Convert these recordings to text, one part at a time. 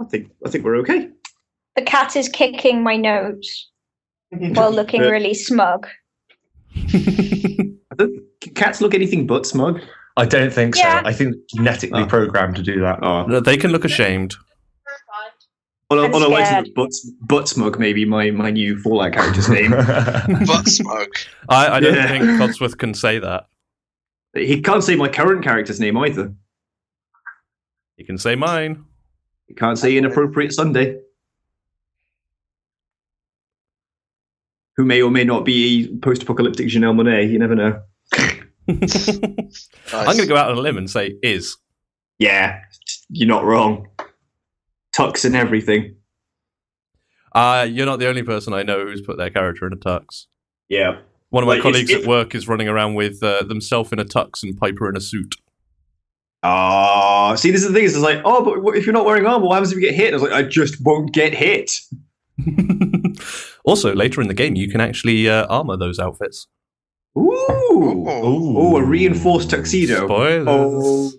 I think I think we're okay. The cat is kicking my nose while looking Uh, really smug. I Cats look anything but smug. I don't think Yeah. so. I think genetically Oh. programmed to do that. Oh, they can look ashamed. although, I'm although I scared. think butt, butt smug maybe my, my new Fallout character's name. Butt smoke. I, I don't Yeah. think Codsworth can say that. he can't say my current character's name either. He can say mine. He can't say inappropriate Sunday. Who may or may not be post-apocalyptic Janelle Monáe. You never know. I'm going to go out on a limb and say is. Yeah, you're not wrong. Tux and everything. Uh, you're not the only person I know who's put their character in a tux. Yeah. One of my Like, colleagues if- at work is running around with uh, themselves in a tux and Piper in a suit. Ah, see, this is the thing. It's like, oh, but if you're not wearing armor, what happens if you get hit? I was like, I just won't get hit. also, later in the game, you can actually uh, armor those outfits. Ooh, Ooh. oh, a reinforced tuxedo. Spoilers. Oh,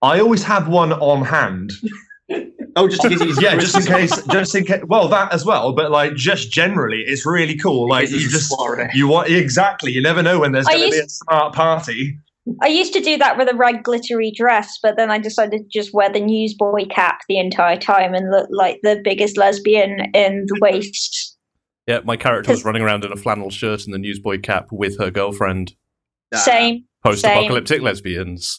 I always have one on hand. oh, just in case. he's- Yeah, just in case. Just in case. Well, that as well, but like just generally, it's really cool. Like you just you want exactly. You never know when there's going to be a smart party. I used to do that with a red glittery dress, but then I decided to just wear the newsboy cap the entire time and look like the biggest lesbian in the waste. Yeah, my character was running around in a flannel shirt and the newsboy cap with her girlfriend. Same. Post-apocalyptic lesbians.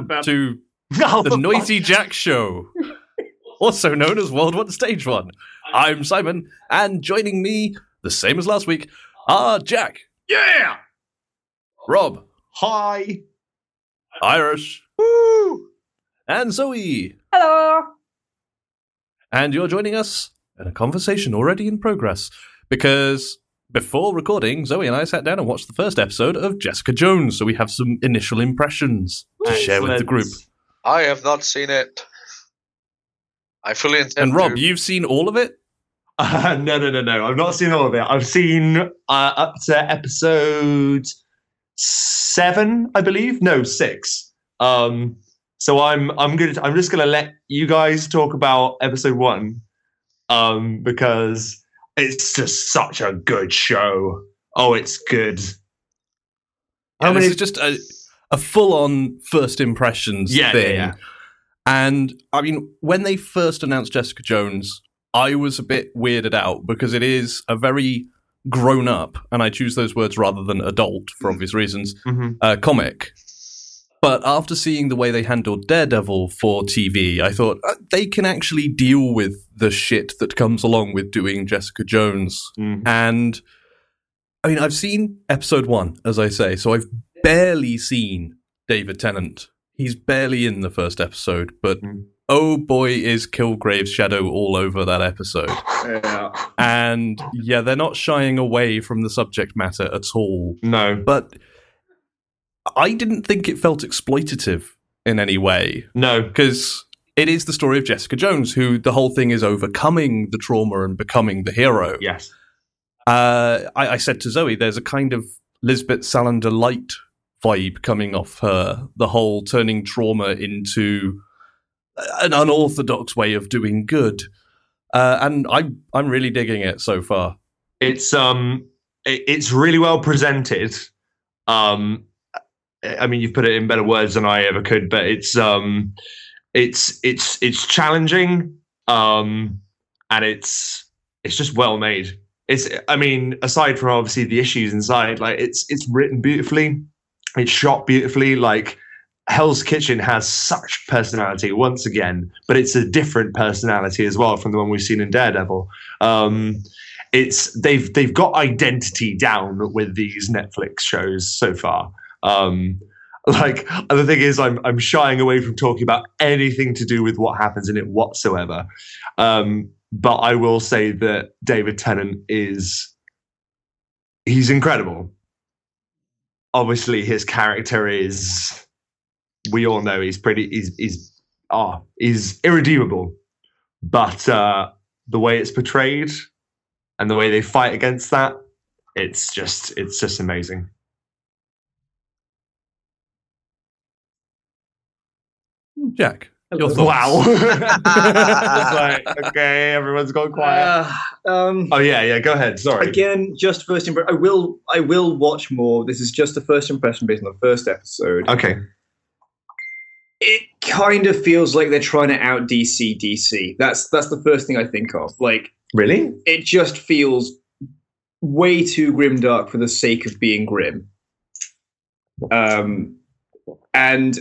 And welcome to oh, the Noisy Jack Show, also known as World One Stage One. I'm Simon, and joining me, the same as last week, are Jack, Yeah. Rob, Hi. Irish, Woo. and Zoe. Hello. And you're joining us in a conversation already in progress because before recording, Zoe and I sat down and watched the first episode of Jessica Jones, so we have some initial impressions to share with the group. I have not seen it. I fully intend And Rob, to. you've seen all of it? Uh, no, no, no, no. I've not seen all of it. I've seen uh, up to episode seven, I believe. No, six. Um, so I'm I'm gonna I'm just gonna let you guys talk about episode one, um, because it's just such a good show. Oh, it's good. Yeah, many? This is just a, a full on first impressions Yeah, yeah, thing. yeah. And I mean, when they first announced Jessica Jones, I was a bit weirded out because it is a very grown up, and I choose those words rather than adult for obvious reasons, Mhm. uh, comic. But after seeing the way they handled Daredevil for TV, I thought uh, they can actually deal with the shit that comes along with doing Jessica Jones. Mhm. And I mean, I've seen episode one, as I say, so I've barely seen David Tennant. He's barely in the first episode, but Mm. oh boy, is Kilgrave's shadow all over that episode. Yeah. And yeah, they're not shying away from the subject matter at all. No, But I didn't think it felt exploitative in any way no. because it is the story of Jessica Jones, who the whole thing is overcoming the trauma and becoming the hero. Yes. Uh, I, I said to Zoe, there's a kind of Lisbeth Salander light vibe coming off her. The whole turning trauma into an unorthodox way of doing good, uh, and I'm I'm really digging it so far. it's um it, it's really well presented um i mean you've put it in better words than i ever could but it's um it's it's it's challenging um and it's it's just well made it's i mean aside from obviously the issues inside like it's it's written beautifully it's shot beautifully like Hell's Kitchen has such personality once again, but it's a different personality as well from the one we've seen in Daredevil. Um, it's they've they've got identity down with these Netflix shows so far. Um, like the thing is I'm I'm shying away from talking about anything to do with what happens in it whatsoever. Um, but I will say that David Tennant is he's incredible. Obviously his character is we all know he's pretty he's he's ah he's irredeemable. But uh the way it's portrayed and the way they fight against that, it's just it's just amazing. Jack, your Hello. thoughts? Wow. It's like, okay, everyone's gone quiet. Uh, um, oh yeah, yeah. Go ahead. Sorry. again, just first impression. I will, I will watch more. This is just a first impression based on the first episode. Okay. it kind of feels like they're trying to out DC DC. That's that's the first thing I think of. Like Really? it just feels way too grim dark for the sake of being grim. Um, and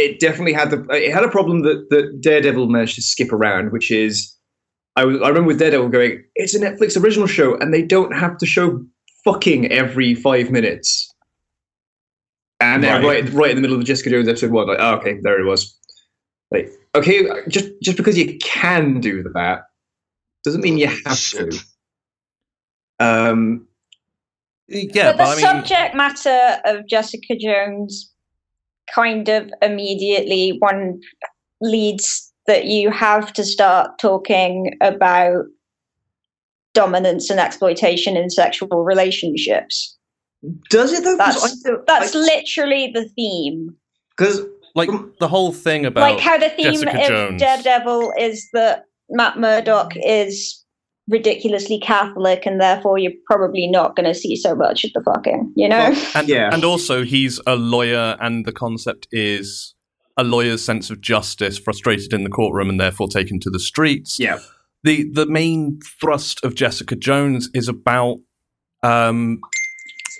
it definitely had the it had a problem that that Daredevil managed to skip around, which is I was I remember with Daredevil going, it's a Netflix original show, and they don't have to show fucking every five minutes. And then Right. right. right in the middle of Jessica Jones episode one, like, oh, okay, there it was. Like, okay, just just because you can do that doesn't mean you have Shit. to. Um, yeah, but the but I mean, subject matter of Jessica Jones kind of immediately one leads that you have to start talking about dominance and exploitation in sexual relationships. does it though? That's- That's literally the theme. because like the whole thing about like how the theme Jessica of Jones. Daredevil is that Matt Murdock is ridiculously Catholic, and therefore you're probably not going to see so much of the fucking, you know? and, Yeah. and also he's a lawyer, and the concept is a lawyer's sense of justice frustrated in the courtroom and therefore taken to the streets. yeah, the the main thrust of Jessica Jones is about um,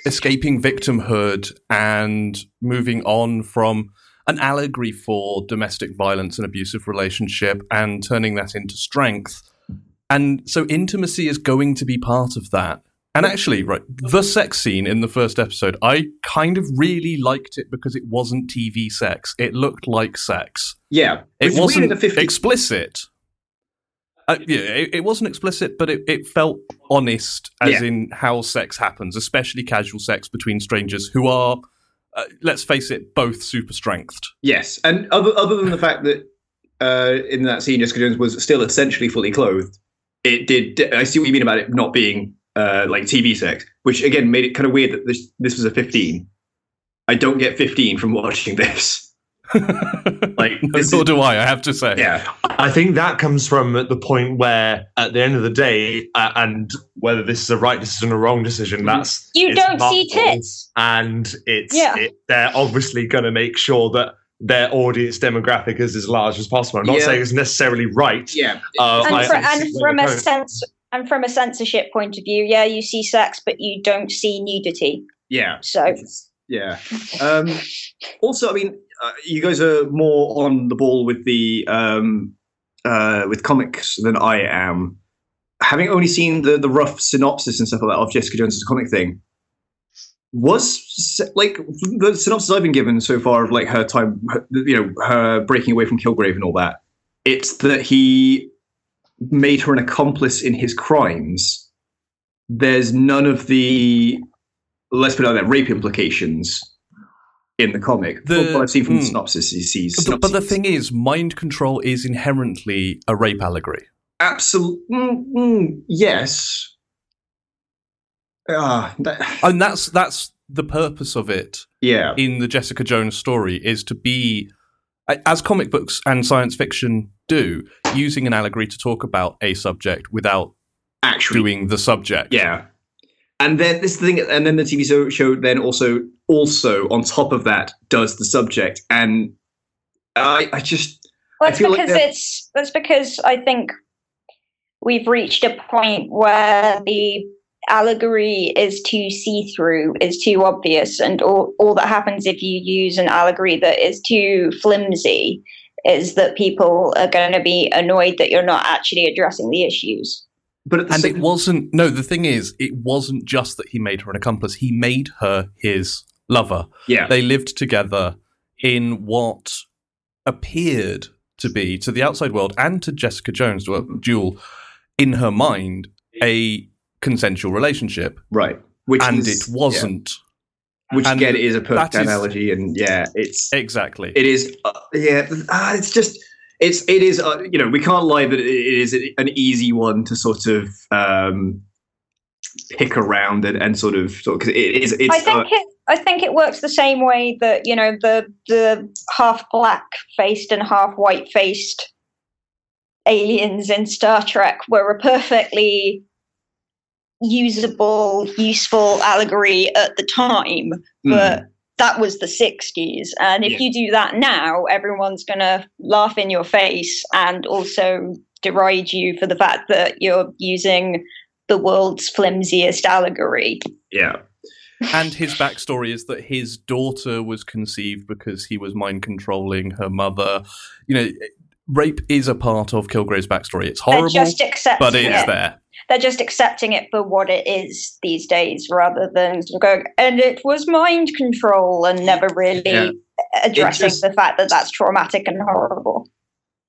escaping victimhood and moving on from an allegory for domestic violence and abusive relationship and turning that into strength. And so intimacy is going to be part of that. And actually, right, the sex scene in the first episode, I kind of really liked it because it wasn't TV sex. It looked like sex. yeah. It Which is weird wasn't in the 50s. explicit. Uh, yeah, it, it wasn't explicit, but it, it felt honest, as Yeah. in how sex happens, especially casual sex between strangers who are, uh, let's face it, both super strengthed. Yes, and other other than the fact that uh, in that scene Jessica Jones was still essentially fully clothed, it did. I see what you mean about it not being uh, like TV sex, which again made it kind of weird that this this was a fifteen. I don't get fifteen from watching this. Like, no, this nor is- do I. I have to say. Yeah, I think that comes from the point where, at the end of the day, uh, and whether this is a right decision or wrong decision, that's You don't see tits. and it's Yeah. it, they're obviously going to make sure that their audience demographic is as large as possible. I'm not Yeah. saying it's necessarily right. yeah. Uh, And, I- fr- I and from a going. sense and from a censorship point of view, yeah, you see sex, but you don't see nudity. Yeah. So yeah. Um, also, I mean, uh, you guys are more on the ball with the um, uh, with comics than I am. Having only seen the the rough synopsis and stuff like that of Jessica Jones' comic thing, was like the synopsis I've been given so far of like her time, you know, her breaking away from Kilgrave and all that. It's that he made her an accomplice in his crimes. There's none of the let's put it like that rape implications in the comic. The- From what I've seen from the mm. synopsis, he sees. But, but the thing is, mind control is inherently a rape allegory. absolutely, mm, mm, yes. Ah, that- And that's that's the purpose of it yeah, in the Jessica Jones story is to be as comic books and science fiction do, using an allegory to talk about a subject without actually, doing the subject. yeah. And then this thing, and then the TV show, show then also also on top of that does the subject, and I, I just that's feel like it's that's because I think we've reached a point where the allegory is too see through, is too obvious, and all, all that happens if you use an allegory that is too flimsy is that people are going to be annoyed that you're not actually addressing the issues. but the And same it wasn't no, the thing is, it wasn't just that he made her an accomplice, he made her his lover. Yeah. They lived together in what appeared to be to the outside world and to Jessica Jones, well, Jewel, in her mind, a consensual relationship, right. Which and is- it wasn't. yeah. Which and again is a perfect that is- analogy, and yeah, it's Exactly. it is uh, yeah. Uh, it's just it's it is uh, you know we can't lie that it is an easy one to sort of um pick around and, and sort of sort because it is it's I think uh, it. I think it works the same way that you know the the half black faced and half white faced aliens in Star Trek were a perfectly usable, useful allegory at the time, hmm. but that was the 60s. And if Yeah. you do that now, everyone's going to laugh in your face and also deride you for the fact that you're using the world's flimsiest allegory. yeah and his backstory is that his daughter was conceived because he was mind controlling her mother. You know, rape is a part of Kilgrave's backstory. It's horrible, but it's it. there. They're just accepting it for what it is these days, rather than going. And it was mind control, and never really Yeah. addressing just- the fact that that's traumatic and horrible.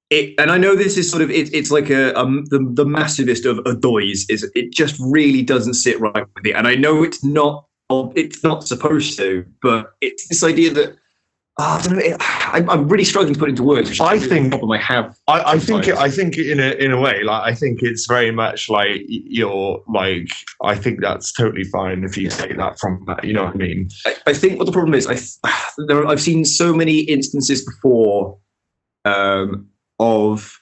it, and I know this is sort of it, it's like a um, the the massivest of adoys is it just really doesn't sit right with me, and I know it's not it's not supposed to, but it's this idea that I don't know, it, I'm, really struggling to put into words. Which I think- problem I have. I, I think Right. I think in a in a way, like I think it's very much like you're like I think that's totally fine if you take that from that. You know what I mean? I, I think what the problem is, I th- there, I've seen so many instances before um, of,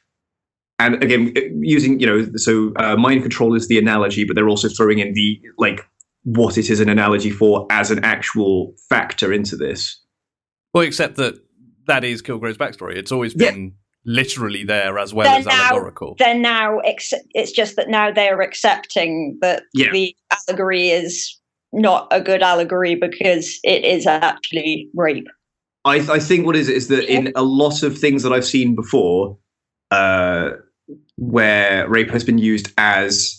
and again using you know, so uh, mind control is the analogy, but they're also throwing in the like what it is an analogy for as an actual factor into this. Well, except that that is Kilgrave's backstory. It's always Yeah. been literally there as well They're as now- allegorical. They're now. Ex- it's just that now they're accepting that Yeah. the allegory is not a good allegory because it is actually rape. I, I think what is it is that in a lot of things that I've seen before, uh, where rape has been used as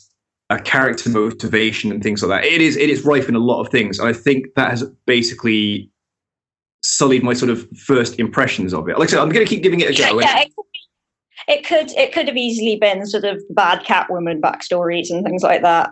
a character motivation and things like that, it is it is rife in a lot of things. And I think that has basically sullied my sort of first impressions of it. Like I said, I'm going to keep giving it a go. and- yeah, it could, be, it could it could have easily been sort of bad Catwoman backstories and things like that.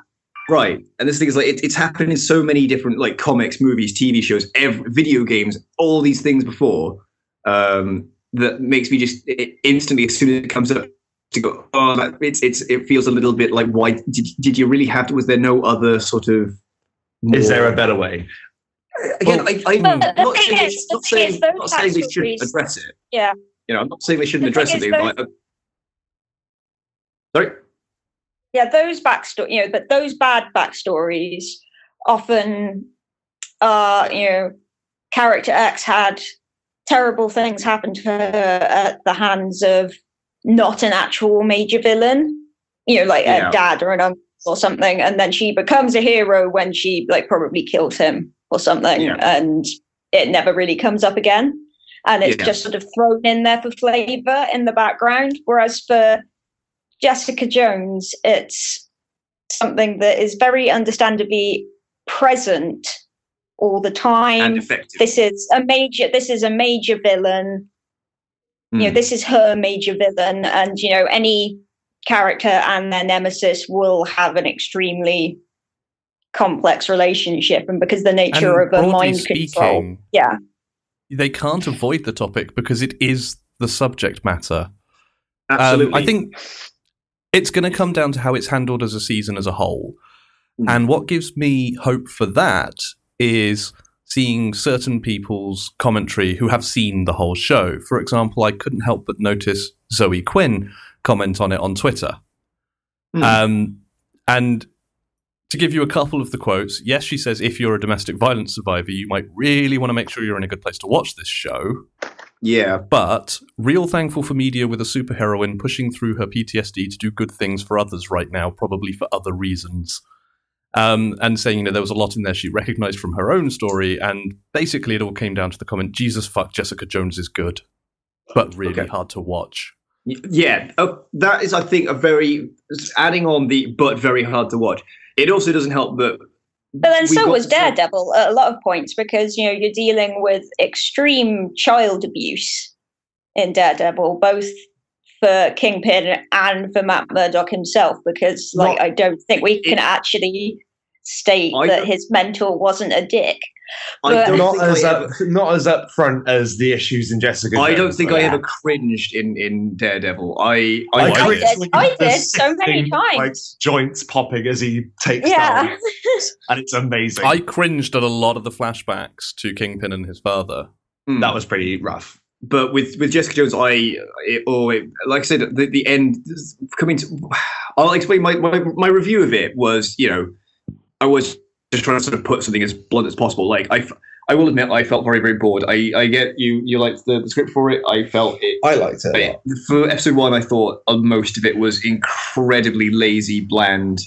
Right, and this thing is like it, it's happened in so many different like comics, movies, TV shows, ev video games, all these things before. Um, that makes me just it, instantly as soon as it comes up to go. Oh, that, it's it's it feels a little bit like why did did you really have to? Was there no other sort of? Is there a better way? Again? I, I'm not saying, is- not saying, is not saying they shouldn't backstories- address it. Yeah. you know, I'm not saying they shouldn't The address thing it. is those- like, uh, sorry. yeah those backstory you know but those bad backstories often are, you know character x had terrible things happen to her at the hands of not an actual major villain you know like Yeah. a dad or an uncle or something and then she becomes a hero when she like probably kills him or something Yeah. and it never really comes up again and it's Yeah. just sort of thrown in there for flavor in the background whereas for Jessica Jones, it's something that is very understandably present all the And time. effective. This is a major. This is a major villain. You know, Mm. this is her major villain, and you know, any character and their nemesis will have an extremely complex relationship, and because the nature and of a broadly mind control, speaking, yeah, they can't avoid the topic because it is the subject matter. Absolutely. Um, I think it's going to come down to how it's handled as a season as a whole. Mm. And what gives me hope for that is seeing certain people's commentary who have seen the whole show. For example, I couldn't help but notice Zoe Quinn comment on it on Twitter. Hmm. Um, and to give you a couple of the quotes, yes, she says, if you're a domestic violence survivor, you might really want to make sure you're in a good place to watch this show yeah. but real thankful for media with a superheroine pushing through her PTSD to do good things for others right now, probably for other reasons. Um, and saying, you know, there was a lot in there she recognized from her own story, and basically it all came down to the comment, Jesus fuck, Jessica Jones is good, but really Okay. hard to watch. Yeah, uh, that is, I think, a very adding on the but very hard to watch. It also doesn't help that But then so was Daredevil at a lot of points because you know you're dealing with extreme child abuse in Daredevil, both for Kingpin and for Matt Murdock himself. Because like Not- I don't think we can it- actually state I that his mentor wasn't a dick. I But- don't not think as I up, ever, not as upfront as the issues in Jessica. I don't think. I Yeah. ever cringed in in Daredevil. I I, I, I did. I did so many times. Like joints popping as he takes Yeah. down, and it's amazing. I cringed at a lot of the flashbacks to Kingpin and his father. Hmm. that was pretty rough. but with with Jessica Jones, I it, oh, it, like I said, the, the end coming to. I'll explain my, my my review of it was you know I was just trying to sort of put something as blunt as possible. Like I, I will admit I felt very very bored. I I get you you liked the, the script for it. I felt it. I liked it. I- for episode one, I thought uh, most of it was incredibly lazy, bland,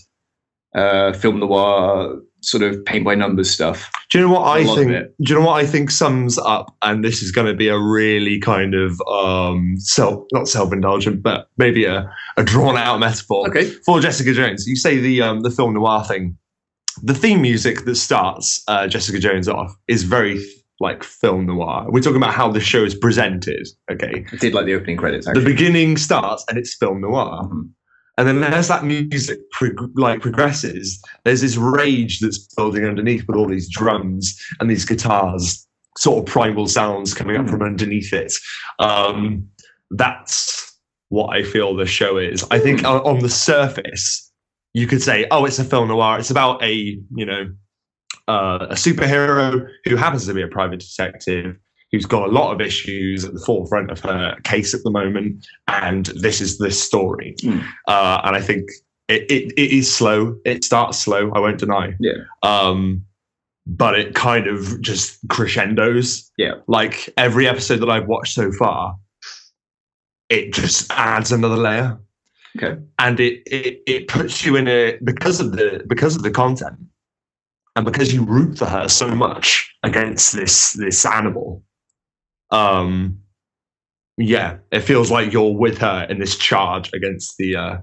uh, film noir sort of paint by numbers stuff. Do you know what I think? Do you know what I think sums up? And this is going to be a really kind of um self, not self-indulgent, but maybe a, a drawn-out metaphor Okay. for Jessica Jones. You say the um the film noir thing. The theme music that starts uh, Jessica Jones off is very like film noir. We're talking about how the show is presented. Okay, I did like the opening credits. the beginning starts and it's film noir. Mhm. And then as that music prog- like progresses, there's this rage that's building underneath with all these drums and these guitars, sort of primal sounds coming up from underneath it. Um, that's what I feel the show is. I think on, on the surface, you could say, "Oh, it's a film noir. It's about a you know uh, a superhero who happens to be a private detective." Who's got a lot of issues at the forefront of her case at the moment, and this is the story. Uh, and I think it, it, it is slow. It starts slow. I won't deny. Yeah. Um, but it kind of just crescendos. Yeah. Like every episode that I've watched so far, it just adds another layer. Okay. And it, it it puts you in a because of the because of the content, and because you root for her so much against this this animal. Um, yeah, it feels like you're with her in this charge against the uh,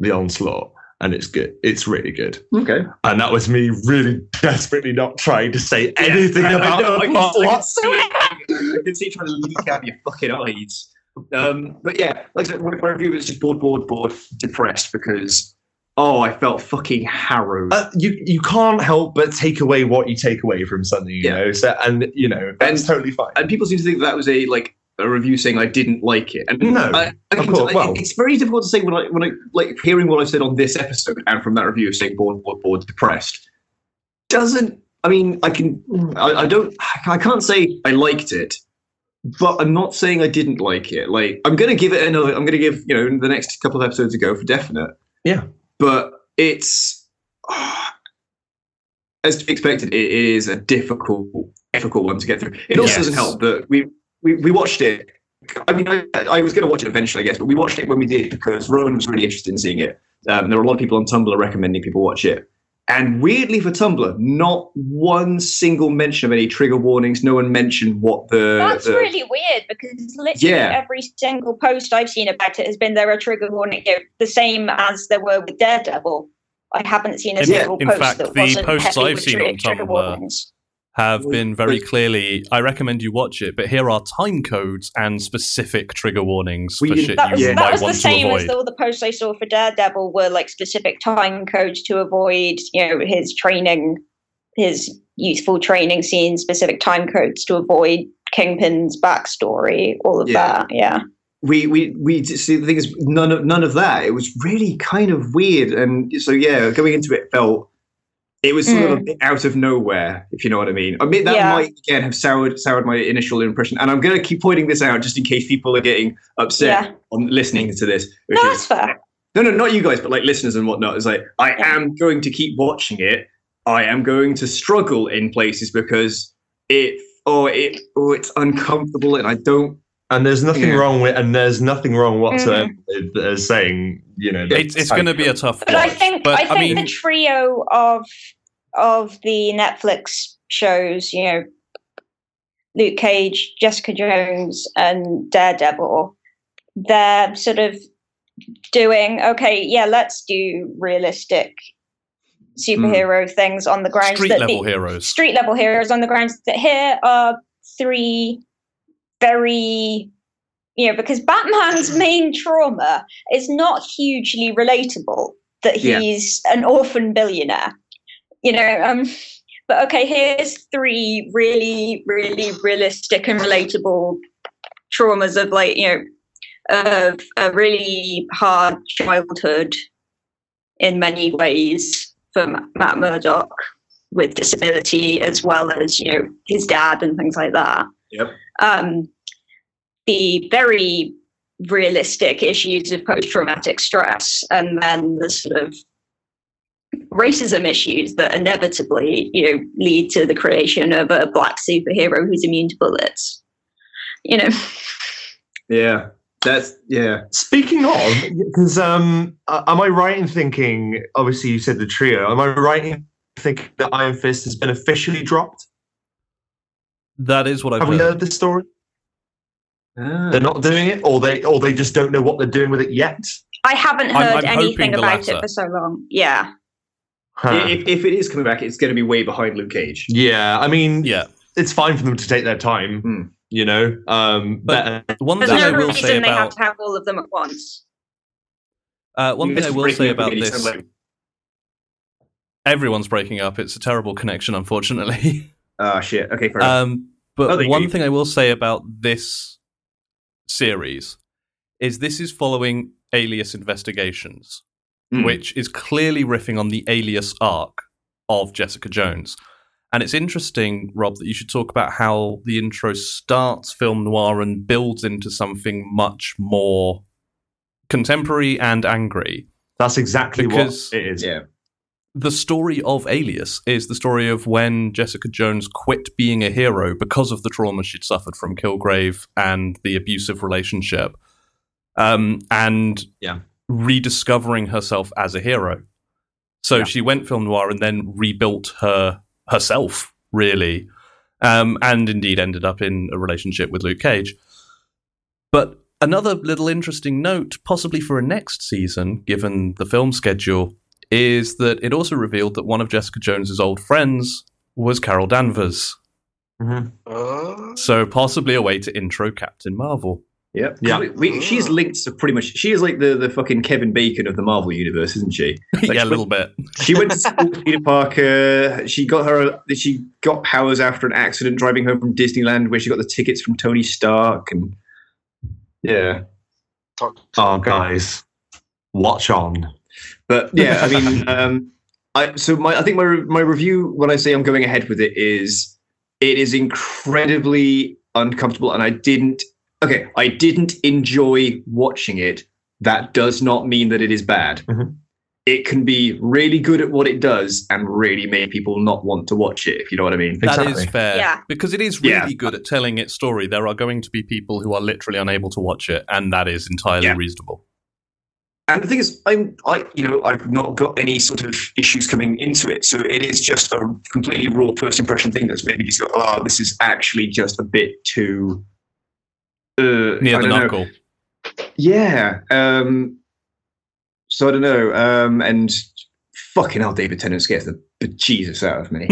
the onslaught, and it's good. It's really good. Okay. And that was me really desperately not trying to say anything I, about I, know, I, the can, I, can see it, I can see trying to leak out your fucking eyes. Um, but yeah, like I said, my review was just bored, bored, bored, depressed because oh, I felt fucking harrowed. Uh, you you can't help but take away what you take away from something, you Yeah. know. So and you know that's And- totally fine. and people seem to think that was a like a review saying I didn't like it. And No, I, I of course, well- it's very difficult to say when I when I like hearing what I said on this episode and from that review of saying bored, bored, bored, depressed. Doesn't I mean I can I, I don't I can't say I liked it, but I'm not saying I didn't like it. Like I'm gonna give it another. I'm gonna give you know the next couple of episodes a go for definite. Yeah. but it's as expected. It is a difficult difficult one to get through. It also Yes. doesn't help that we we, we watched it. I mean, I, I was going to watch it eventually, I guess, but we watched it when we did because Rowan was really interested in seeing it. Um, there were a lot of people on Tumblr recommending people watch it. And weirdly for Tumblr, not one single mention of any trigger warnings. No one mentioned what the. That's the- really weird because literally Yeah. every single post I've seen about it has been there a trigger warning, you know, the same as there were with Daredevil. I haven't seen a In- single in post fact, that the wasn't posts I've with seen tri- on trigger Tumblr warnings. Have been very clearly. I recommend you watch it, but here are time codes and specific trigger warnings for shit That was, you Yeah. that might was the want to same as all the posts I saw for Daredevil were like specific time codes to avoid, you know, his training, his youthful training scenes, specific time codes to avoid Kingpin's backstory, all of Yeah. that. Yeah. we we we see the thing is none of none of that. It was really kind of weird, and so yeah, going into it felt it was sort of a bit out of nowhere, if you know what I mean. I mean that Yeah. might again have soured soured my initial impression, and I'm going to keep pointing this out just in case people are getting upset Yeah. on listening to this. which No, is- that's fair. no, no, not you guys, but like listeners and whatnot. It's like I Yeah. am going to keep watching it. I am going to struggle in places because it oh it oh it's uncomfortable, and I don't. And there's nothing Yeah. wrong with, and there's nothing wrong whatsoever Mm-hmm. with uh, saying, you know, It's, it's going to be a tough But I think but I think mean, the trio of of the Netflix shows, you know, Luke Cage, Jessica Jones, and Daredevil, they're sort of doing okay. Yeah, let's do realistic superhero things on the grounds Street that level the, heroes. street level heroes on the grounds that here are three very you know because batman's main trauma is not hugely relatable that Yeah. he's an orphan billionaire you know um but okay here's three really really realistic and relatable traumas of like you know of a really hard childhood in many ways for matt murdock with disability as well as you know his dad and things like that Yep. Um, the very realistic issues of post-traumatic stress and then the sort of racism issues that inevitably you know lead to the creation of a black superhero who's immune to bullets you know Yeah. That's yeah. Speaking of, because um, am I right in thinking? Obviously, you said the trio. Am I right in thinking that Iron Fist has been officially dropped? That is what I've Have we heard. heard this story? Ah. They're not doing it, or they, or they just don't know what they're doing with it yet. i haven't I'm- heard I'm anything the about it for so long yeah Huh. If, if it is coming back, it's going to be way behind Luke Cage. yeah, I mean, Yeah. it's fine for them to take their time. Hmm. You know, um, But- better- One there's thing I will reason say they have about to have all of them at once uh, one thing I will say about this. like- Everyone's breaking up. It's a terrible connection, unfortunately. Ah, shit. Okay, fair enough. Um, but Oh, they one do. thing I will say about this series is this is following Alias Investigations, Hmm. which is clearly riffing on the Alias arc of Jessica Jones. And it's interesting, Rob, that you should talk about how the intro starts film noir and builds into something much more contemporary and angry. that's exactly Because- what it is. yeah. The story of Alias is the story of when Jessica Jones quit being a hero because of the trauma she'd suffered from Kilgrave and the abusive relationship, um, and Yeah. rediscovering herself as a hero. So Yeah. she went film noir and then rebuilt her herself, really, um, and indeed ended up in a relationship with Luke Cage. But another little interesting note, possibly for a next season, given the film schedule, is that it also revealed that one of Jessica Jones's old friends was Carol Danvers. Mhm. Uh, So possibly a way to intro Captain Marvel. Yep. Yeah. We, we, she's linked to pretty much. She is like the, the fucking Kevin Bacon of the Marvel universe, isn't she? Like, yeah, a she little bit. She went to school with Peter Parker. She got her. She got powers after an accident driving home from Disneyland, where she got the tickets from Tony Stark. And yeah, talk- Oh, guys, watch on. But yeah, I mean, um, I so my I think my my review when I say I'm going ahead with it is it is incredibly uncomfortable, and I didn't. Okay, I didn't enjoy watching it. That does not mean that it is bad. Mhm. It can be really good at what it does and really make people not want to watch it. If you know what I mean. That is Exactly. fair. Yeah. Because it is really Yeah. good at telling its story. There are going to be people who are literally unable to watch it, and that is entirely Yeah. reasonable. And the thing is, I'm, I, you know, I've not got any sort of issues coming into it, so it is just a completely raw first impression thing that's maybe just go, oh, this is actually just a bit too uh, Near the don't know. knuckle. Yeah. Um, so I don't know. Um, and fucking hell, David Tennant scares the bejesus out of me.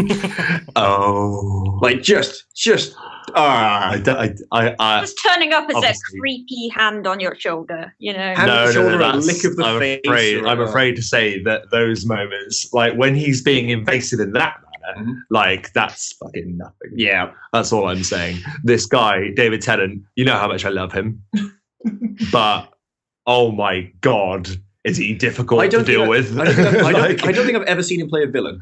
Oh, like just, just. I, don't- I, I, I Just turning up as a creepy hand on your shoulder, you know. Hand on the shoulder, a that's- lick of the I'm face Afraid, or I'm afraid to say that those moments, like when he's being invasive in that manner, Mhm. like that's fucking nothing. Yeah. That's all I'm saying. This guy, David Tennant, you know how much I love him, but oh my god, is he difficult I to don't deal I- with? I don't, think I've, I, Like- I don't think I've ever seen him play a villain.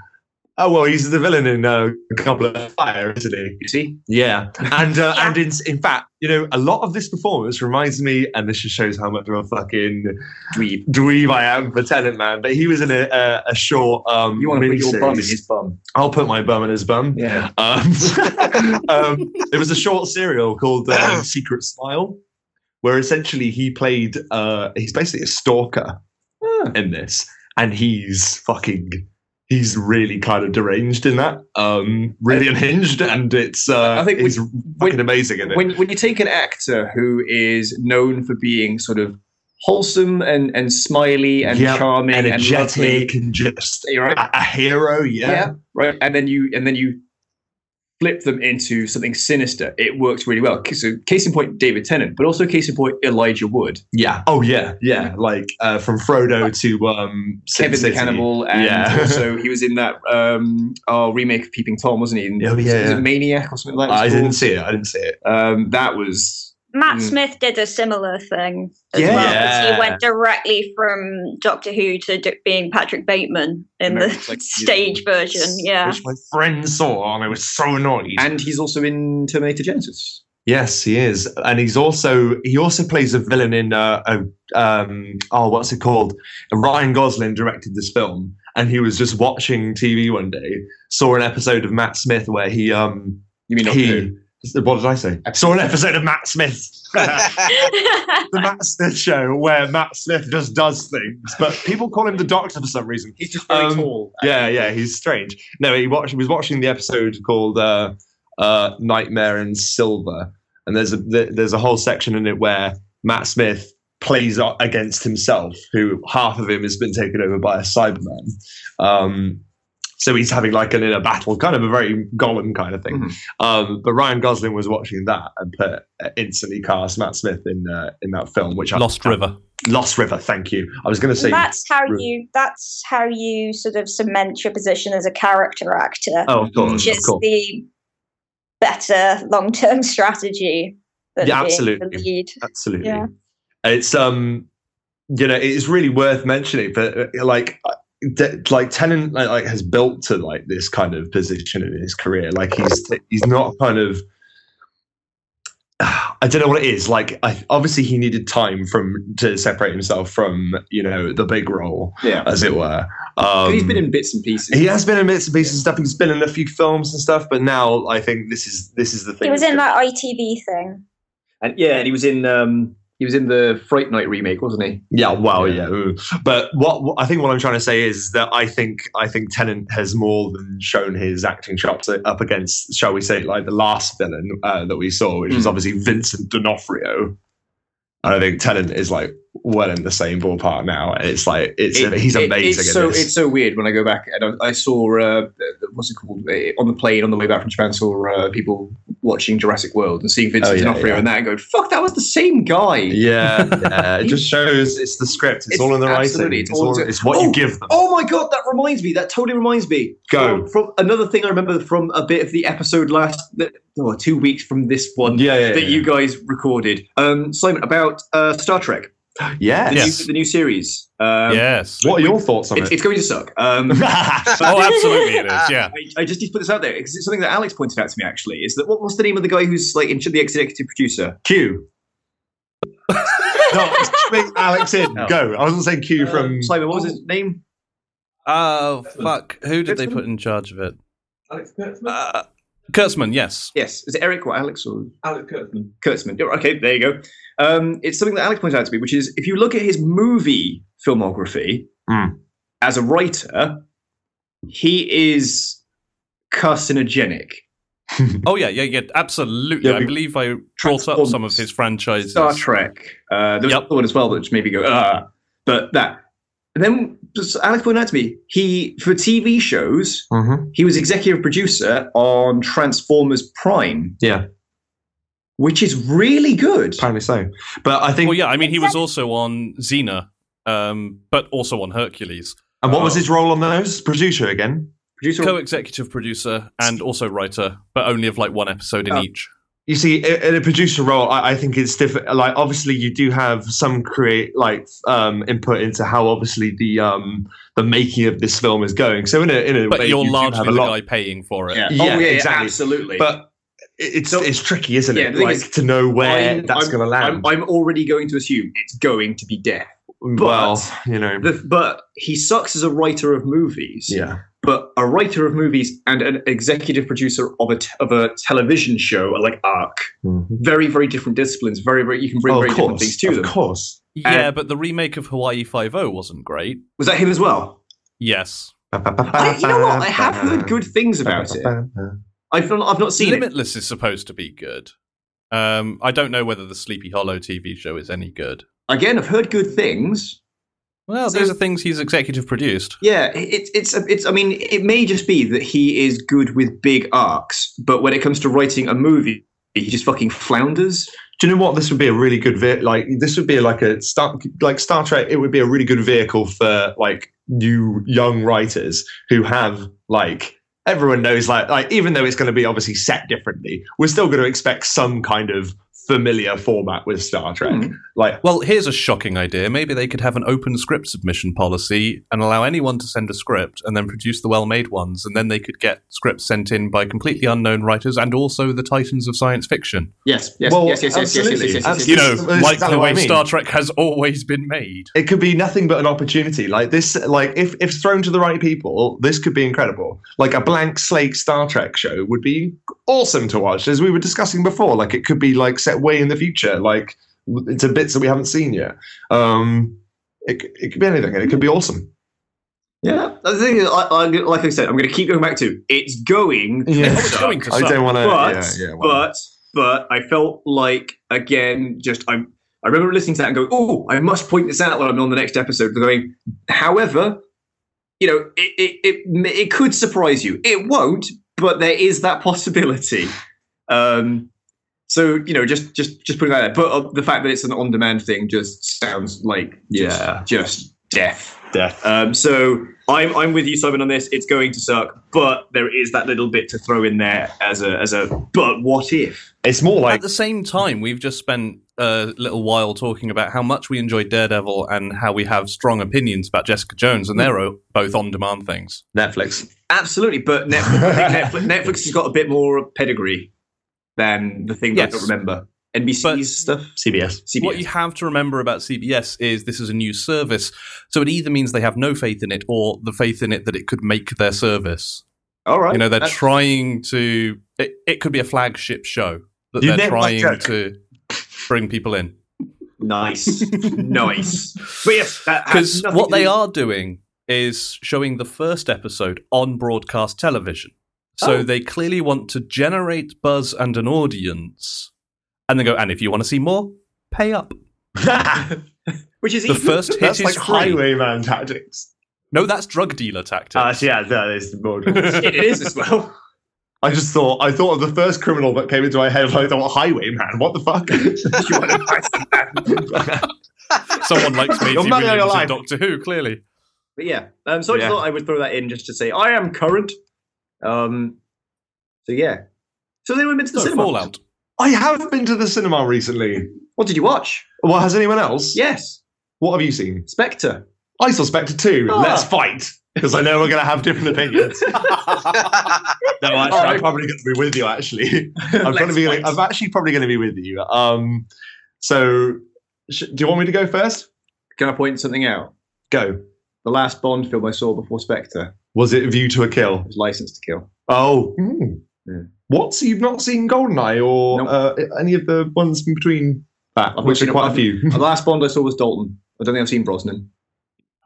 Oh well, he's the villain in uh, a Goblet of Fire, isn't he? You see? Yeah, and uh, Yeah. and in in fact, you know, a lot of this performance reminds me, and this just shows how much of a fucking Dweeb. dweeb I am for Tennant Man. But he was in a a, a short um. You want to put your bum in his bum. I'll put my bum in his bum. Yeah. Um, um, it was a short serial called um, Secret Smile, where essentially he played. Uh, he's basically a stalker Ah. in this, and he's fucking. He's really kind of deranged in that, um, really unhinged, and it's. Uh, I think he's fucking amazing in it. When when you take an actor who is known for being sort of wholesome and and smiley and Yep, charming and lovely. energetic and just right. a, a hero. Yeah. yeah, right. And then you and then you flip them into something sinister. It works really well. So case in point, David Tennant, but also case in point, Elijah Wood, Yeah. Oh yeah. Yeah. Like uh, from Frodo to um, Kevin the Cannibal, and Yeah. also he was in that um, oh, remake of Peeping Tom, wasn't he? And Oh, yeah, was yeah. it Maniac or something like that? I didn't see it. I didn't see it. Um, that was Matt Mm. Smith did a similar thing as Yeah. well. 'cause Yeah. He went directly from Doctor Who to d- being Patrick Bateman in the like stage beautiful. version. Yeah. Which my friend saw, and I was so annoyed. and he's also in Terminator Genisys. yes, he is, and he's also he also plays a villain in uh, a um oh what's it called? Ryan Gosling directed this film, and he was just watching TV one day, saw an episode of Matt Smith where he um You mean Doctor Who? he what did I say? I saw an episode of Matt Smith. the Matt Smith show where Matt Smith just does things, but people call him the Doctor for some reason. He's just very Um, tall. Yeah, yeah, he's strange. No, he watched. He was watching the episode called uh, uh, "Nightmare in Silver," and there's a there's a whole section in it where Matt Smith plays against himself, who half of him has been taken over by a Cyberman. Um, so he's having like an inner battle, kind of a very Gollum kind of thing. Mhm. Um, but Ryan Gosling was watching that and put uh, instantly cast Matt Smith in uh, in that film, which I Lost River. Lost River. Thank you. I was going to say that's how River. you that's how you sort of cement your position as a character actor. Oh, of course, which of is course. the better long term strategy than Yeah, being absolutely. the lead. absolutely Yeah. it's um you know it's really worth mentioning but like uh, d- like Tennant like, like has built to like this kind of position in his career like he's he's not kind of I don't know what it is. Like, I, obviously, he needed time from to separate himself from, you know, the big role, Yeah. as it were. Um, he's been in bits and pieces. He has been in bits and pieces and stuff. He's been in a few films and stuff, but now I think this is this is the thing. He was in gonna- that ITV thing. and yeah, and he was in um, he was in the Fright Night remake, wasn't he? Yeah, well, Yeah. yeah. But what, what I think what I'm trying to say is that I think I think Tennant has more than shown his acting chops up against, shall we say, like the last villain uh, that we saw, which was Mm. obviously Vincent D'Onofrio. And I think Tennant is like well in the same ballpark now. It's like it's It- he's it- amazing. It's so this. it's so weird when I go back and I, I saw uh, what's it called on the plane on the way back from Japan. Saw uh, people watching Jurassic World and seeing Vincent Oh, yeah, D'Onofrio yeah. and that and going, "Fuck, that was the same guy." yeah, yeah. It just shows it's the script. It's, It's all in the writing. It's, all it's what Oh, you give them. Oh my god, that reminds me. That totally reminds me. Go. From, from another thing I remember from a bit of the episode last, oh, two weeks from this one yeah, yeah, that you guys recorded. Um, Simon about uh, Star Trek, yes. the, Yes. new, the new series. Um, yes. What are your thoughts on it's, it? it's going to suck. Um, Oh, absolutely it is. Yeah. I, I just need to put this out there because it's something that Alex pointed out to me. Actually, is that what, what's the name of the guy who's like in, the executive producer? Q. no, Alex in. No. Go. I wasn't saying Q from. Uh, Simon. What was his name? Oh fuck! Who did they put in charge of it? Alex Kurtzman. Uh, Kurtzman. Yes. Yes, is it Eric or Alex or Alex Kurtzman. Kurtzman? Okay, there you go. Um, it's something that Alex pointed out to me, which is if you look at his movie filmography Hmm. as a writer, he is carcinogenic. Oh yeah, yeah, yeah. Absolutely. Yeah, I believe I brought up some of his franchises. Star Trek. Uh, there was Yep. another one as well that just made me go, ah. But that. And then Alex pointed out to me, he, for TV shows, Mhm. he was executive producer on Transformers Prime, Yeah, which is really good. apparently so. But I think. Well, yeah. I mean, he was also on Xena, um, but also on Hercules. And what was Oh. his role on those? Producer again. Producer, Co-executive producer and also writer, but only of like one episode in Oh. each. You see, i- in a producer role, I, I think it's different. Like, obviously, you do have some create like um, input into how obviously the um, the making of this film is going. So in a in a But way, you're you largely have a the lot. guy paying for it. yeah. Yeah, oh, yeah, yeah, exactly. absolutely. But it's So- it's tricky, isn't Yeah, it? the Like is, to know where I'm- that's going to land. I'm, I'm already going to assume it's going to be death. well, you know, The, but he sucks as a writer of movies. yeah. But a writer of movies and an executive producer of a, t- of a television show are like Arc. Mm-hmm. Very, very different disciplines. Very, very, you can bring Oh, very of different things to of them. Of course. Yeah, but the remake of Hawaii Five O wasn't great. Was that him as well? Yes. I, you know what? I have heard good things about it. I've not, I've not seen it. Limitless is supposed to be good. Um, I don't know whether the Sleepy Hollow TV show is any good. again, I've heard good things. Well, So- those are things he's executive produced. Yeah, it, it's it's. I mean, it may just be that he is good with big arcs, but when it comes to writing a movie, he just fucking flounders. Do you know what? This would be a really good ve- like this would be like a Star like Star Trek. It would be a really good vehicle for like new young writers who have like everyone knows like like even though it's going to be obviously set differently, we're still going to expect some kind of familiar format with Star Trek. Hmm. Like Well, here's a shocking idea. Maybe they could have an open script submission policy and allow anyone to send a script and then produce the well made ones. And then they could get scripts sent in by completely unknown writers and also the titans of science fiction. Yes, yes, Well, yes, yes, yes, yes, yes, absolutely. yes, yes, yes, You know, That's like the way I mean. Star Trek has always been made. it could be nothing but an opportunity. Like this, like if if thrown to the right people, this could be incredible. Like a blank slate Star Trek show would be awesome to watch, as we were discussing before. Like it could be like set way in the future, like into bits that we haven't seen yet. Um, it it could be anything, and it could be awesome. Yeah, the thing is, I, I, like I said, I'm going to keep going back to it's going. Yeah. It's going to I don't want to. but Yeah, yeah. well. but but I felt like again, just I'm. I remember listening to that and going, oh, I must point this out when I'm on the next episode. Going, however, you know, it it it, it could surprise you. It won't, but there is that possibility. Um, so you know, just just just putting that out. But uh, the fact that it's an on-demand thing just sounds like just, Yeah. just death. death. Um, so I'm I'm with you, Simon, on this. It's going to suck, but there is that little bit to throw in there as a as a. But what if? It's more like At the same time, we've just spent a little while talking about how much we enjoy Daredevil and how we have strong opinions about Jessica Jones, and they're both on demand things. Netflix. Absolutely, but Netflix, Netflix, Netflix has got a bit more pedigree than the thing that I don't remember. NBC's But- stuff. CBS. CBS. What you have to remember about CBS is this is a new service, so it either means they have no faith in it or the faith in it that it could make their service. All right. You know, they're Uh, trying to. It, it could be a flagship show that You they're trying to bring people in. nice, nice. But yes, Because what they do- are doing is showing the first episode on broadcast television. So Oh. they clearly want to generate buzz and an audience. And then go, and if you want to see more, pay up. which is The even, first hit That's is like free. highwayman tactics. No, that's drug dealer tactics. Uh, yeah, that is more. it is as well. I just thought I thought of the first criminal that came into my head. I thought highwayman. What the fuck? You want to buy Someone likes Maisie Your money on your Williams life. Doctor Who, clearly. But yeah, um, so I just Yeah. thought I would throw that in just to say I am current. Um, so yeah. So then we went to the No, cinema. Fallout. I have been to the cinema recently. What did you watch? Well, has anyone else? Yes, What have you seen? Spectre. I saw Spectre too. Ah. Let's fight. Because I know we're going to have different opinions. no, actually, I'm probably going to be with you, actually. I'm, gonna be, fight. I'm actually probably going to be with you. Um, so, sh- do you want me to go first? Can I point something out? Go. The last Bond film I saw before Spectre Was it View to a Kill? was License to Kill. Oh. hmm. Yeah. What? So you've not seen Goldeneye or Nope. uh, any of the ones in between that, I've which are quite a I've- few. The last Bond I saw was Dalton. I don't think I've seen Brosnan.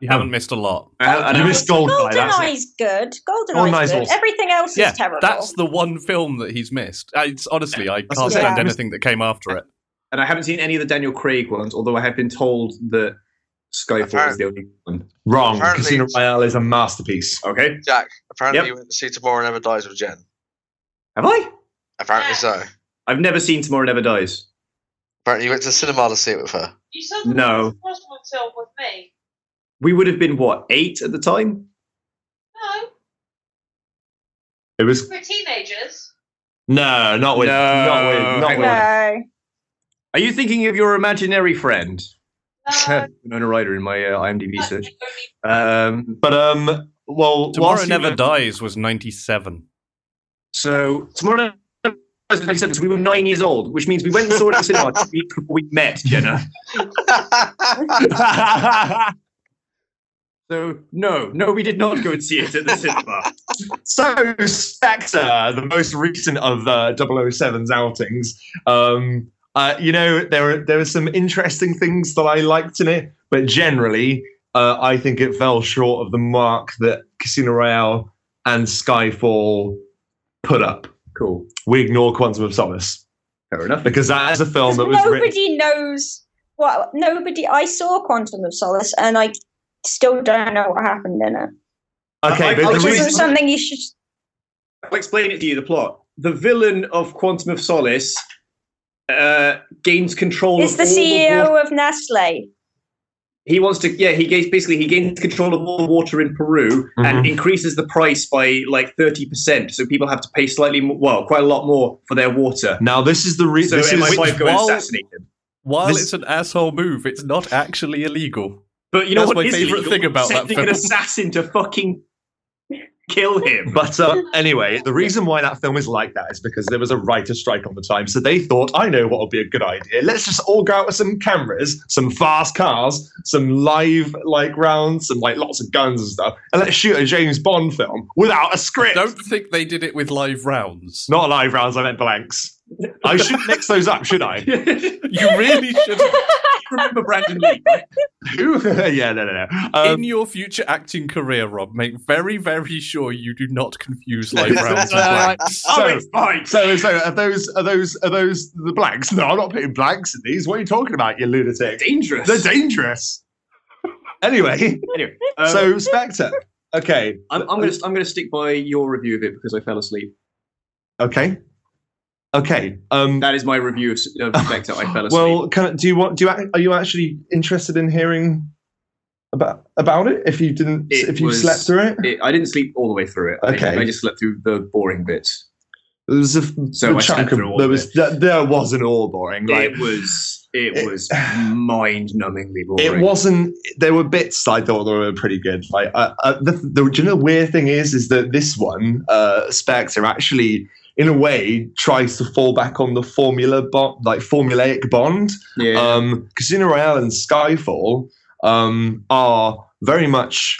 You haven't missed a lot. I, I You missed Goldeneye. That's it. GoldenEye's good. Goldeneye's GoldenEye's good. awesome. Everything else Yeah, is terrible. that's the one film that he's missed. Uh, It's honestly, I That's can't what stand saying. anything that came after it. and I haven't seen any of the Daniel Craig ones, although I have been told that Skyfall is the only one. Wrong. Casino Royale is a masterpiece. Okay. Jack, apparently Yep. you went to see Tomorrow Never Dies with Jen. Have I? Apparently Yeah. so. I've never seen Tomorrow Never Dies. Apparently you went to the cinema to see it with her. You saw the No. first one film with me. We would have been, what, eight at the time? No, It was we're teenagers. no, not with, No, not with, not with. no. Are you thinking of your imaginary friend? No, Winona Ryder in my uh, IMDb search. Um, But um, well, Tomorrow Never were- Dies was 97. so Tomorrow Never Dies was 97, so we were nine years old, which means we went and saw it at the cinema two weeks before we met, Jenna. So no, no, we did not go and see it at the cinema. so Spectre, the most recent of uh, 007's outings, um, uh, you know, there were there were some interesting things that I liked in it, but generally, uh, I think it fell short of the mark that Casino Royale and Skyfall put up. Cool, We ignore Quantum of Solace fair enough. because that is a film that was Nobody written. knows Well, nobody. I saw Quantum of Solace, and I still don't know what happened in it. Okay, I- but I the just- Is reason, something you should? I'll explain it to you. The plot: the villain of Quantum of Solace uh, gains control. Is of the all CEO water- of Nestle? he wants to. Yeah, he gains basically he gains control of all the water in Peru and Mhm. increases the price by like thirty percent. So people have to pay slightly, more, well, quite a lot more for their water. now this is the So reason. this is MI5 go and while- assassinate him. While This- it's an asshole move, it's not actually illegal. But you know That's what my is favourite illegal? thing about that Sending an assassin to fucking kill him. But uh, anyway, the reason why that film is like that is because there was a writer strike on the time. So they thought, I know what would be a good idea. Let's just all go out with some cameras, some fast cars, some live like rounds, some like lots of guns and stuff, and let's shoot a James Bond film without a script. Don't think they did it with live rounds. Not live rounds, I meant blanks. I shouldn't mix those up, should I? You really should. remember Brandon Lee, right? yeah, no, no, no. Um, in your future acting career, Rob, make very, very sure you do not confuse live rounds and Right. blanks. oh, So- it's fine. So, so are those are those are those the blacks? No, I'm not putting blacks in these. What are you talking about, you lunatic? dangerous. They're dangerous. Anyway, anyway, um, so Spectre. Okay, I'm, I'm gonna I'm gonna stick by your review of it because I fell asleep. okay, okay. Um, That is my review of, of Spectre. I fell asleep. well, can do you want? Do you are you actually interested in hearing about about it? If you didn't, It if you was- slept through it, It- I didn't sleep all the way through it. Okay. I, just slept through the boring bits. there was a, So a I chunk of all there was there, there wasn't all boring. Like it was it it- was mind-numbingly boring. It wasn't. There were bits I thought that were pretty good. Like, uh, uh, the, the, do you know weird thing is, is that this one, uh, Spectre, actually, in a way, tries to fall back on the formula bond, like formulaic Bond. Yeah. Um, Casino Royale and Skyfall um, are very much.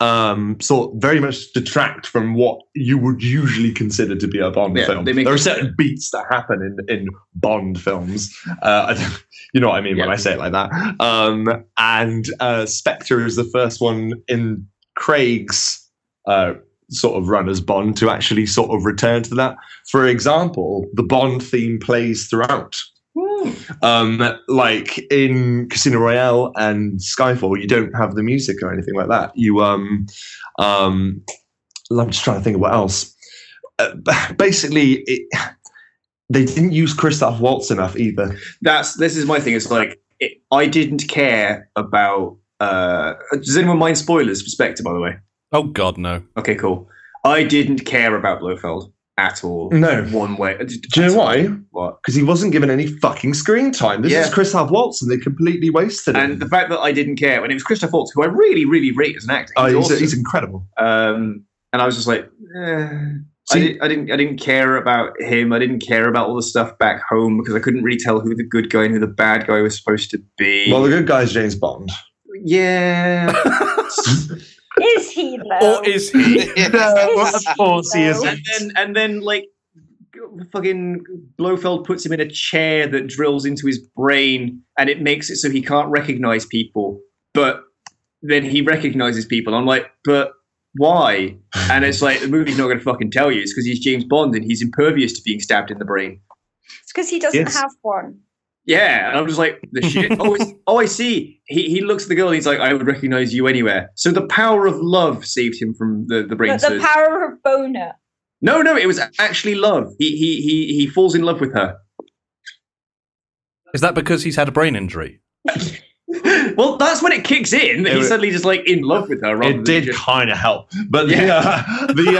Um, sort very much detract from what you would usually consider to be a Bond Yeah, film. there are certain beats that happen in, in Bond films. Uh, you know what I mean when I say it like that. Um, and uh, Spectre is the first one in Craig's uh, sort of run as Bond to actually sort of return to that. For example, the Bond theme plays throughout. Um, like in Casino Royale and Skyfall, you don't have the music or anything like that. You um, um, I'm just trying to think of what else. Uh, basically, it, they didn't use Christoph Waltz enough either. That's this is my thing. It's like it, I didn't care about. Uh, does anyone mind spoilers Perspective, By the way. Oh God, no. Okay, cool. I didn't care about Blofeld at all. No. one way. Do you know why? What? Because he wasn't given any fucking screen time. This Yeah. is Christoph Waltz, and they completely wasted it. And him. the fact that I didn't care when it was Christoph Waltz, who I really, really rate as an actor. Oh, He's he's, awesome. he's incredible. um, and I was just like, eh. I, See- didn't, I didn't, I didn't care about him. I didn't care about all the stuff back home because I couldn't really tell who the good guy and who the bad guy was supposed to be. Well, the good guy's James Bond. yeah, Is he though? Or is he? no, of course he Though. isn't. and then and then like fucking Blofeld puts him in a chair that drills into his brain and it makes it so he can't recognize people but then he recognizes people i'm like but why and it's like the movie's not going to fucking tell you it's because he's james bond and he's impervious to being stabbed in the brain It's because he doesn't Yes. have one. Yeah and i'm just like the shit oh, oh i see he, he looks at the girl and he's like i would recognize you anywhere so the power of love saved him from the, the brain But the power of boner. No, no, it was actually love. He he he he falls in love with her. Is that because he's had a brain injury? well, that's when it kicks in. that It He's suddenly just like in love with her. rather It than did just- kind of help, but the Yeah. uh, the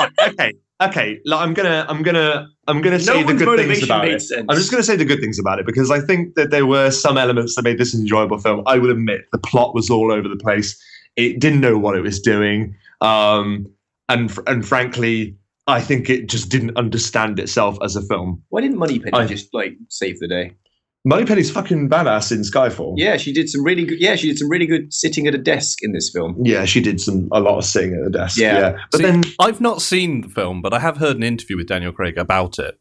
uh, okay, okay. like, I'm gonna I'm gonna I'm gonna say the good things about it. sense. I'm just to say the good things about it because I think that there were some elements that made this an enjoyable film. I will admit the plot was all over the place. It didn't know what it was doing, um, and and frankly, I think it just didn't understand itself as a film. Why didn't Money Moneypenny I- just like save the day? Moneypenny's fucking badass in Skyfall. Yeah, she did some really good. Yeah, she did some really good sitting at a desk in this film. Yeah, she did some a lot of sitting at a desk. Yeah. Yeah, but See, then I've not seen the film, but I have heard an interview with Daniel Craig about it.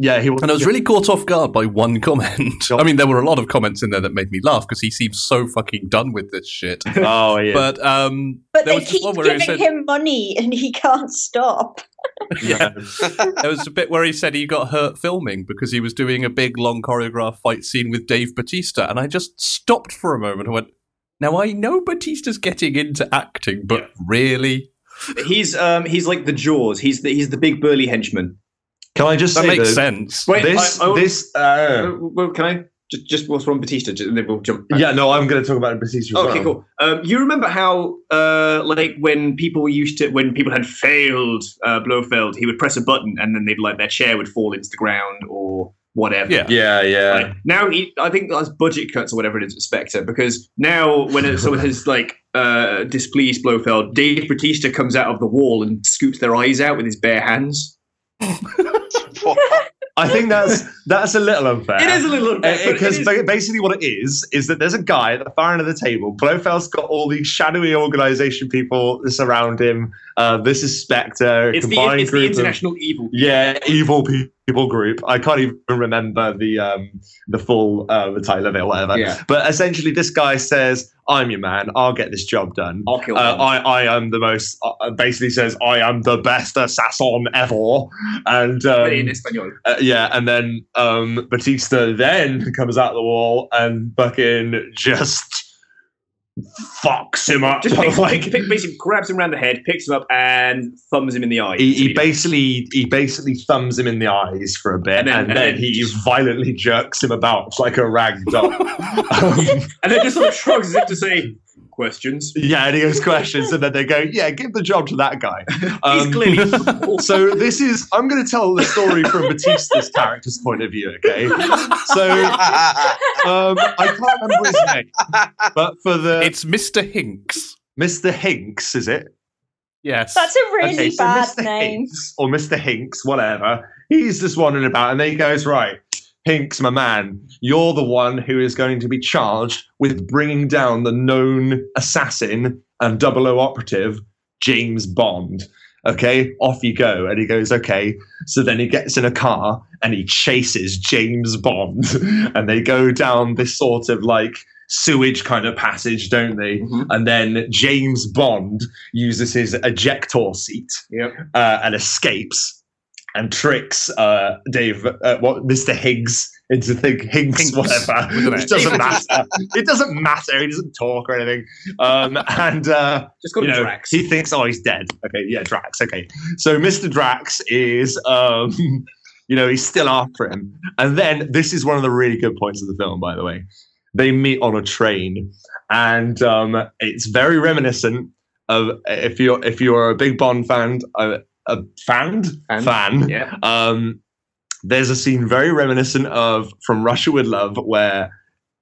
Yeah, he was. And I was really caught off guard by one comment. I mean, there were a lot of comments in there that made me laugh because he seems so fucking done with this shit. Oh yeah. But um, But there they was keep one giving said, him money and he can't stop. yeah, there was a bit where he said he got hurt filming because he was doing a big, long choreographed fight scene with Dave Bautista, and I just stopped for a moment and went, "Now I know Bautista's getting into acting, but really, He's um he's like the Jaws. He's the he's the big burly henchman. Can I just that say makes that sense." Wait, this I- I- this uh, Uh, well, can I just just what's wrong Bautista? And then we'll jump. back. yeah no I'm going to talk about Bautista. as Okay, well. cool. Um, you remember how, uh, like, when people used to, when people had failed uh, Blofeld, he would press a button and then they'd like their chair would fall into the ground or whatever. Yeah. Yeah, yeah. Right. Now, he, I think that's budget cuts or whatever it is at Spectre because now when it, someone has like uh, displeased Blofeld, Dave Bautista comes out of the wall and scoops their eyes out with his bare hands. I think that's that's a little unfair. It is a little unfair, because is- basically what it is is that there's a guy at the far end of the table. Blofeld's got all these shadowy organization people that surround him. Uh, this is Spectre, It's the, combined it's the group of- international evil. yeah, evil people group. I can't even remember the um, the full uh, the title of it or whatever. Yeah. But essentially, this guy says, "I'm your man. I'll get this job done." I'll kill Uh. I, I am the most. Uh, basically, says I am the best assassin ever, and um, in Espanol. uh, yeah, and then um, Bautista then comes out the wall and fucking just fucks him up. Just picks, like basically grabs him around the head, picks him up, and thumbs him in the eyes. he, he basically he basically thumbs him in the eyes for a bit, And then, and then he just- violently jerks him about like a rag doll. um, and then just sort of shrugs as if to say, "Questions." yeah, and he goes questions, and then they go, "Yeah, give the job to that guy." He's Um, clearly so this is I'm going to tell the story from Bautista's character's point of view. Okay, so um, I can't remember his name, but for the It's Mr. Hinx. Mr. Hinx, is it? Yes. That's a really Okay, so bad Mr. name. Hinx or Mr. Hinx, whatever. He's just wandering about, and then he goes, "Right, Hinx, my man, you're the one who is going to be charged with bringing down the known assassin and double O operative, James Bond." Okay, off you go. And he goes, okay. So then he gets in a car and he chases James Bond. and they go down this sort of like sewage kind of passage, don't they? Mhm. And then James Bond uses his ejector seat Yep. uh, and escapes and tricks uh, Dave, uh, what Mr. Higgs into think Hinx, Hinx, whatever. It doesn't matter. it doesn't matter. He doesn't talk or anything. Um, and uh, Just you know, Drax. he thinks, oh, he's dead. Okay, yeah, Drax. Okay, so Mr. Drax is, um, you know, he's still after him. And then this is one of the really good points of the film, by the way. They meet on a train, and um, it's very reminiscent of if you're if you're a big Bond fan, a, a fan Fan. fan. Yeah. Um, there's a scene very reminiscent of from Russia with Love where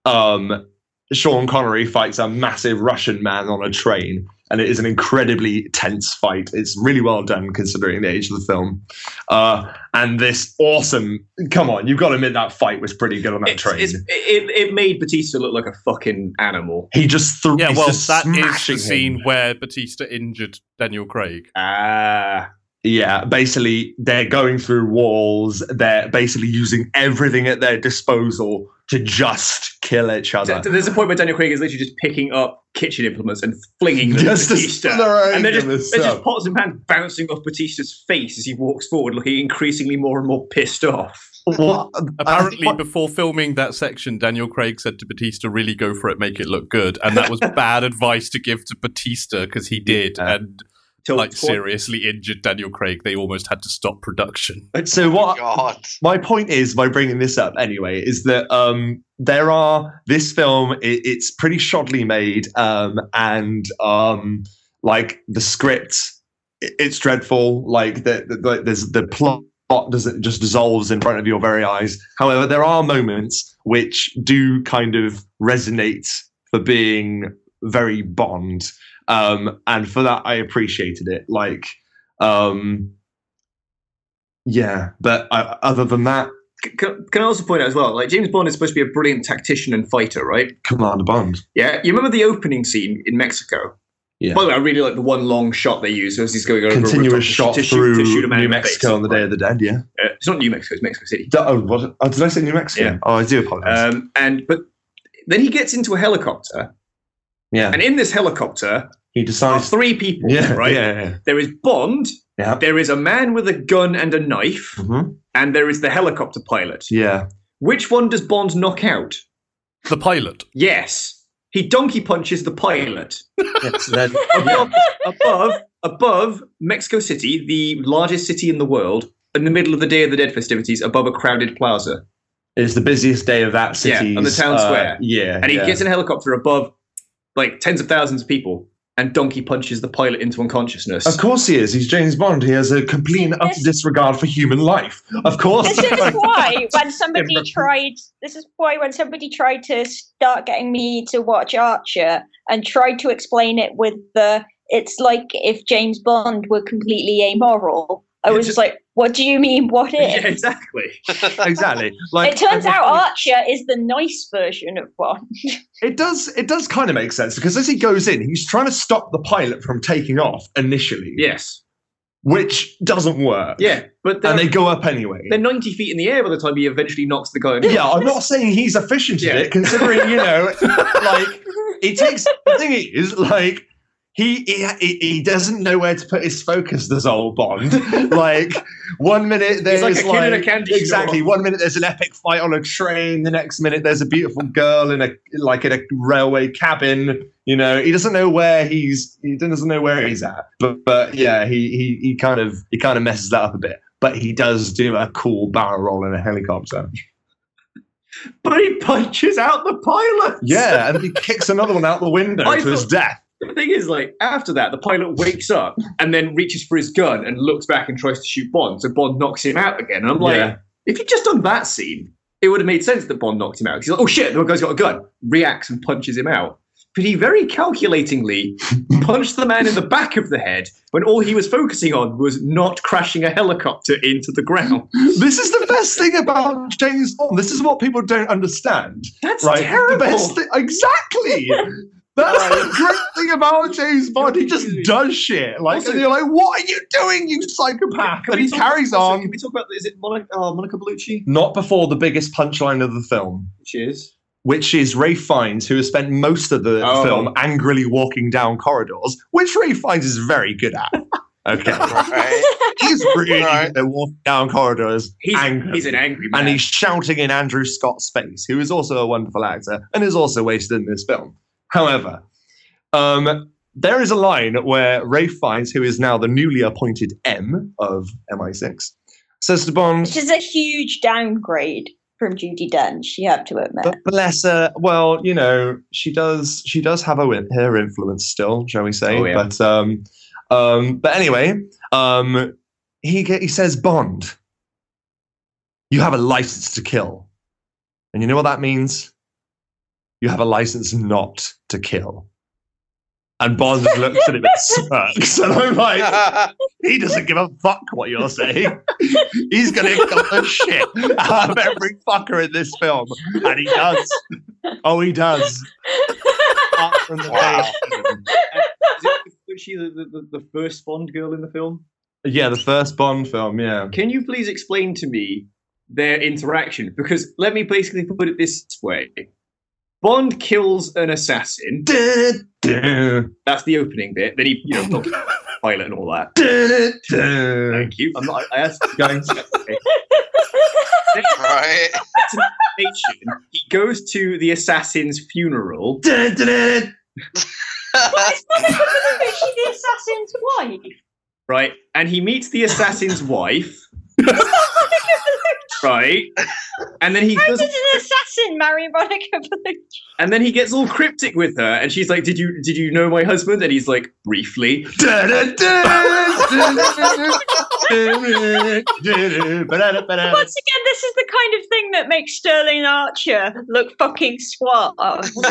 um, Sean Connery fights a massive Russian man on a train, and it is an incredibly tense fight. It's really well done considering the age of the film. Uh, and this awesome, come on, you've got to admit that fight was pretty good on that It's, train. it's, it, it made Bautista look like a fucking animal. he just threw. yeah, well, just that is smashing the him. scene where Bautista injured Daniel Craig. Ah. Yeah, basically, they're going through walls. They're basically using everything at their disposal to just kill each other. There's a point where Daniel Craig is literally just picking up kitchen implements and flinging them Just at Bautista. And they're just, them they're just pots and pans bouncing off Bautista's face as he walks forward, looking increasingly more and more pissed off. What? Apparently, I- before filming that section, Daniel Craig said to Bautista, "Really go for it, make it look good," and that was bad advice to give to Bautista because he did, Yeah. and Till- like seriously injured Daniel Craig. They almost had to stop production. so what? God. my point is by bringing this up anyway is that um there are this film it, it's pretty shoddily made um and um like the script it, it's dreadful like the, the, the there's the plot does it just dissolves in front of your very eyes however there are moments which do kind of resonate for being very bond um and for that i appreciated it like um yeah but uh, other than that Can, can I also point out as well, like James Bond is supposed to be a brilliant tactician and fighter, right? Commander Bond. Yeah. You remember the opening scene in Mexico Yeah. By the way, I really like the one long shot they use as he's going over a Continuous to- shot to shoot- through to shoot a man New in Mexico on the Day of the Dead. Yeah. Uh, it's not New Mexico; it's Mexico City. D- Oh, what? Oh, did I say New Mexico? Yeah. Oh, I do apologize. Um, and but then he gets into a helicopter, yeah. and in this helicopter He are decides. three people. Yeah. right. Yeah. Yeah. There is Bond. Yeah. There is a man with a gun and a knife, hmm and there is the helicopter pilot. Yeah. Which one does Bond knock out? The pilot. Yes, he donkey punches the pilot. Then- above, above, above Mexico City, the largest city in the world, in the middle of the Day of the Dead festivities, above a crowded plaza, It's the busiest day of that Yeah, city. on the town square. Yeah. and he yeah. gets in a helicopter above, like tens of thousands of people, and donkey punches the pilot into unconsciousness. Of course he is. He's James Bond. He has a complete and utter disregard for human life. Of course. This is why when somebody tried this is why when somebody tried to start getting me to watch Archer and tried to explain it with the it's like if James Bond were completely amoral. I was just like, what do you mean What is? yeah, exactly. exactly. Like it turns out Archer is the nice version of Bond. it does. It does kind of make sense because as he goes in, he's trying to stop the pilot from taking off initially, Yes. which doesn't work. Yeah, but and they go up anyway. they're 90 feet in the air by the time he eventually knocks the guy. yeah, I'm not saying he's efficient Yeah. at it, considering you know, like it takes. The thing is, like. He, he he doesn't know where to put his focus. This old Bond, like one minute there's like a kid in a candy store. exactly one minute there's an epic fight on a train, the next minute there's a beautiful girl in a like in a railway cabin. You know, he doesn't know where he's he doesn't know where he's at. But but yeah, he he he kind of he kind of messes that up a bit. But he does do a cool barrel roll in a helicopter. But he punches out the pilot. Yeah, and he kicks another one out the window I to his death. The thing is, like, after that, the pilot wakes up and then reaches for his gun and looks back and tries to shoot Bond. So Bond knocks him out again. And I'm like, Yeah. if you'd just done that scene, it would have made sense that Bond knocked him out. He's like, oh shit, the guy's got a gun. Reacts and punches him out. But he very calculatingly punched the man in the back of the head when all he was focusing on was not crashing a helicopter into the ground. This is the best thing about James Bond. This is what people don't understand. That's right? terrible. The best thi- exactly. That's the great thing about James Bond. He just does shit. Like, Also- and you're like, what are you doing, you psychopath? Can And he carries also, on. Can we talk about, is it Monica, uh, Monica Bellucci? Not before the biggest punchline of the film, Which is? which is Ralph Fiennes, who has spent most of the Oh. film angrily walking down corridors, which Ralph Fiennes is very good at. Okay. Right. he's really Right. good at walking down corridors He's, angrily. he's an angry man. and he's shouting in Andrew Scott's face, who is also a wonderful actor and is also wasted in this film. However, um, there is a line where Ralph Fiennes, who is now the newly appointed M of MI6, says to Bond, Which is a huge downgrade from Judi Dench, you have to admit. but bless her. Well, you know, she does. She does have a, win- her influence still, shall we say? Oh, yeah. But um, um, but anyway, um, he ge- he says, Bond, you have a license to kill, and you know what that means? You have a license not to kill. And Bond looks at him and smirks, and I'm like, he doesn't give a fuck what you're saying. He's gonna kill the shit out of every fucker in this film, and he does. Oh, he does. Apart from the Wow. Is was she the, the, the first Bond girl in the film? Yeah, the first Bond film. Yeah. Can you please explain to me their interaction? Because let me basically put it this way Bond kills an assassin. That's the opening bit. Then he, you know, the pilot and all that. Thank you. I'm not, I asked you guys. Right. He goes to the assassin's funeral. But it's Monica Bellucci, she's the assassin's wife. right? And he meets the assassin's wife, It's not Monica Bellucci. right? And then he How does, an assassin marry Monica Bellucci? and then he gets all cryptic with her, and she's like, "Did you did you know my husband?" And he's like, "Briefly." Once again, this is the kind of thing that makes Sterling Archer look fucking suave.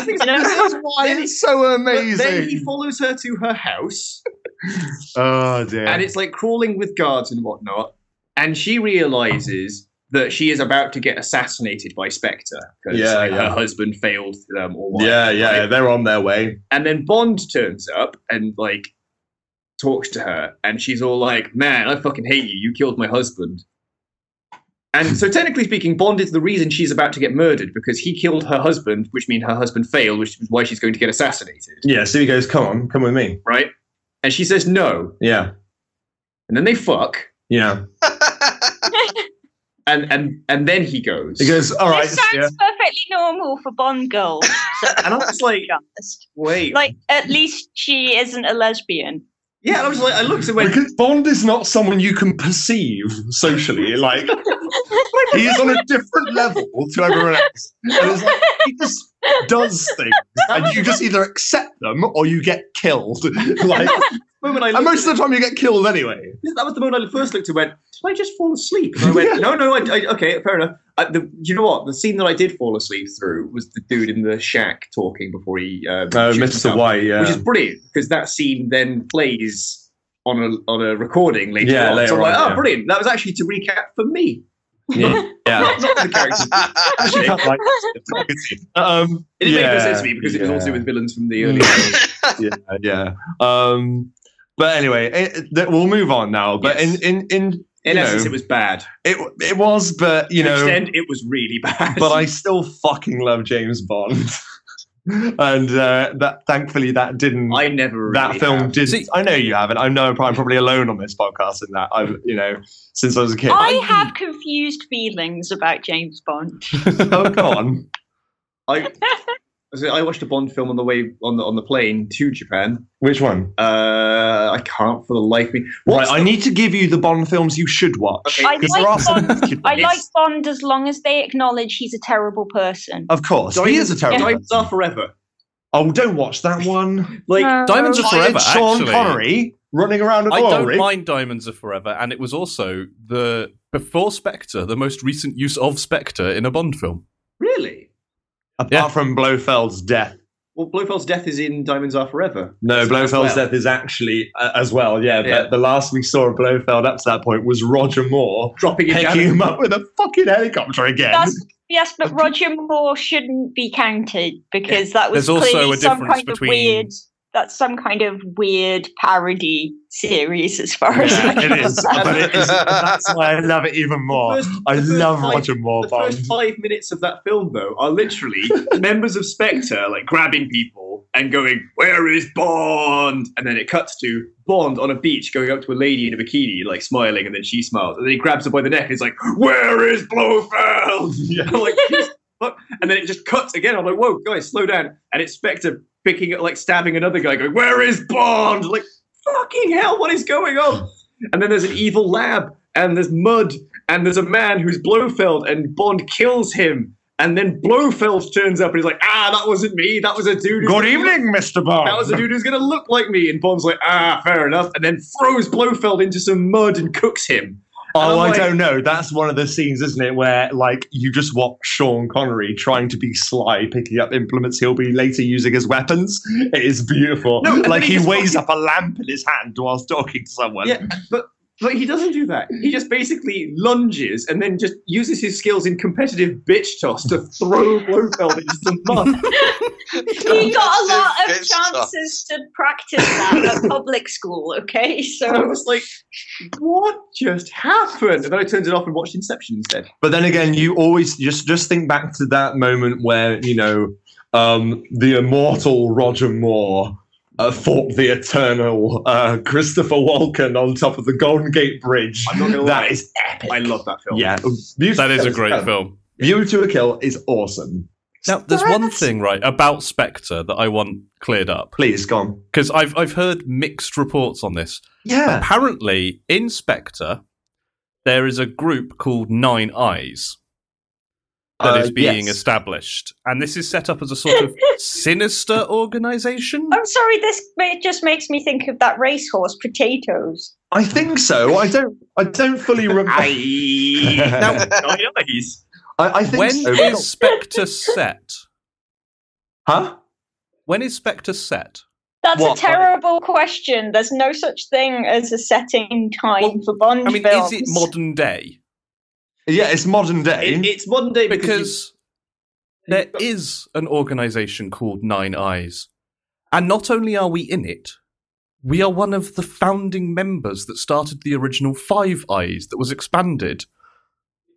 You know? This is why it's so But then he amazing. follows her to her house, Oh dear. and it's like crawling with guards and whatnot. And she realizes that she is about to get assassinated by Spectre because Yeah, like, yeah. her husband failed them or whatever, Yeah, yeah, right? they're on their way. And then Bond turns up and like talks to her, and she's all like, "Man, I fucking hate you. You killed my husband." And so, technically speaking, Bond is the reason she's about to get murdered because he killed her husband, which means her husband failed, which is why she's going to get assassinated, Yeah, so he goes, "Come on, come with me." right? And she says no, Yeah, and then they fuck, yeah. and and and then he goes. He goes, "All right." this sounds yeah. perfectly normal for Bond girls. and I was like, to honest. wait, Like, at least she isn't a lesbian. yeah. I was like, I looked and went, Because Bond is not someone you can perceive socially. Like he is on a different level to everyone else. And it's like he just does things, and you just either accept them or you get killed. Like, moment I and most of the time you get killed anyway. that was the moment I first looked and went, did I just fall asleep? And I went, no, no, I, I, okay, fair enough. I, the, you know what? The scene that I did fall asleep through was the dude in the shack talking before he. Uh, Oh, shoots Mr. himself, White, yeah. Which is brilliant because that scene then plays on a on a recording later Yeah, on. later so I'm like, oh, yeah. brilliant. That was actually to recap for me. Yeah, yeah. Not, not the characters. Actually, um, It didn't yeah, make no sense to me because it was also with villains from the early yeah, yeah. Um, but anyway, it, th- we'll move on now. But Yes. in in in In essence, know, it was bad. it it was, but you to know, extent, it was really bad. but I still fucking love James Bond, and uh, that thankfully that didn't. I never really that film have. did. See- I know you haven't. I know I'm probably alone on this podcast in that. I've you know since I was a kid. I have confused feelings about James Bond. oh, come on. I, so I watched a Bond film on the way on the on the plane to Japan. Which one? Uh, I can't for the life of me. Right, What's I need to give you the Bond films you should watch. Okay, I like there some Bond. I like Bond as long as they acknowledge he's a terrible person. Of course, he is a terrible. Diamonds person. Are forever. Oh, don't watch that one. Like No. Diamonds are forever. Sean actually. Connery running around I don't rig. mind Diamonds Are Forever, and it was also the before Spectre, the most recent use of Spectre in a Bond film. really? Apart Yeah. from Blofeld's death. Well, Blofeld's death is in Diamonds Are Forever. No, As Blofeld's well. death is actually uh, as well. Yeah, Yeah. But the last we saw of Blofeld up to that point was Roger Moore dropping it picking down. him up with a fucking helicopter again. That's, yes, but Roger Moore shouldn't be counted because that was There's also clearly a some difference kind between- of weird. That's some kind of weird parody series, as far as Yeah, I it is. But it is. That's why I love it even more. first- I love five- Roger Moore The Bond. first five minutes of that film, though, are literally members of Spectre like grabbing people and going, "Where is Bond?" And then it cuts to Bond on a beach going up to a lady in a bikini, like smiling, and then she smiles, and then he grabs her by the neck and he's like, "Where is Blofeld?" Yeah. Like, and then it just cuts again. I'm like, "Whoa, guys, slow down!" And it's Spectre picking, up, like, stabbing another guy, going, "Where is Bond?" Like, fucking hell, what is going on? And then there's an evil lab, and there's mud, and there's a man who's Blofeld, and Bond kills him. And then Blofeld turns up and he's like, ah, that wasn't me. That was a dude. who's Good gonna evening, Mr. Bond. That was a dude who's going to look like me. And Bond's like, ah, fair enough. And then throws Blofeld into some mud and cooks him. Oh, I'm I don't know. That's one of the scenes, isn't it, where like you just watch Sean Connery trying to be sly, picking up implements he'll be later using as weapons. It is beautiful. No, like he he weighs up a lamp in his hand whilst talking to someone. Yeah, but but he doesn't do that. He just basically lunges and then just uses his skills in competitive bitch toss to throw Blofeld into the mud. He got a lot of Good stuff. chances to practice that at public school, okay? And I So was like, what just happened? And then I turned it off and watched Inception instead. But then again, you always just just think back to that moment where you know um, the immortal Roger Moore uh, fought the eternal uh, Christopher Walken on top of the Golden Gate Bridge. I'm not gonna lie. That is epic. I love that film. yeah, View That is a great fun. film. View to a Kill is awesome. Now, there's one thing, right, about Spectre that I want cleared up Please, go on. because I've I've heard mixed reports on this. Yeah. Apparently, in Spectre, there is a group called Nine Eyes that is Uh, being yes. established, and this is set up as a sort of sinister organization. I'm sorry, this it just makes me think of that racehorse, Potatoes. I think so. I don't. I don't fully remember. I now eyes. I, I think When so. is Spectre set? huh? When is Spectre set? That's What? a terrible question. There's no such thing as a setting time for Bond I mean, films. is it modern day? Yeah, it's modern day. It, it's modern day because, because there is an organization called Nine Eyes. And not only are we in it, we are one of the founding members that started the original Five Eyes that was expanded.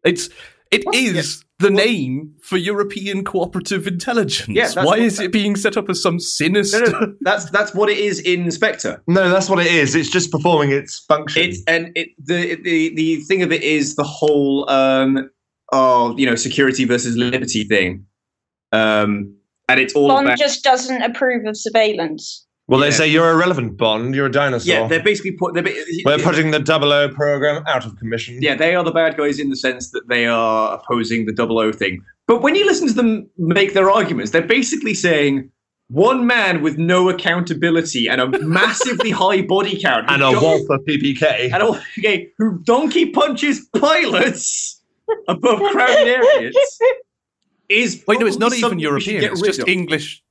It's it is the name for European Cooperative Intelligence. Yeah, that's Why what- is it being set up as some sinister? no, no, that's that's what it is in Spectre. no, that's what it is. It's just performing its function. It's and it the the the thing of it is the whole um oh you know security versus liberty thing, um and it's all Bond about just doesn't approve of surveillance. Well, they say you're irrelevant, Bond. You're a dinosaur. yeah they're basically put they're, We're putting the Double O program out of commission. yeah they are the bad guys in the sense that they are opposing the double O thing. But when you listen to them make their arguments, they're basically saying. One man with no accountability and a massively high body count, And a don't- Walther PPK. and a, okay, who donkey punches pilots above crowded areas is Wait, no, it's not even something European. It's just of. English.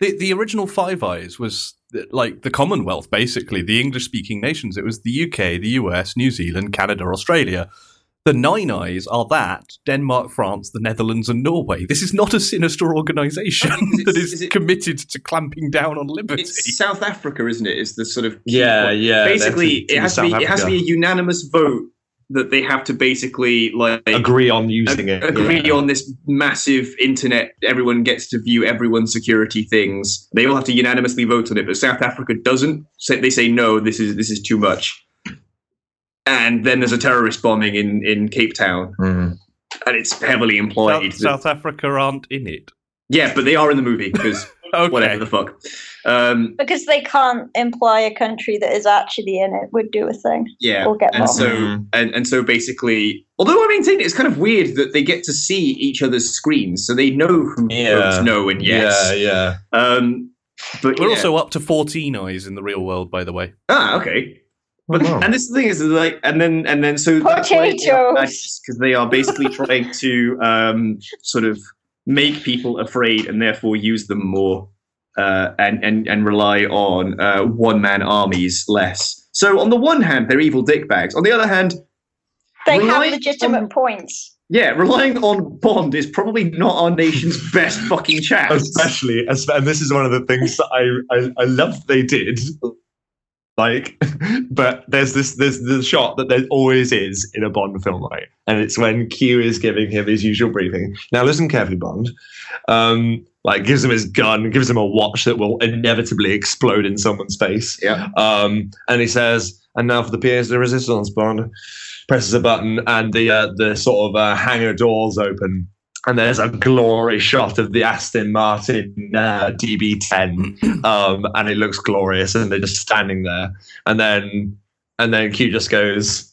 The the original Five Eyes was uh, like the Commonwealth, basically the English speaking nations. It was the UK, the US, New Zealand, Canada, Australia. The Nine Eyes are that Denmark, France, the Netherlands, and Norway. This is not a sinister organisation Is that is, is it- committed to clamping down on liberty. It's South Africa, isn't it? Is the sort of Yeah, yeah. basically it has to be it has to be a unanimous vote that they have to basically like agree on using it. agree yeah. on this massive internet everyone gets to view everyone's security things they all have to unanimously vote on it but south africa doesn't say they say no this is this is too much and then there's a terrorist bombing in in cape town Mhm. and it's heavily implied South, South Africa aren't in it. yeah but they are in the movie because Okay. whatever the fuck um Because they can't imply a country that is actually in it would do a thing yeah or get and bombed. so Mhm. and, and so basically although i maintain it's kind of weird that they get to see each other's screens so they know who Yeah. votes no and yes Yeah, yeah. um but We're yeah. also up to 14 eyes in the real world, by the way. ah okay but Wow. and this thing is like and then and then so Potatoes. because they are basically trying to um sort of make people afraid and therefore use them more uh and and and rely on uh one man armies less so on the one hand they're evil dickbags on the other hand they have legitimate on- points. Yeah, relying on Bond is probably not our nation's best fucking chance. Especially, and this is one of the things that I, I, I love they did. Like, but there's this there's the shot that there always is in a Bond film, right? And it's when Q is giving him his usual briefing. Now, listen carefully, Bond. Um, like, gives him his gun, gives him a watch that will inevitably explode in someone's face. Yeah. Um, and he says, "And now for the pièce de résistance, Bond." Presses a button, and the uh, the sort of uh, hangar doors open, and there's a glory shot of the Aston Martin uh, DB10, um, and it looks glorious, and they're just standing there, and then and then Q just goes,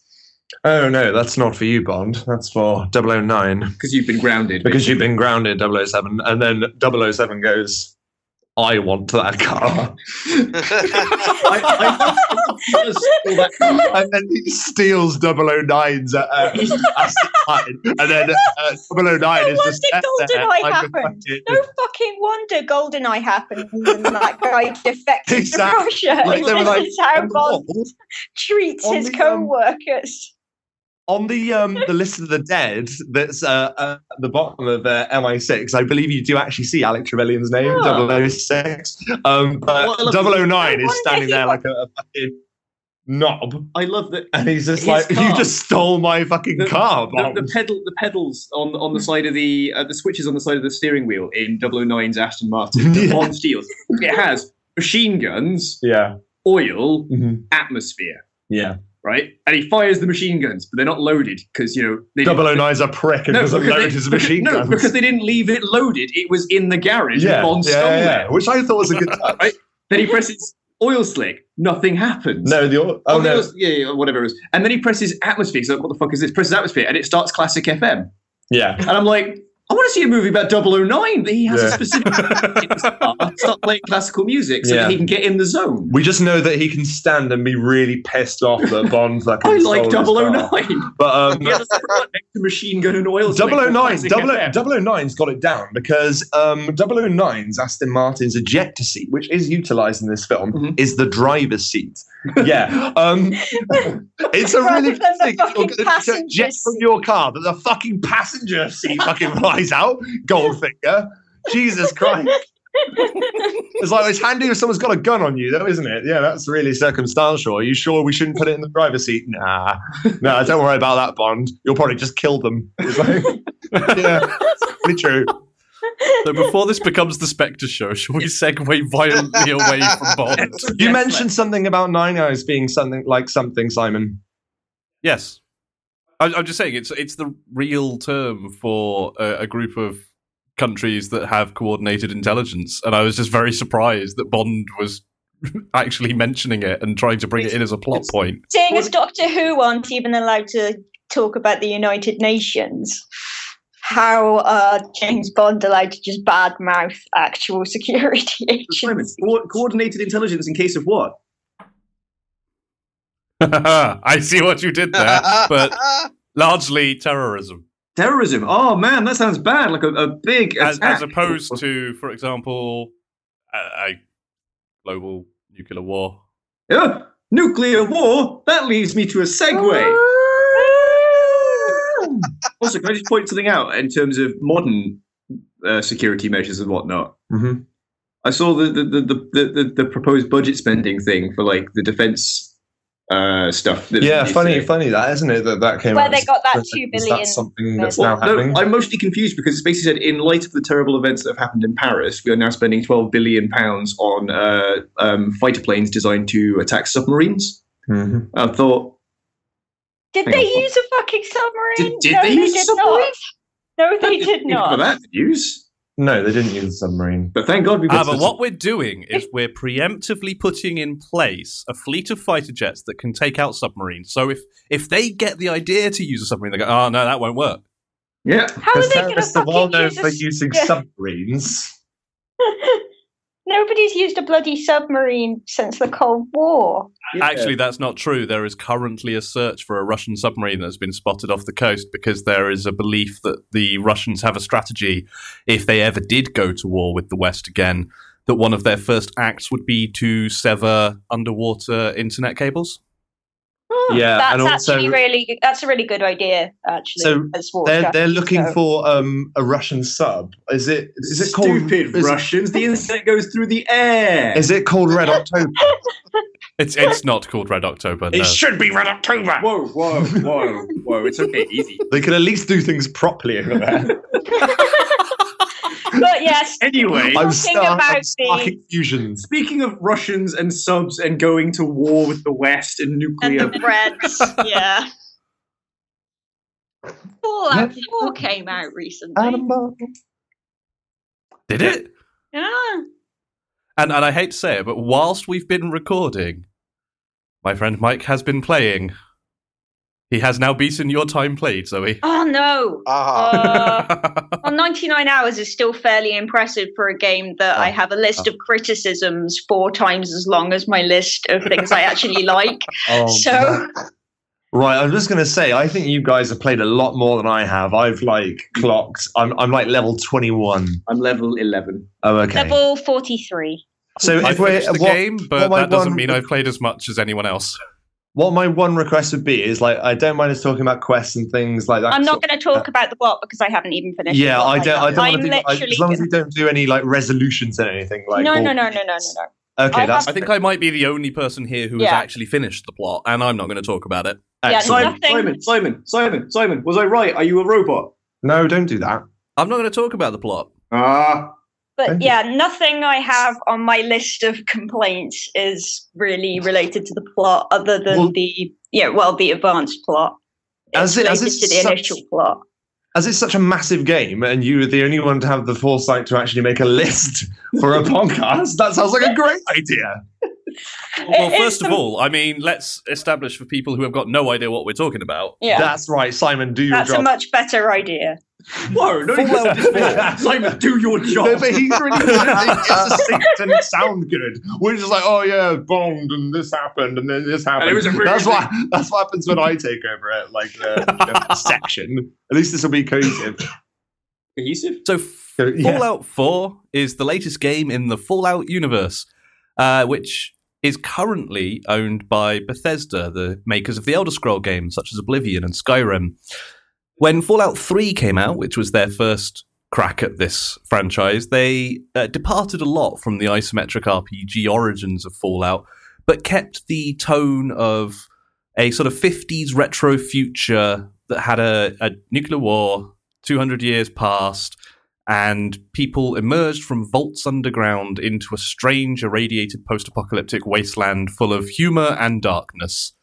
"Oh no, that's not for you, Bond. That's for 009 Because you've been grounded. because you've been grounded, 007." And then 007 goes, "I want that car." I, I, he does and then he steals 009's uh, uh, Aston Martin, and then uh, 009 is No just wonder left there GoldenEye happened. No fucking wonder GoldenEye happened and that guy defected Exactly. to Russia. Like, they were this like, is how on Bond treats his um, co-workers. On the um the list of the dead that's uh, at the bottom of uh, MI6, I believe you do actually see Alex Trevelyan's name, Oh. 006. Um, but Well, 009 is standing there like a, a fucking knob, I love that. and he's just like, car. "You just stole my fucking The- car, The, the pedal, the pedals on on the side of the uh, the switches on the side of the steering wheel in 009's Aston Martin. that Yeah. Bond steals. It has machine guns, yeah, oil, Mhm. atmosphere. yeah. Right, and he fires the machine guns, but they're not loaded because you know they 009's a prick and doesn't because load they- his machine no, guns. because they didn't leave it loaded. It was in the garage. yeah, Bond yeah, stole yeah, it. which I thought was a good touch. Right. Then he presses oil slick. Nothing happens. No, the oh, Oh, no, oil- yeah, yeah, whatever it was. And then he presses atmosphere. So what the fuck is this? Presses atmosphere, and it starts classic FM. yeah. And I'm like, I want to see a movie about 009. But he has Yeah. a specific start, playing classical music so Yeah. that he can get in the zone. We just know that he can stand and be really pissed off that Bond's fucking I like stole 009. But um, He has a separate one next to machine gun and oil. slick for 009, classic 00 FM. 009's got it down because um, 009's Aston Martin's ejector seat, which is utilised in this film, Mhm. is the driver's seat. Yeah. Um, it's a Rather really than the thing. Fucking passenger jet from your car, that the fucking passenger seat fucking flies out. Goldfinger. Jesus Christ. It's like it's handy if someone's got a gun on you, though, isn't it? Yeah, that's really circumstantial. Are you sure we shouldn't put it in the driver's seat? Nah, nah, don't worry about that, Bond. You'll probably just kill them. It's like, yeah, pretty true. So before this becomes the Spectre show, shall we segue violently away from Bond? You Yes, mentioned something about Nine Eyes being something like something, Simon. Yes, I, I'm just saying it's it's the real term for a, a group of countries that have coordinated intelligence, and I was just very surprised that Bond was actually mentioning it and trying to bring it in as a plot point. Seeing as Doctor Who aren't even allowed to talk about the United Nations, how are James Bond allowed to just badmouth actual security Simon, agents? co- coordinated intelligence in case of what? I see what you did there, but largely terrorism, Terrorism. Oh man, that sounds bad. Like a, a big as, as opposed to, for example, a, a global nuclear war. Yeah, nuclear war. That leads me to a segue. Also, can I just point something out in terms of modern uh, security measures and whatnot? Mm-hmm. I saw the the, the, the, the the proposed budget spending thing for like the defense uh, stuff. that- Yeah, funny, uh, funny that isn't it? That that came Where out. they got that Is two that billion something that's Well, now no, happening? I'm mostly confused because it's basically said in light of the terrible events that have happened in Paris, we are now spending 12 billion pounds on uh, um, fighter planes designed to attack submarines. Mhm. I thought, Did Hang they on, use a fucking submarine? Did- did no, they use a did submarine? not. No, they "Didn't did think of not. that news. No, they didn't use a submarine. But thank God we've Ah, got. but what we're doing is we're preemptively putting in place a fleet of fighter jets that can take out submarines. So if if they get the idea to use a submarine, they go, "Oh no, that won't work." yeah, How are Because they going to terrorists are well known use a for using yeah. submarines. Nobody's used a bloody submarine since the Cold War. Actually, that's not true. There is currently a search for a Russian submarine that has been spotted off the coast because there is a belief that the Russians have a strategy if they ever did go to war with the West again, that one of their first acts would be to sever underwater internet cables. Yeah, that's and also- actually really that's a really good idea. Actually, So as They're they're looking so- for um, a Russian sub. Is it is it called stupid is it- Russians. the internet goes through the air. Is it called Red October? It's it's not called Red October. No. It should be Red October. Whoa, whoa, whoa, whoa! It's okay, easy. They could at least do things properly over there. but yes, Anyway, I'm Talking still I'm about sparking fusions. speaking of Russians and subs and going to war with the West and nuclear. and nuclear, the Reds, yeah. Fallout 4 came out recently. Did it? Yeah. And and I hate to say it, but whilst we've been recording, my friend Mike has been playing. He has now beaten your time played, Zoe. Oh no. Ah, Uh, well, 99 hours is still fairly impressive for a game that I oh. have a list oh. of criticisms four times as long as my list of things I actually like. Oh, So, Right, I'm just gonna say, I think you guys have played a lot more than I have. I've like clocked. I'm I'm like level 21. I'm level eleven. Oh, okay. level 43. so I if we're finished the what, game, but that doesn't one- mean I've played as much as anyone else. What my one request would be is like I don't mind us talking about quests and things like that. I'm not going to talk about the plot because I haven't even finished. Yeah, I don't. I don't I'm want to do. I, as long as we don't do any like resolutions and anything like. no, no, no, no, no, no, no. Okay, I that's have- I think I might be the only person here who Yeah. has actually finished the plot, and I'm not going to talk about it. Yeah. Simon, Nothing- Simon, Simon, Simon, Simon. Was I right? Are you a robot? No, don't do that. I'm not going to talk about the plot. Ah, But Thank you. yeah, nothing I have on my list of complaints is really related to the plot, other than Well- the yeah, well, the advanced plot. As It's it- as it's to the such- initial plot. As it's such a massive game, and you were the only one to have the foresight to actually make a list for a podcast, that sounds like a great idea. Well, first of all, I mean, let's establish for people who have got no idea what we're talking about. Yeah, That's right, Simon. Do your that's a much better idea. Whoa! No, need Fallout to dismiss- Simon, do your job. No, but he's really it's succinct and it sound good. We're just like, oh yeah, Bond, and this happened, and then this happened. it was a really that's what that's what happens when I take over it, like the, the section. At least this will be cohesive. Cohesive. So, So, yeah. Fallout 4 is the latest game in the Fallout universe, uh, which is currently owned by Bethesda, the makers of the Elder Scroll games such as Oblivion and Skyrim. When Fallout 3 came out, which was their first crack at this franchise, they uh, departed a lot from the isometric RPG origins of Fallout, but kept the tone of a sort of 50s retro future that had a, a nuclear war, 200 years past, and people emerged from vaults underground into a strange, irradiated post apocalyptic wasteland full of humor and darkness.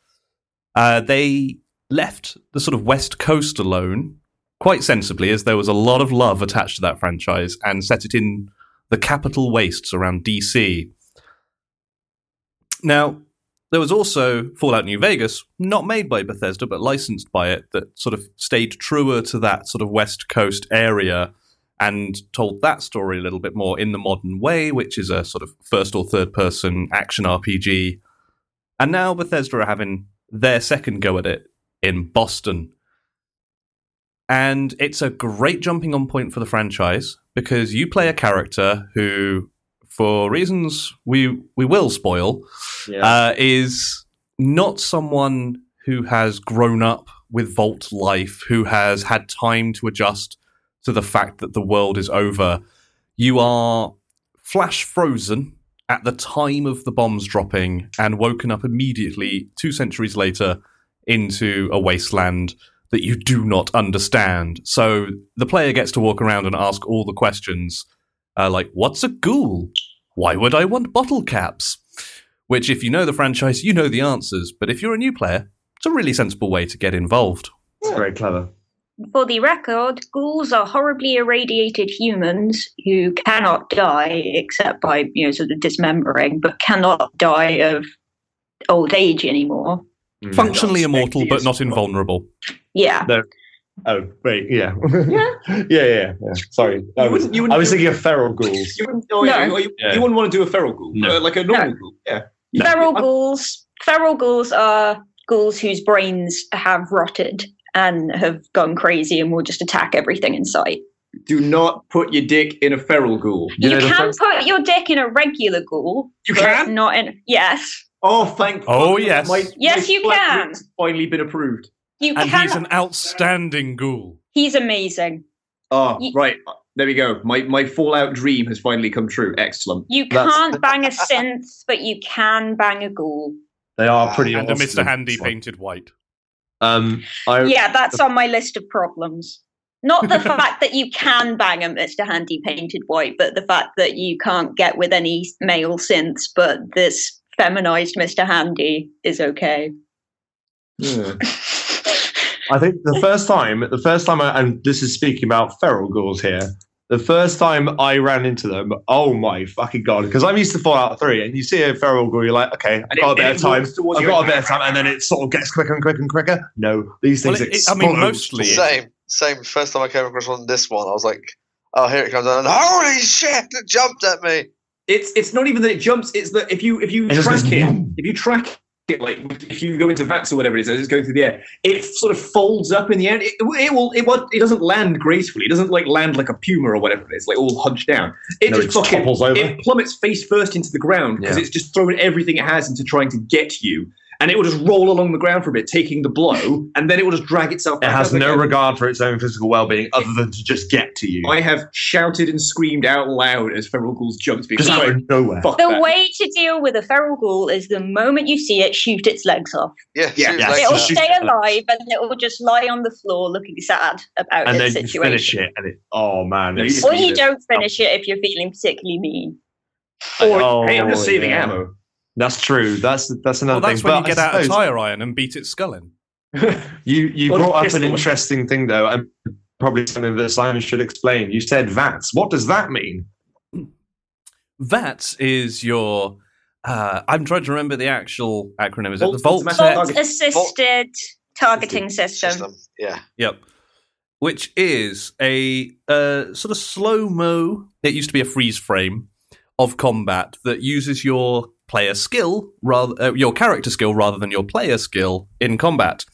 Uh, they left the sort of West Coast alone, quite sensibly, as there was a lot of love attached to that franchise, and set it in the capital wastes around DC. Now, there was also Fallout New Vegas, not made by Bethesda, but licensed by it, that sort of stayed truer to that sort of West Coast area and told that story a little bit more in the modern way, which is a sort of first or third person action RPG. And now Bethesda are having their second go at it in Boston. And it's a great jumping on point for the franchise because you play a character who, for reasons we we will spoil, Yeah. uh, is not someone who has grown up with Vault life, who has had time to adjust to the fact that the world is over. You are flash frozen at the time of the bombs dropping and woken up immediately two centuries later into a wasteland that you do not understand. So the player gets to walk around and ask all the questions, uh, like, "What's a ghoul? Why would I want bottle caps?" Which, if you know the franchise, you know the answers. But if you're a new player, it's a really sensible way to get involved. It's very clever. For the record, ghouls are horribly irradiated humans who cannot die except by, you know, sort of dismembering, but cannot die of old age anymore. Mm. Functionally That's immortal, but not invulnerable. Yeah. Oh, wait, yeah. yeah. yeah, yeah, yeah. Sorry. I was, you wouldn't I was thinking of feral ghouls. You wouldn't, oh, No. you, you, Yeah. you wouldn't want to do a feral ghoul, No. uh, like a normal ghoul. Yeah. Feral I'm- ghouls. Feral ghouls are ghouls whose brains have rotted and have gone crazy and will just attack everything in sight. Do not put your dick in a feral ghoul. You You, know, the can first- put your dick in a regular ghoul. You can? Not in. Yes. Oh, thank. You. Oh, fuck. yes. My, Yes, my you can. Finally been approved. You And can. he's an outstanding ghoul. he's amazing. Oh, Ye- right. There we go. My my Fallout dream has finally come true. Excellent. You That's- can't bang a synth, but you can bang a ghoul. They are pretty And a. Mr. Handy painted white. Um, I, Yeah, that's on my list of problems. Not the fact that you can bang a Mr. Handy painted white, but the fact that you can't get with any male synths, but this feminized Mr. Handy is okay. Yeah. I think the first time, the first time, I, and this is speaking about feral ghouls here. The first time I ran into them, oh my fucking god! Because I'm used to Fallout Three, and you see a feral ghoul, you're like, okay, I've got it- a bit of time. I've got a and- bit of time, and then it sort of gets quicker and quicker and quicker. No, these Well, things it- it- I mean, mostly- Same, same. First time I came across on this one, I was like, "Oh, here it comes!" And holy shit! It jumped at me. It's it's not even that it jumps. It's that if you if you It track it, if you track it like if you go into VATS or whatever it is, it's going through the air, it sort of folds up in the end. It, it will it won't, it doesn't land gracefully. It doesn't like land like a puma or whatever it is, like all hunched down. It No, just it fucking topples over. it plummets face first into the ground because Yeah. it's just throwing everything it has into trying to get you. And it will just roll along the ground for a bit, taking the blow, and then it will just drag itself. It has no again. regard for its own physical well-being, other than to just get to you. I have shouted and screamed out loud as feral ghouls jumped because just I out of nowhere. fuck The that. way to deal with a feral ghoul is the moment you see it, shoot its legs off. Yeah, Yeah, shoot yeah, legs It'll so off. shoot stay alive and it will just lie on the floor looking sad about and then its you situation. finish it, and it. Oh man! No, you Or you don't finish it if you're feeling particularly mean. Or, Oh, hey, I'm just saving yeah. ammo. That's true. That's that's another Well, that's thing. when you But get I out a tire iron and beat its skull in. You you Or brought up an interesting thing though, and probably something that Simon should explain. You said VATS. What does that mean? VATS is your. Uh, I'm trying to remember the actual acronym. Is it the Vault Automatic Tech? Vault-assisted targeting system. System. Yeah. Yep. Which is a uh, sort of slow mo. It used to be a freeze frame of combat that uses your player skill rather uh, your character skill rather than your player skill in combat.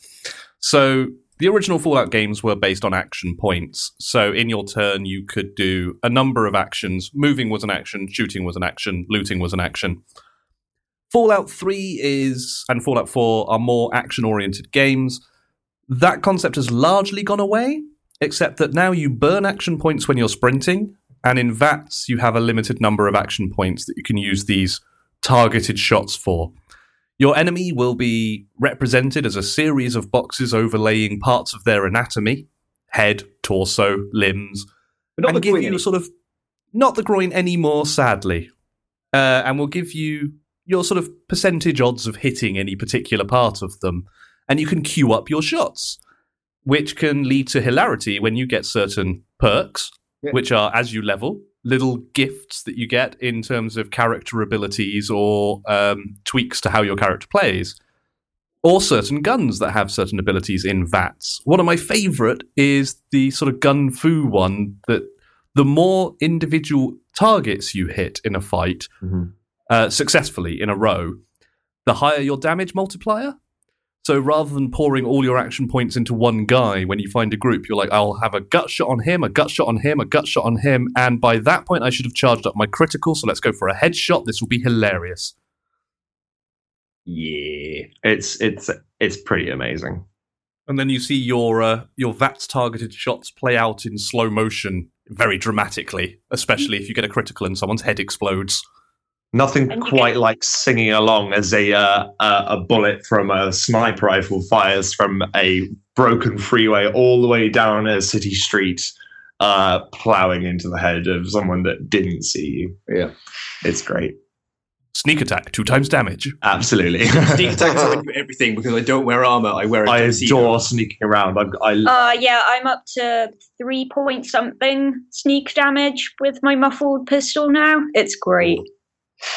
So the original Fallout games were based on action points. So in your turn, you could do a number of actions. Moving was an action, shooting was an action, looting was an action. Fallout 3 is and Fallout 4 are more action oriented games. That concept has largely gone away, except that now you burn action points when you're sprinting, and in VATS you have a limited number of action points that you can use these targeted shots for. Your enemy will be represented as a series of boxes overlaying parts of their anatomy head, torso, limbs, But not and the give groin you any- sort of not the groin anymore, sadly, uh, and will give you your sort of percentage odds of hitting any particular part of them, and you can queue up your shots, which can lead to hilarity when you get certain perks, Yeah. which are as you level. Little gifts that you get in terms of character abilities or um, tweaks to how your character plays or certain guns that have certain abilities in VATS. One of my favorite is the sort of gun fu one that the more individual targets you hit in a fight Mhm. uh, successfully in a row, the higher your damage multiplier. So rather than pouring all your action points into one guy, when you find a group, you're like, I'll have a gut shot on him, a gut shot on him, a gut shot on him, and by that point, I should have charged up my critical. So let's go for a headshot. This will be hilarious. Yeah. It's it's it's pretty amazing. and then you see your uh, your VATS targeted shots play out in slow motion very dramatically, especially if you get a critical and someone's head explodes. Nothing And you quite like singing along as a uh, a a bullet from a sniper rifle fires from a broken freeway all the way down a city street, uh, plowing into the head of someone that didn't see you. Yeah. It's great. Sneak attack, two times damage. Absolutely. Sneak attack is how I do everything because I don't wear armor. I wear a I tuxedo. adore sneaking around. I, I Uh, yeah, I'm up to three point something sneak damage with my muffled pistol now. It's great.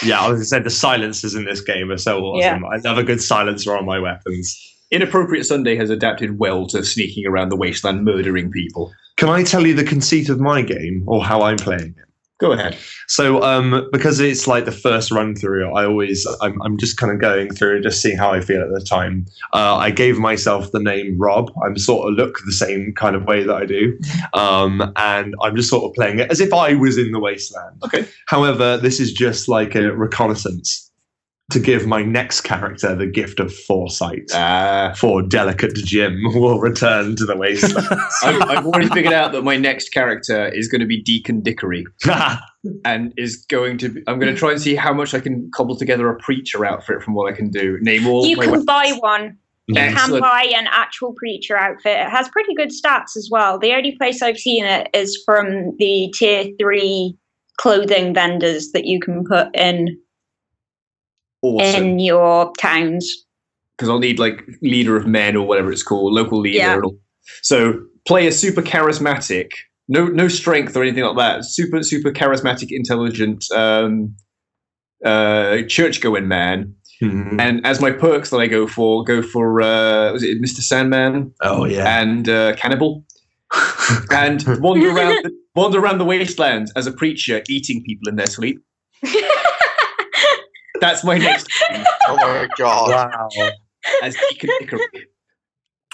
Yeah, I was gonna say the silencers in this game are so awesome. I love a good silencer on my weapons. Inappropriate Sunday has adapted well to sneaking around the wasteland, murdering people. Can I tell you the conceit of my game or how I'm playing it? Go ahead. So, um, because it's like the first run through, I always I'm, I'm just kind of going through and just seeing how I feel at the time. Uh, I gave myself the name Rob. I'm sort of look the same kind of way that I do, um, and I'm just sort of playing it as if I was in the wasteland. Okay. However, this is just like a reconnaissance to give my next character the gift of foresight. Uh, for delicate Jim will return to the wasteland. I've, I've already figured out that my next character is going to be Deacon Dickory and is going to. Be, I'm going to try and see how much I can cobble together a preacher outfit from what I can do. Name all. You my can weapons. buy one. You can buy an actual preacher outfit. It has pretty good stats as well. The only place I've seen it is from the tier three clothing vendors that you can put in Awesome. in your towns. because I'll need like leader of men or whatever it's called, local leader. Yeah. and all. So play a super charismatic, no no strength or anything like that. Super super charismatic, intelligent, um, uh, church going man. Mhm. And as my perks that I go for, go for uh, was it Mr. Sandman Oh yeah. and uh, Cannibal, and wander around the, wander around the wastelands as a preacher, eating people in their sleep. That's my next Oh my god. wow. as Deacon Dickory.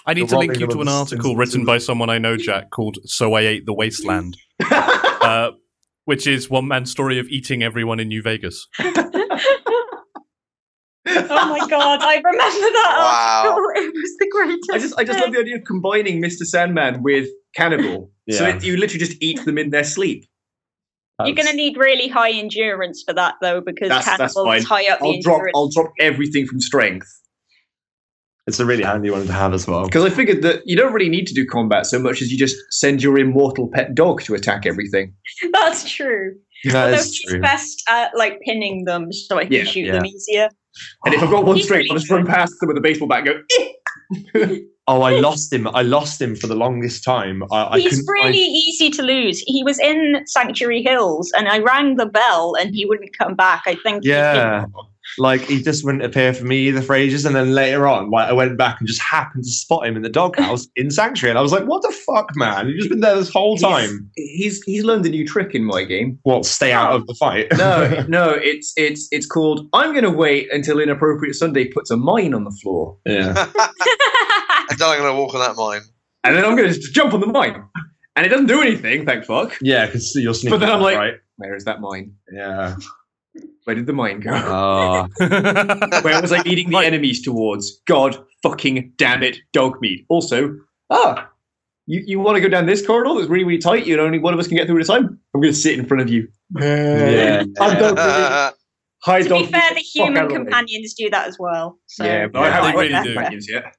I need The to link you to an article written by someone I know, Jack, called "So I Ate the Wasteland," uh, which is one man's story of eating everyone in New Vegas. Oh my god, I remember that Wow. article. It was the greatest. I just, I just love the idea of combining Mr. Sandman with Cannibal. So Yeah. that you literally just eat them in their sleep. You're going to need really high endurance for that, though, because That's- that's cannibals fine. high up the I'll drop. I'll drop everything from strength It's a really handy one to have as well. because I figured that you don't really need to do combat so much as you just send your immortal pet dog to attack everything. That's true. That Although is he's true. best at like pinning them so I can Yeah, shoot yeah. them easier. And if oh. I've got one straight, I'll just run past them with a baseball bat and go. Oh, I lost him. I lost him for the longest time. I, I He's couldn't really find- easy to lose. He was in Sanctuary Hills and I rang the bell and he wouldn't come back. I think he- Yeah. Like he just wouldn't appear for me either for ages, and then later on, like I went back and just happened to spot him in the doghouse in Sanctuary, and I was like, "What the fuck, man? You've just been there this whole time. He's he's learned a new trick in my game. What? Stay out of the fight? No, no, it's it's it's called. I'm going to wait until inappropriate Sunday puts a mine on the floor, yeah. And then I'm going to walk on that mine. and then I'm going to just jump on the mine, and it doesn't do anything. Thank fuck. Yeah, because you're sneaking. But then I'm up, like- right? Where is that mine? Yeah. Where did the mine go? Ah. Where was I leading the enemies towards? God fucking damn it, dog meat. Also, ah, you, you want to go down this corridor that's really, really tight? You know, only one of us can get through at a time. I'm going to sit in front of you. Yeah. I'm dog meat. Hi, To dog be meat. fair, the human out of the way. companions do that as well. So Yeah, but I haven't they really any do. companions yet.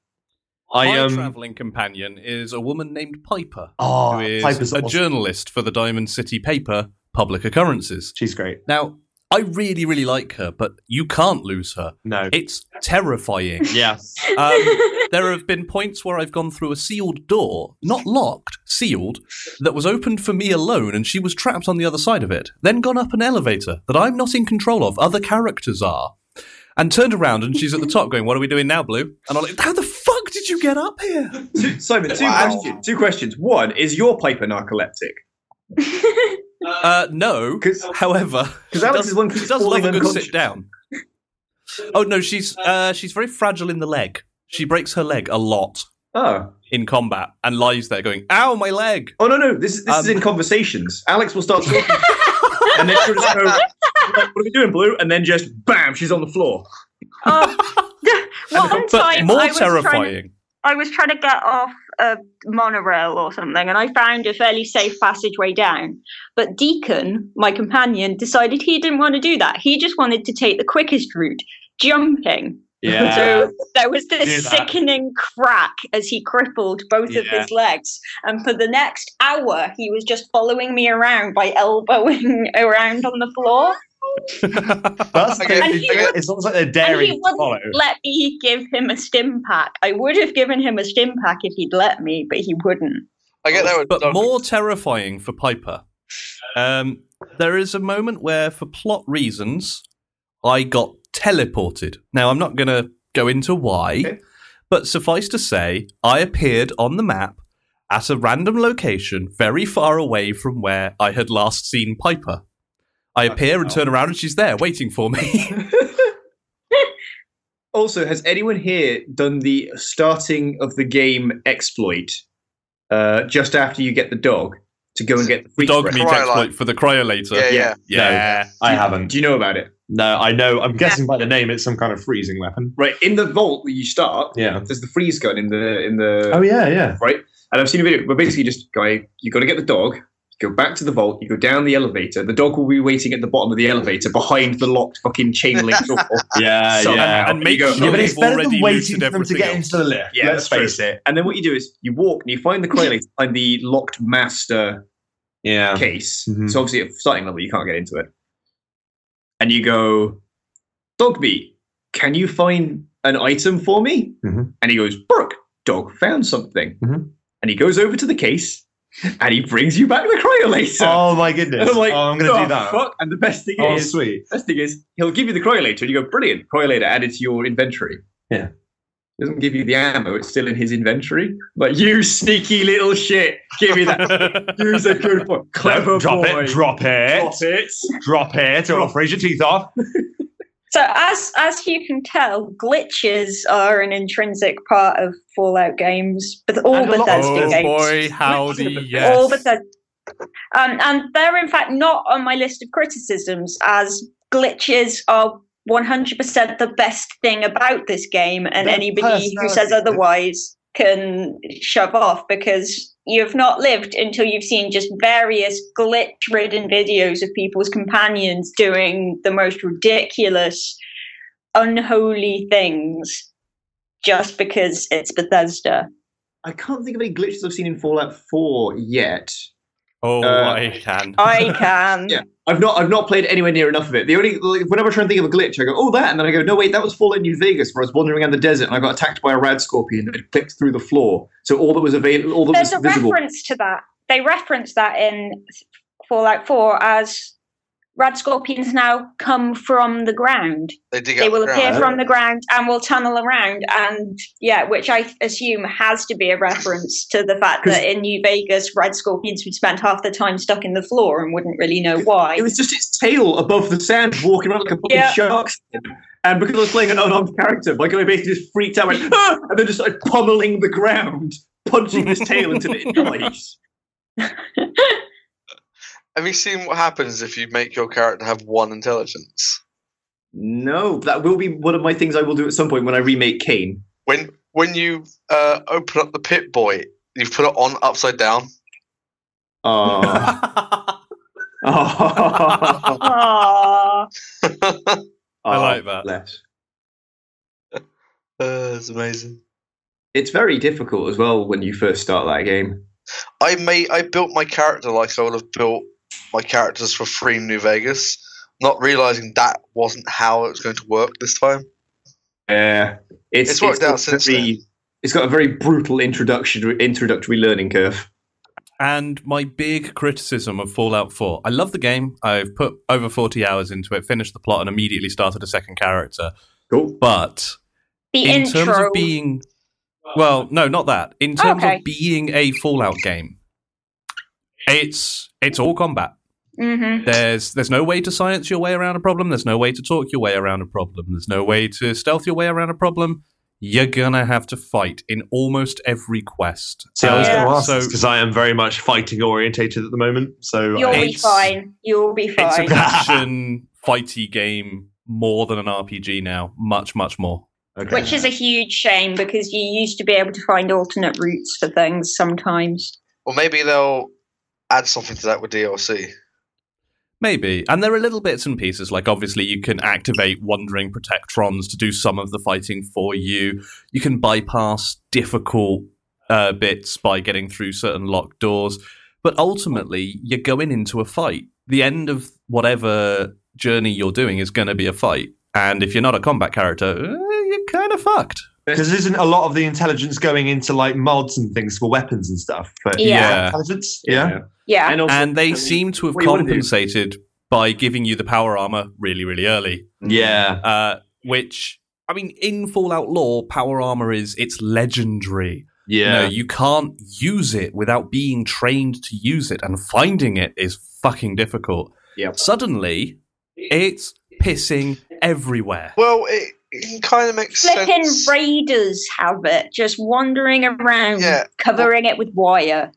I My um. traveling companion is a woman named Piper, Oh, who is Piper's a awesome. journalist for the Diamond City paper Public Occurrences. She's great. Now, I really, really like her, but you can't lose her. No. It's terrifying. Yeah. Um, there have been points where I've gone through a sealed door, not locked, sealed, that was opened for me alone, and she was trapped on the other side of it. Then gone up an elevator that I'm not in control of, other characters are, and turned around and she's at the top going, What are we doing now, Blue? And I'm like, How the fuck did you get up here? Two- Simon, two, Wow. questions, two questions. One, is your Piper narcoleptic? Uh, no. 'Cause- However, Because Alex does, is one she keeps does love falling a good sit down. Oh no, she's uh, she's very fragile in the leg. She breaks her leg a lot Oh. in combat and lies there going, "Ow, my leg!" Oh no no! This is this is Um, in conversations. Alex will start talking, and then she'll just go, like, "What are we doing, Blue?" And then just bam, she's on the floor. Oh, one But time more I was to, terrifying. I was trying to get off a monorail or something, and I found a fairly safe passageway down. But Deacon, my companion, decided he didn't want to do that. He just wanted to take the quickest route, jumping. Yeah. So there was this sickening crack as he crippled both of his legs. And for the next hour, he was just following me around by elbowing around on the floor. That's the Okay, thing. And he It's- It's almost like they're And daring he wouldn't follow. let me give him a stim pack. I would have given him a stim pack if he'd let me, but he wouldn't. I get that with But dogs. more terrifying for Piper. Um, there is a moment where, for plot reasons, I got teleported. Now, I'm not going to go into why, Okay. but suffice to say, I appeared on the map at a random location very far away from where I had last seen Piper. I appear and turn around, and she's there waiting for me. Also, has anyone here done the starting of the game exploit uh, just after you get the dog to go and get the freak Dog breath? meat Cryolite. exploit for the cryolator. Yeah, yeah. Yeah. I haven't. Do you know about it? No, I know. I'm guessing by the name, it's some kind of freezing weapon. Right in the vault where you start. Yeah. There's the freeze gun in the in the Oh yeah, yeah. right. And I've seen a video where basically just guy, you got to get the dog, go back to the vault, you go down the elevator. The dog will be waiting at the bottom of the elevator behind the locked fucking chain link door. Yeah, So- yeah. And make go- sure yeah, but it's you've better than waiting for them to get else. into the lift. Yeah, Let's that's true. face it. And then what you do is you walk and you find the cryolator behind the locked master Yeah. case. Mhm. So obviously at starting level you can't get into it. And you go, Dog meat, can you find an item for me? Mhm. And he goes, Brooke, dog found something. Mhm. And he goes over to the case and he brings you back the cryolator. Oh my goodness. and I'm like, oh, I'm gonna "The do oh, that. Fuck? And the best thing Oh, is, sweet. best thing is, he'll give you the cryolator, and you go, brilliant, cryolator added to your inventory. Yeah. Doesn't give you the ammo; it's still in his inventory. But you sneaky little shit, give me that. Use a good boy, clever boy. drop boy. it, drop it, Drop it. drop it, or I'll freeze your teeth off. So as as you can tell, glitches are an intrinsic part of Fallout games, but all And Bethesda Oh games. boy, howdy, yes. All Bethesda. Um, and they're in fact not on my list of criticisms, as glitches are 100% the best thing about this game, and Their anybody who says otherwise can shove off because you've not lived until you've seen just various glitch ridden videos of people's companions doing the most ridiculous, unholy things just because it's Bethesda. I can't think of any glitches I've seen in Fallout 4 yet. Oh, Uh, I can. I can. Yeah. I've not I've not played anywhere near enough of it. The only like, whenever I try and think of a glitch, I go, oh that, and then I go, no wait, that was Fallout New Vegas, where I was wandering around the desert and I got attacked by a rad scorpion that clicked through the floor. So all that was available, all that There's was a visible. reference to that. They reference that in Fallout 4 as rad scorpions now come from the ground. They dig They will the appear ground. from the ground and will tunnel around. And yeah, which I assume has to be a reference to the fact that in New Vegas, rad scorpions would spend half the time stuck in the floor and wouldn't really know why. It was just its tail above the sand, walking around like a fucking Yeah. shark. And because I was playing an unarmed character, my guy basically just freaked out, went, "Ah!" and then just started pummeling the ground, punching his tail until it dies. Have you seen what happens if you make your character have one intelligence? No, that will be one of my things I will do at some point when I remake Kane. When when you uh, open up the Pip-Boy, you put it on upside down. Oh. Aww. I like that. Oh, Bless. Uh, it's amazing. It's very difficult as well when you first start that game. I made I built my character like I would have built my characters for Free New Vegas, not realizing that wasn't how it was going to work this time. Yeah, it's, It's worked got out since very- It's got a very brutal introduction introductory learning curve. And my big criticism of Fallout 4 I love the game. I've put over 40 hours into it, finished the plot, and immediately started a second character. Cool. But The in intro. terms of being. Well, no, not that. In terms Okay. of being a Fallout game, it's it's all combat. Mhm. There's there's no way to science your way around a problem. There's no way to talk your way around a problem. There's no way to stealth your way around a problem. You're gonna have to fight in almost every quest. See, I was Yeah. going to ask So- because I am very much fighting orientated at the moment. So You'll I, be fine. You'll be It's fine. an action fighty game more than an RPG now. Much, much more. Okay. Which is a huge shame because you used to be able to find alternate routes for things sometimes. Or maybe they'll add something to that with DLC. Maybe. And there are little bits and pieces, like obviously you can activate wandering protectrons to do some of the fighting for you. You can bypass difficult uh, bits by getting through certain locked doors. But ultimately, you're going into a fight. The end of whatever journey you're doing is going to be a fight. And if you're not a combat character, eh, you're kind of fucked. Because isn't a lot of the intelligence going into like mods and things for weapons and stuff? But Yeah. intelligence, yeah. Yeah. And also, and they I mean, seem to have what do you wanna do? compensated by giving you the power armor really, really early. Yeah. Uh, which, I mean, in Fallout lore, power armor is it's legendary. You know, Yeah. you can't use it without being trained to use it, and finding it is fucking difficult. Yeah. Suddenly, it's pissing everywhere. Well, it, it kind of makes sense. Flipping sense. raiders have it, just wandering around, Yeah. covering it with wire.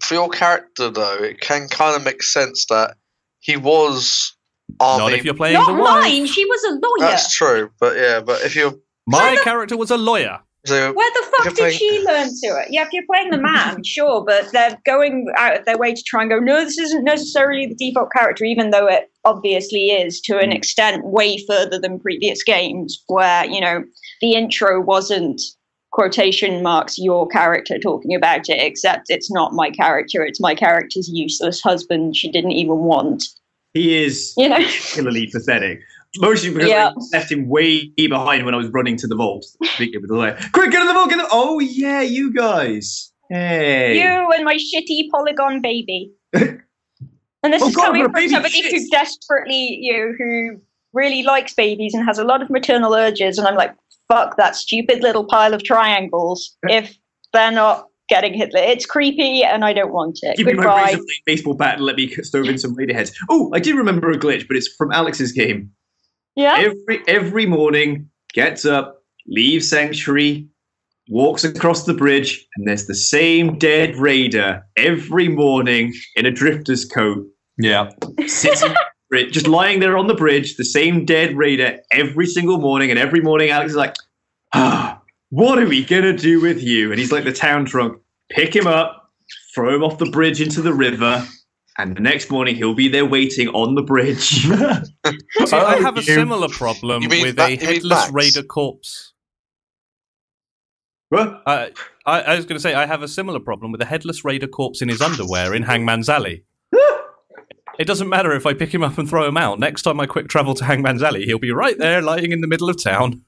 For your character, though, it can kind of make sense that he was army. Not if you're playing Not the wife. mine. She was a lawyer. That's true, but yeah, but if you're My character was a lawyer. So Where the fuck did playing- she learn to it? Yeah, if you're playing the man, sure, but they're going out of their way to try and go, no, this isn't necessarily the default character, even though it obviously is to an hmm. extent way further than previous games, where, you know, the intro wasn't quotation marks your character talking about it, except it's not my character, it's my character's useless husband she didn't even want. he is You know? particularly pathetic. Mostly because Yeah. I left him way behind when I was running to the vault. Speaking with the like, quick, get in the vault! Get the-" Oh yeah, you guys. Hey. You and my shitty polygon baby. And this Oh is God, coming from somebody who shit. desperately, you know, who really likes babies and has a lot of maternal urges. And I'm like, fuck that stupid little pile of triangles if they're not getting hit. It's creepy and I don't want it. Give me my baseball bat and let me stove in some raider heads. Oh, I did remember a glitch, but it's from Alex's game. Yeah. Every every morning, gets up, leaves sanctuary, walks across the bridge, and there's the same dead raider every morning in a drifter's coat, Yeah. sits in bridge, just lying there on the bridge, the same dead raider every single morning, and every morning Alex is like, ah, what are we gonna do with you? And he's like the town drunk. Pick him up, throw him off the bridge into the river, and the next morning he'll be there waiting on the bridge. See, I Oh, have a similar problem with Ma- a headless raider corpse. What? Uh, I, I was going to say I have a similar problem with a headless raider corpse in his underwear in Hangman's Alley. it doesn't matter if I pick him up and throw him out. Next time I quick travel to Hangman's Alley, he'll be right there, lying in the middle of town.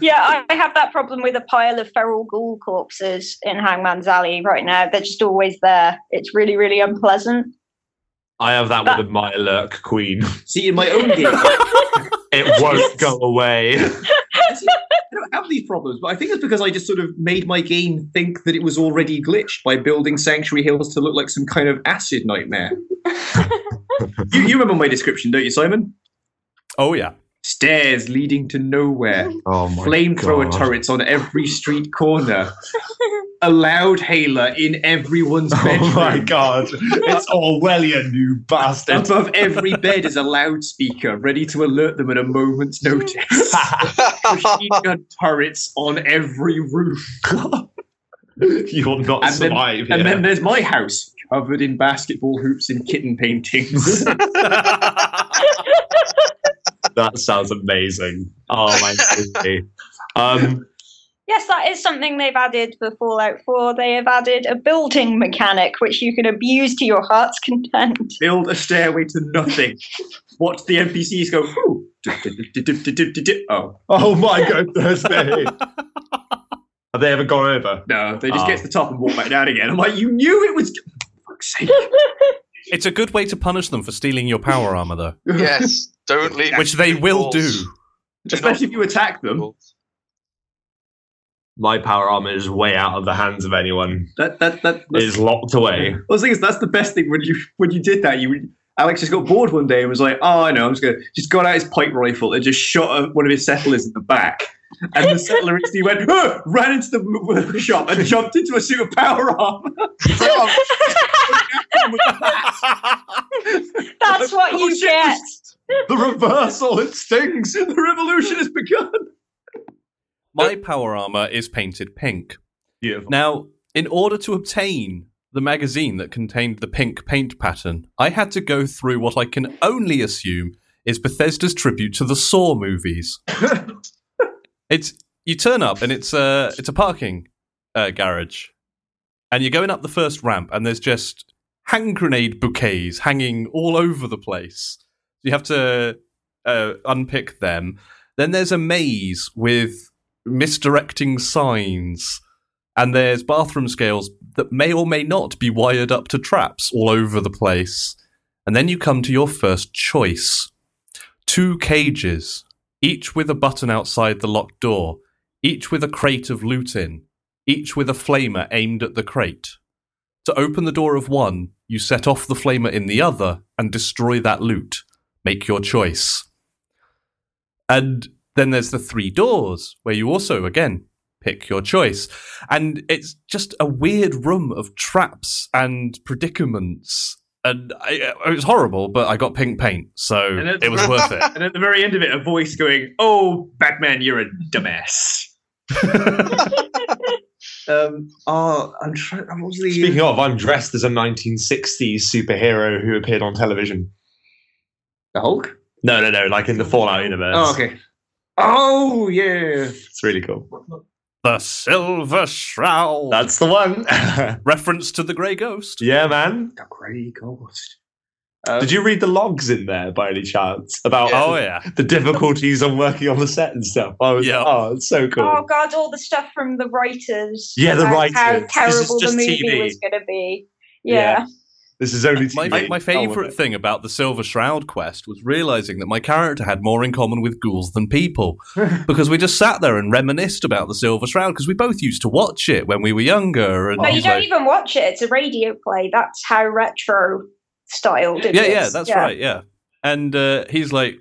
Yeah, I I have that problem with a pile of feral ghoul corpses in Hangman's Alley right now. They're just always there. It's really, really unpleasant. I have that with my lurk queen. See, in my own game, It won't go away. See, I don't have these problems, but I think it's because I just sort of made my game think that it was already glitched by building Sanctuary Hills to look like some kind of acid nightmare. you, you remember my description, don't you, Simon? Oh yeah, stairs leading to nowhere, Oh my flamethrower turrets on every street corner, a loud hailer in everyone's bedroom. Oh my god. It's Orwellian, you bastard. Above every bed is a loudspeaker ready to alert them at a moment's notice. Machine gun turrets on every roof. You'll not And then- survive And then there's my house, covered in basketball hoops and kitten paintings. That sounds amazing. Oh my goodness. Um, Yes, that is something they've added for Fallout 4. They have added a building mechanic which you can abuse to your heart's content. Build a stairway to nothing. Watch the NPCs go, ooh. Oh, oh my goodness me. Have they ever gone over? no, they just Oh. get to the top and walk back down again. I'm like, you knew it was. For fuck's sake. It's a good way to punish them for stealing your power armor, though, yes, don't leave. which they will do. Do not- Especially if you attack them. My power armor is way out of the hands of anyone. That, that, that, It is locked away. Well, the thing is, that's the best thing when you when you did that. You Alex just got bored one day and was like, "Oh, I know, I'm just gonna." Just got out his pipe rifle and just shot a, one of his settlers in the back. And the settler instantly went, "Huh," ran into the m- shop and jumped into a suit of power armor. That's what Oh, you get. The reversal, it stings. The revolution has begun. My power armor is painted pink. Beautiful. Now, in order to obtain the magazine that contained the pink paint pattern, I had to go through what I can only assume is Bethesda's tribute to the Saw movies. it's you turn up and it's a it's a parking uh, garage, and you're going up the first ramp, and there's just hand grenade bouquets hanging all over the place. You have to uh, unpick them. Then there's a maze with misdirecting signs and there's bathroom scales that may or may not be wired up to traps all over the place. And then you come to your first choice two cages, each with a button outside the locked door, each with a crate of loot in, each with a flamer aimed at the crate. To open the door of one, you set off the flamer in the other and destroy that loot. Make your choice. And then there's the three doors, where you also, again, pick your choice. And it's just a weird room of traps and predicaments. And I, it was horrible, but I got pink paint, so it was worth it. And at the very end of it, a voice going, "Oh, Batman, you're a dumbass." um. Oh, I'm trying. What was the? Speaking of, I'm dressed as a 1960s superhero who appeared on television. The Hulk. No, no, no, like in the Fallout universe. Oh, okay. Oh, yeah. It's really cool. the Silver Shroud. That's the one. reference to the Grey Ghost. yeah, man. The Grey Ghost. Um, Did you read the logs in there by any chance about Oh yeah. the difficulties on working on the set and stuff? I was, Yeah. Oh, it's so cool. Oh god, all the stuff from the writers. Yeah, the writers. How writers. This is terrible the movie TV. was going to be. Yeah. Yeah. This is only My, TV. my Oh, favorite thing about the Silver Shroud quest was realizing that my character had more in common with ghouls than people. because we just sat there and reminisced about the Silver Shroud because we both used to watch it when we were younger. And But you don't like, even watch it. It's a radio play. That's how retro styled it yeah, is. yeah, that's right, yeah. And uh, he's like,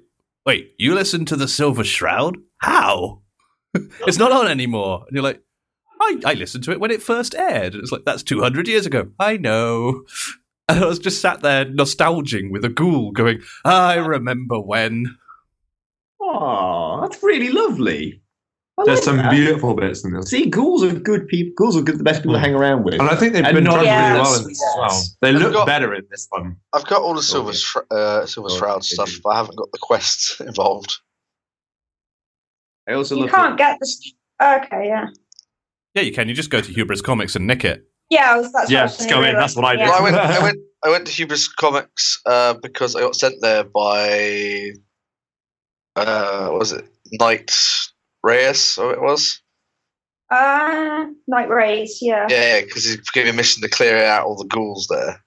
wait, you listen to the Silver Shroud? How? it's not on anymore. And you're like, I, I listened to it when it first aired. And it's like, that's 200 years ago. I know. And I was just sat there nostalging with a ghoul going, I remember when. Oh, that's really lovely. I There's like some that. beautiful bits in this. See, ghouls are good people. Ghouls are good, the best people to Mm. hang around with. And I think they've And been not done Yeah. really well in this as well. They I've look got- better in this one. I've got all the silver Okay. shra- uh, silver Oh, shroud okay. stuff, but I haven't got the quests involved. I also You love can't get this. Okay, yeah. Yeah, you can. You just go to Hubris Comics and nick it. Yeah, I was, that's Yeah, what I was just go in, do. that's what I do. Yeah. Well, I went, I went, I went to Hubris Comics uh, because I got sent there by, uh, what was it Knight Reyes? Or it was. Uh, Night Rays, yeah. Yeah, because he gave me a mission to clear out all the ghouls there.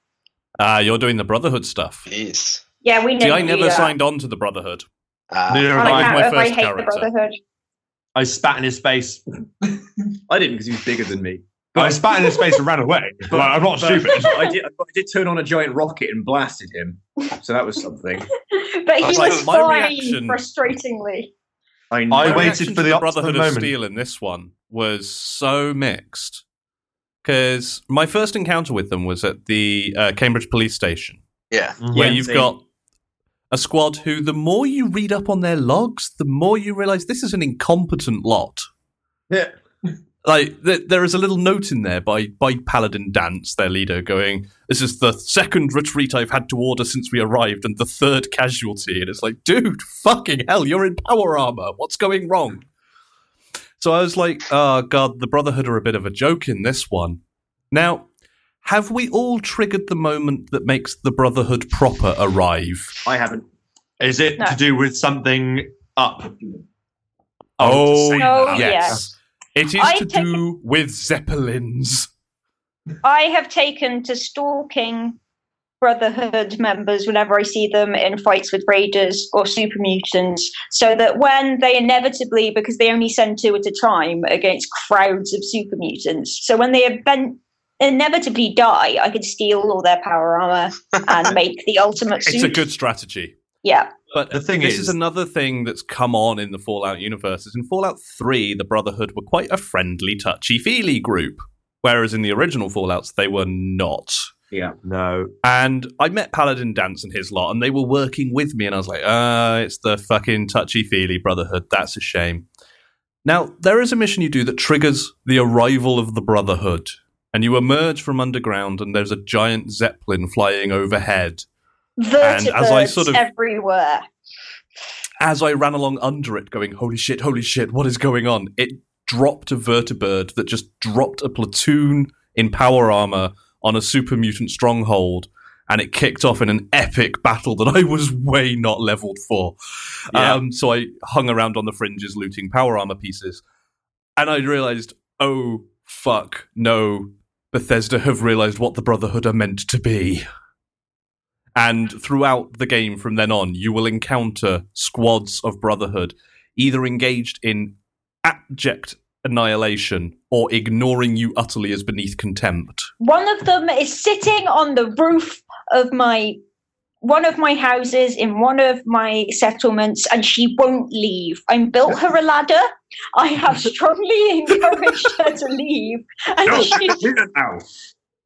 Ah, you're doing the Brotherhood stuff. Yes. Yeah, we know. See, I never that. signed on to the Brotherhood. Ah, Neither On have I. my account of I first hate character. the Brotherhood. I spat in his face. I didn't because he was bigger than me. But I spat in his face and ran away. Like, I'm not But stupid. I did, I did turn on a giant rocket and blasted him, so that was something. but he Like, was my fine, reaction- frustratingly. I, I waited for to the Brotherhood of moment. Steel in this one was so mixed because my first encounter with them was at the uh, Cambridge Police Station, Yeah. where Yeah, you've same. got a squad who, the more you read up on their logs, the more you realize this is an incompetent lot. Yeah. Like th- there is a little note in there by by Paladin Danse, their leader, going, "This is the second retreat I've had to order since we arrived, and the third casualty." And it's like, dude, fucking hell, you're in power armor. What's going wrong? So I was like, oh god, the Brotherhood are a bit of a joke in this one. Now, have we all triggered the moment that makes the Brotherhood proper arrive? I haven't. Is it No. to do with something up? Oh, to say Oh, that. yes. It is I to take do with zeppelins. I have taken to stalking Brotherhood members whenever I see them in fights with Raiders or Super Mutants, so that when they inevitably, because they only send two at a time against crowds of Super Mutants, so when they event- inevitably die, I could steal all their power armor and make the ultimate suit. It's a good strategy. yeah. But The thing this is- is another thing that's come on in the Fallout universe. Is in Fallout 3, the Brotherhood were quite a friendly, touchy feely group. Whereas in the original Fallouts, they were not. Yeah. No. And I met Paladin Danse and his lot, and they were working with me, and I was like, ah, it's the fucking touchy feely Brotherhood. That's a shame. Now, there is a mission you do that triggers the arrival of the Brotherhood, and you emerge from underground, and there's a giant Zeppelin flying overhead. Vertebrates as I sort of- everywhere. as I ran along under it, going, "Holy shit! Holy shit! What is going on?" It dropped a vertibird that just dropped a platoon in power armor on a super mutant stronghold, and it kicked off in an epic battle that I was way not leveled for. Yeah. Um, so I hung around on the fringes, looting power armor pieces, and I realized, oh fuck, no, Bethesda have realized what the Brotherhood are meant to be. And throughout the game from then on, you will encounter squads of Brotherhood either engaged in abject annihilation or ignoring you utterly as beneath contempt. One of them is sitting on the roof of my one of my houses in one of my settlements and she won't leave. I built her a ladder. I have strongly encouraged her to leave. And No, she, do that now.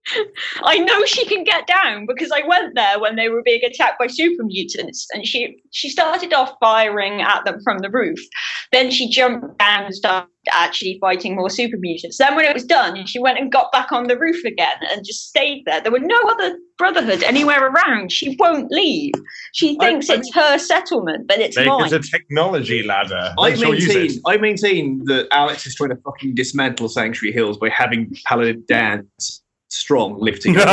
I know she can get down because I went there when they were being attacked by super mutants and she she started off firing at them from the roof. Then she jumped down and started actually fighting more super mutants. Then when it was done, she went and got back on the roof again and just stayed there. There were no other brotherhood anywhere around. She won't leave. She thinks I- it's her settlement, but it's Make mine. it a technology ladder. I I'm maintain. I maintain that Alex is trying to fucking dismantle Sanctuary Hills by having Paladin Danse strong lifting.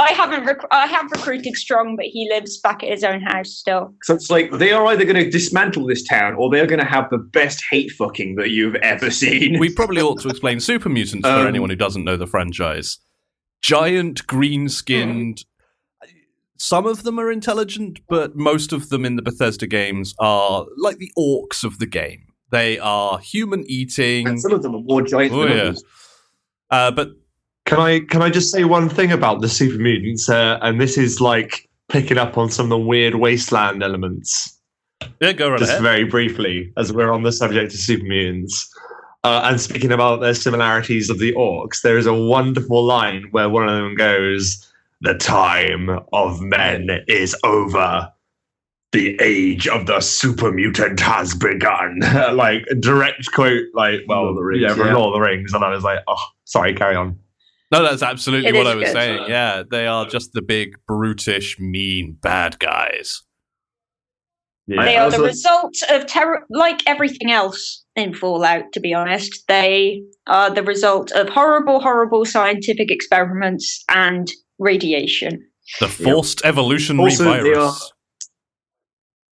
I haven't. Rec- I have recruited Strong, but he lives back at his own house still. so it's like they are either going to dismantle this town or they're going to have the best hate fucking that you've ever seen. we probably ought to explain Super Mutants for Um, anyone who doesn't know the franchise. Giant green skinned. Some of them are intelligent, but most of them in the Bethesda games are like the orcs of the game. They are human eating. and some of them are more giant Oh, than yeah. others. Uh, but Can I can I just say one thing about the super mutants? Uh, and this is like picking up on some of the weird wasteland elements. yeah, go right just ahead. very briefly, as we're on the subject of super mutants. Uh, and speaking about their similarities of the orcs, there is a wonderful line where one of them goes, "The time of men is over. The age of the super mutant has begun." like direct quote, like well, Lord of the Rings, yeah, from yeah. Lord of the Rings, and I was like, "Oh, sorry, carry on." No, that's absolutely It what is I was good. saying. Yeah, they are just the big, brutish, mean bad guys. Yeah. They are the result of terror, like everything else in Fallout. To be honest, they are the result of horrible, horrible scientific experiments and radiation. The forced evolutionary Also, they virus.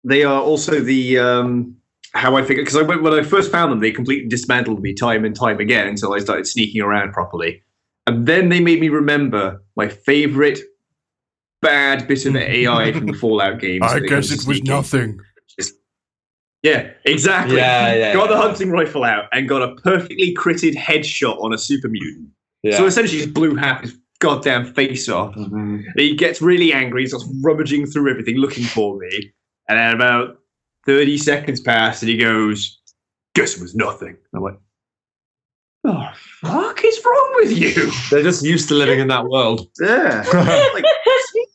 They are also the um, how I figured because I went, when I first found them, they completely dismantled me time and time again until I started sneaking around properly, and then they made me remember my favorite bad bit of AI from the Fallout games. I guess it was nothing. Just Yeah, exactly. Yeah, yeah, Got the hunting rifle out and got a perfectly critted headshot on a super mutant. Yeah. So essentially, just blew half his goddamn face off. Mhm. He gets really angry. He starts rummaging through everything, looking for me. And then about 30 seconds pass, and he goes, Guess it was nothing. I'm like, Oh, fuck is wrong with you? They're just used to living in that world. Yeah. like,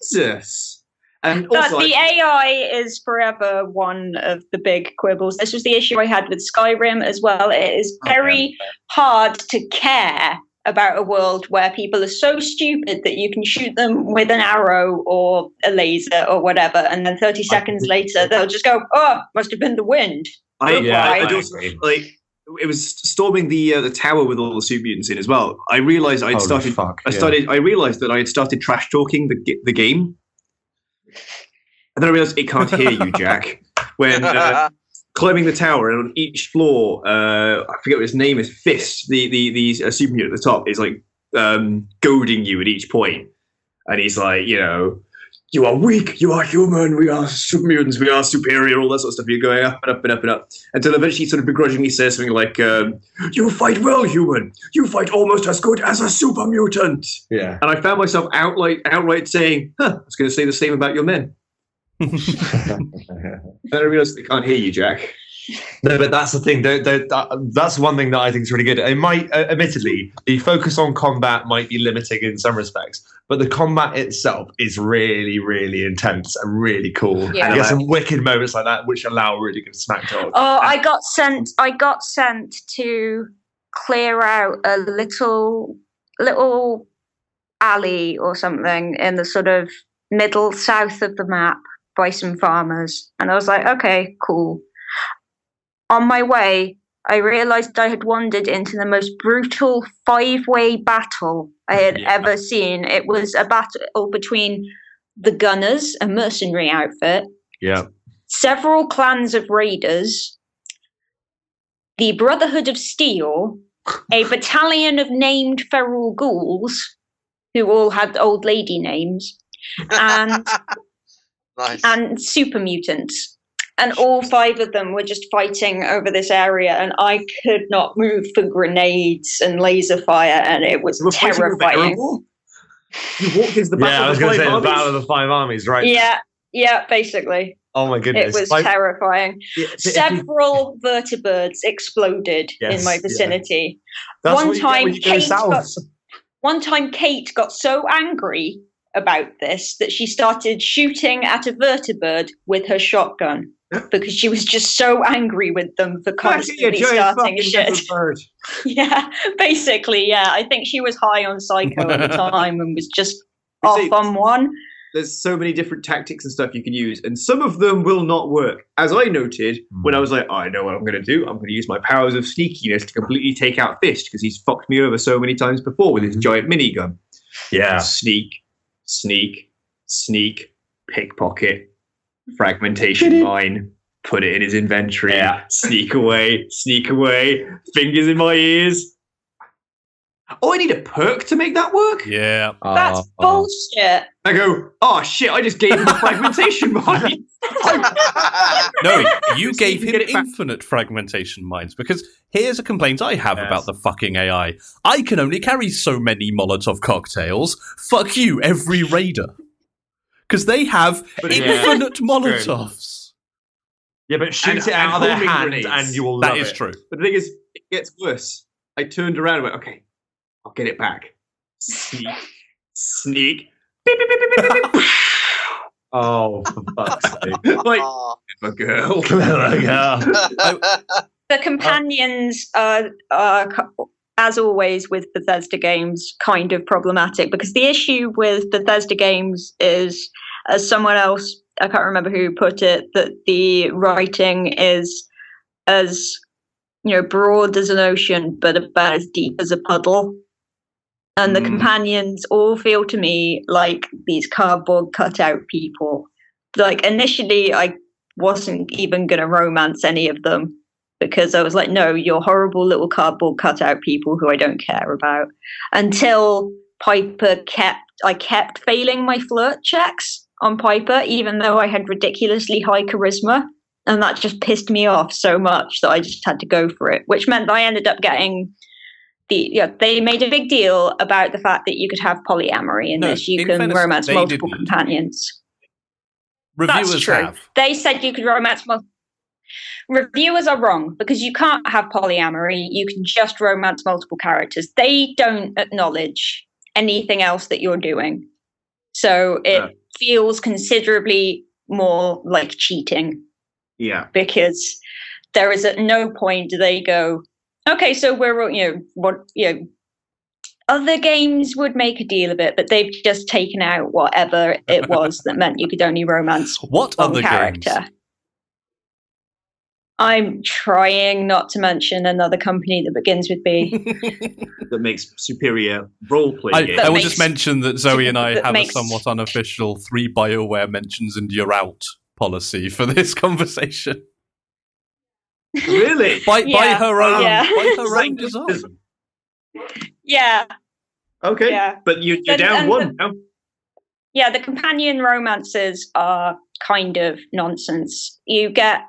Jesus. And But also, the I- AI is forever one of the big quibbles. This was the issue I had with Skyrim as well. It is Okay. very hard to care about a world where people are so stupid that you can shoot them with an arrow or a laser or whatever, and then 30 seconds later they'll just go, "Oh, must have been the wind." I, Yeah, I, I I also, like it was storming the uh, the tower with all the super mutants in as well. I realized I'd Holy started. fuck, I yeah. started. I realized that I had started trash talking the the game, and then I realized it can't hear you, Jack. When uh, climbing the tower, and on each floor, uh, I forget what his name is. Fist, the the the uh, super mutant at the top, is like um, goading you at each point, and he's like, you know, you are weak, you are human, we are super mutants, we are superior, all that sort of stuff. You're going up and up and up and up until eventually, he sort of begrudgingly says something like, um, "You fight well, human. You fight almost as good as a super mutant." Yeah. And I found myself outright outright saying, "Huh, I was going to say the same about your men." And then I they can't hear you, Jack. No, but that's the thing. They- they- that- that's one thing that I think is really good. It might, uh, admittedly, the focus on combat might be limiting in some respects, but the combat itself is really, really intense and really cool. Yeah. And you get some wicked moments like that, which allow really good smack talk. Oh, I got sent. I got sent to clear out a little little alley or something in the sort of middle south of the map by some farmers, and I was like, okay, cool. On my way, I realized I had wandered into the most brutal five-way battle I had Yeah. ever seen. It was a battle between the Gunners, a mercenary outfit, Yeah. several clans of raiders, the Brotherhood of Steel, a battalion of named feral ghouls, who all had old lady names, and nice. and super mutants. And all five of them were just fighting over this area, and I could not move for grenades and laser fire, and it was We're terrifying. You walked into the battle Yeah, I was of the going to five say the armies? Battle of the Five Armies, right? Yeah, yeah, basically. Oh my goodness! It was Like- terrifying. Yeah, if you- Several vertibirds exploded Yes, in my yeah. vicinity. that's one what you get time when you go Kate south. got- One time, Kate got so angry about this that she started shooting at a vertibird with her shotgun because she was just so angry with them for constantly starting shit. bird. yeah, basically, yeah. I think she was high on psycho at the time and was just You off see- on one. There's so many different tactics and stuff you can use, and some of them will not work. As I noted hmm. when I was like, I know what I'm going to do. I'm going to use my powers of sneakiness to completely take out Fist because he's fucked me over so many times before with his hmm. giant minigun. Yeah. Sneak, sneak, sneak, pickpocket, fragmentation mine, put it in his inventory, Yeah. sneak away, sneak away, fingers in my ears. Oh, I need a perk to make that work? Yeah. That's Uh, bullshit. I go, oh shit, I just gave him a fragmentation mine. No, you See gave you him get it infinite fragmentation mines because here's a complaint I have Yes. about the fucking AI. I can only carry so many Molotov cocktails. Fuck you, every raider. Because they have But infinite true. Molotovs. Yeah, but shoot And- it out of and their homing hand grenades. and you will That love is it. true. But the thing is, it gets worse. I turned around and went, okay, I'll get it back. Sneak, sneak. Beep, beep, beep, beep, beep, beep, beep. Oh, for fuck's sake. like, a girl. Clever girl. the companions are, are as always with Bethesda games kind of problematic because the issue with Bethesda games is as someone else I can't remember who put it that the writing is as you know broad as an ocean but about as deep as a puddle and the Mm. companions all feel to me like these cardboard cutout people like initially I wasn't even going to romance any of them because I was like, no, you're horrible little cardboard cutout people who I don't care about. Until Piper kept, I kept failing my flirt checks on Piper, even though I had ridiculously high charisma. and that just pissed me off so much that I just had to go for it, which meant that I ended up getting the yeah, they made a big deal about the fact that you could have polyamory in No, this. You can fairness, romance multiple didn't. companions. Reviewers true. have. They said you could romance multiple. Reviewers are wrong because you can't have polyamory. You can just romance multiple characters. They don't acknowledge anything else that you're doing. So it feels considerably more like cheating Yeah. because there is at no point do they go, okay, so we're you know what you know. Other games would make a deal of it, but they've just taken out whatever it was that meant you could only romance What one other character. games? I'm trying not to mention another company that begins with B. That makes superior role I, games. I will makes- just mention that Zoe and I have makes- a somewhat unofficial three Bioware mentions and you're out policy for this conversation. Really? By, by her own, yeah. by her own design. yeah, Okay. yeah, But you, you're And- down and one now. yeah. The companion romances are kind of nonsense. You get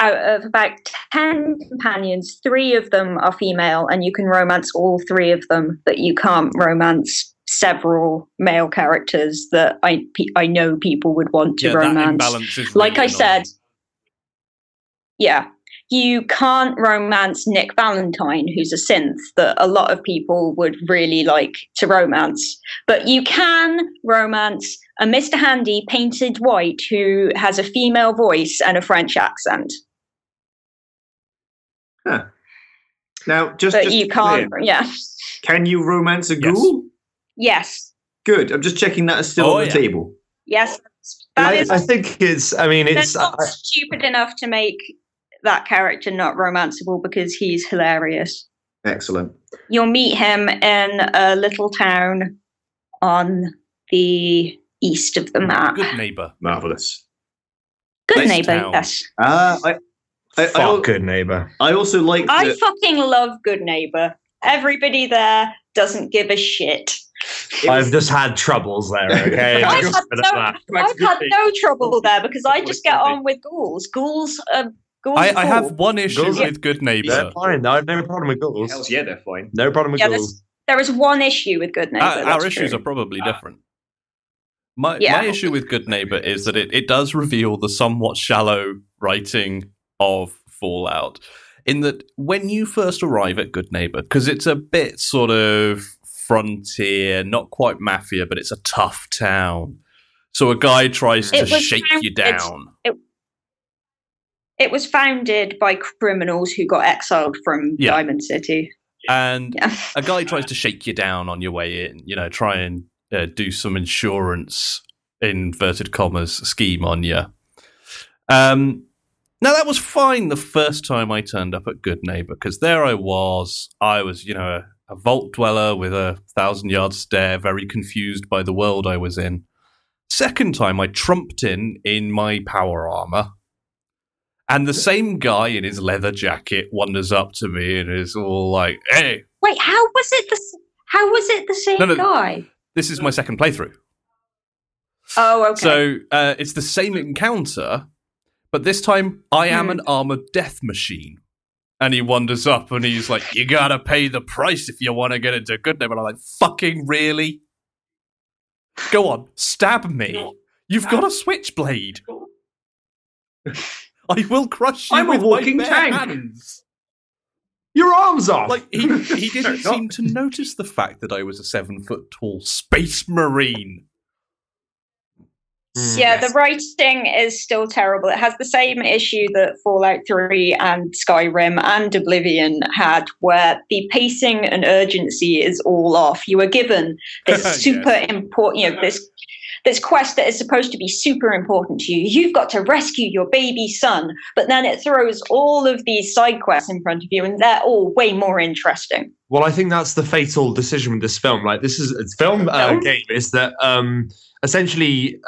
out of about 10 companions, three of them are female, and you can romance all three of them, but you can't romance several male characters that I, I know people would want to Yeah, that romance. imbalance is like really I said, yeah, you can't romance Nick Valentine, who's a synth that a lot of people would really like to romance. But you can romance a Mr. Handy painted white who has a female voice and a French accent. Now, just, But just you can't, clear, yeah. Can you romance a Yes. ghoul? Yes, Good. I'm just checking that is still Oh, on the yeah. table. yes. That I, is, I think it's. I mean, it's. not stupid enough to make that character not romanceable because he's hilarious. Excellent. You'll meet him in a little town on the east of the map. Goodneighbor. Marvelous. Good Nice neighbor, town. yes. Uh, I, I, I, fuck Goodneighbor. I also like I that fucking love Goodneighbor. Everybody there doesn't give a shit. I've just had troubles there. Okay, I've had, no. I've had no trouble there because I just get on with ghouls. Ghouls are ghouls. I, I have one issue Girls- with Goodneighbor. They're fine. I have no problem with Hells ghouls. yeah, they're fine. No problem with Yeah, ghouls. there's, there is one issue with Goodneighbor. Our, our issues true. are probably ah. different. My Yeah. my issue with Goodneighbor is that it, it does reveal the somewhat shallow writing of Fallout. In that when you first arrive at Goodneighbor, because it's a bit sort of frontier, not quite mafia, but it's a tough town. So a guy tries to It was shake you founded- down. It was founded by criminals who got exiled from Yeah. Diamond City. And Yeah. a guy tries to shake you down on your way in, you know, try and uh, do some insurance, inverted commas, scheme on you. Um, now, that was fine the first time I turned up at Goodneighbor, because there I was. I was, you know, a, a vault dweller with a thousand yard stare, very confused by the world I was in. Second time, I trumped in in my power armor. And the same guy in his leather jacket wanders up to me and is all like, "Hey, Wait, how was it the how was it the same No, no. guy? this is my second playthrough." Oh, okay. So uh, it's the same encounter, but this time I am Hmm. an armored death machine. And he wanders up and he's like, "You gotta pay the price if you want to get into good name." And I'm like, "Fucking really? Go on, stab me. You've got a switchblade. I will crush you I'm a walking my bare tank." hands." Your arms off. Like he, he didn't Not- seem to notice the fact that I was a seven foot tall space marine. Yeah, hmm. the writing is still terrible. It has the same issue that Fallout 3 and Skyrim and Oblivion had, where the pacing and urgency is all off. You are given this Yes. super important, you know, this this quest that is supposed to be super important to you. You've got to rescue your baby son, but then it throws all of these side quests in front of you, and they're all way more interesting. Well, I think that's the fatal decision with this film. Like this is it's film uh, game is that um, essentially,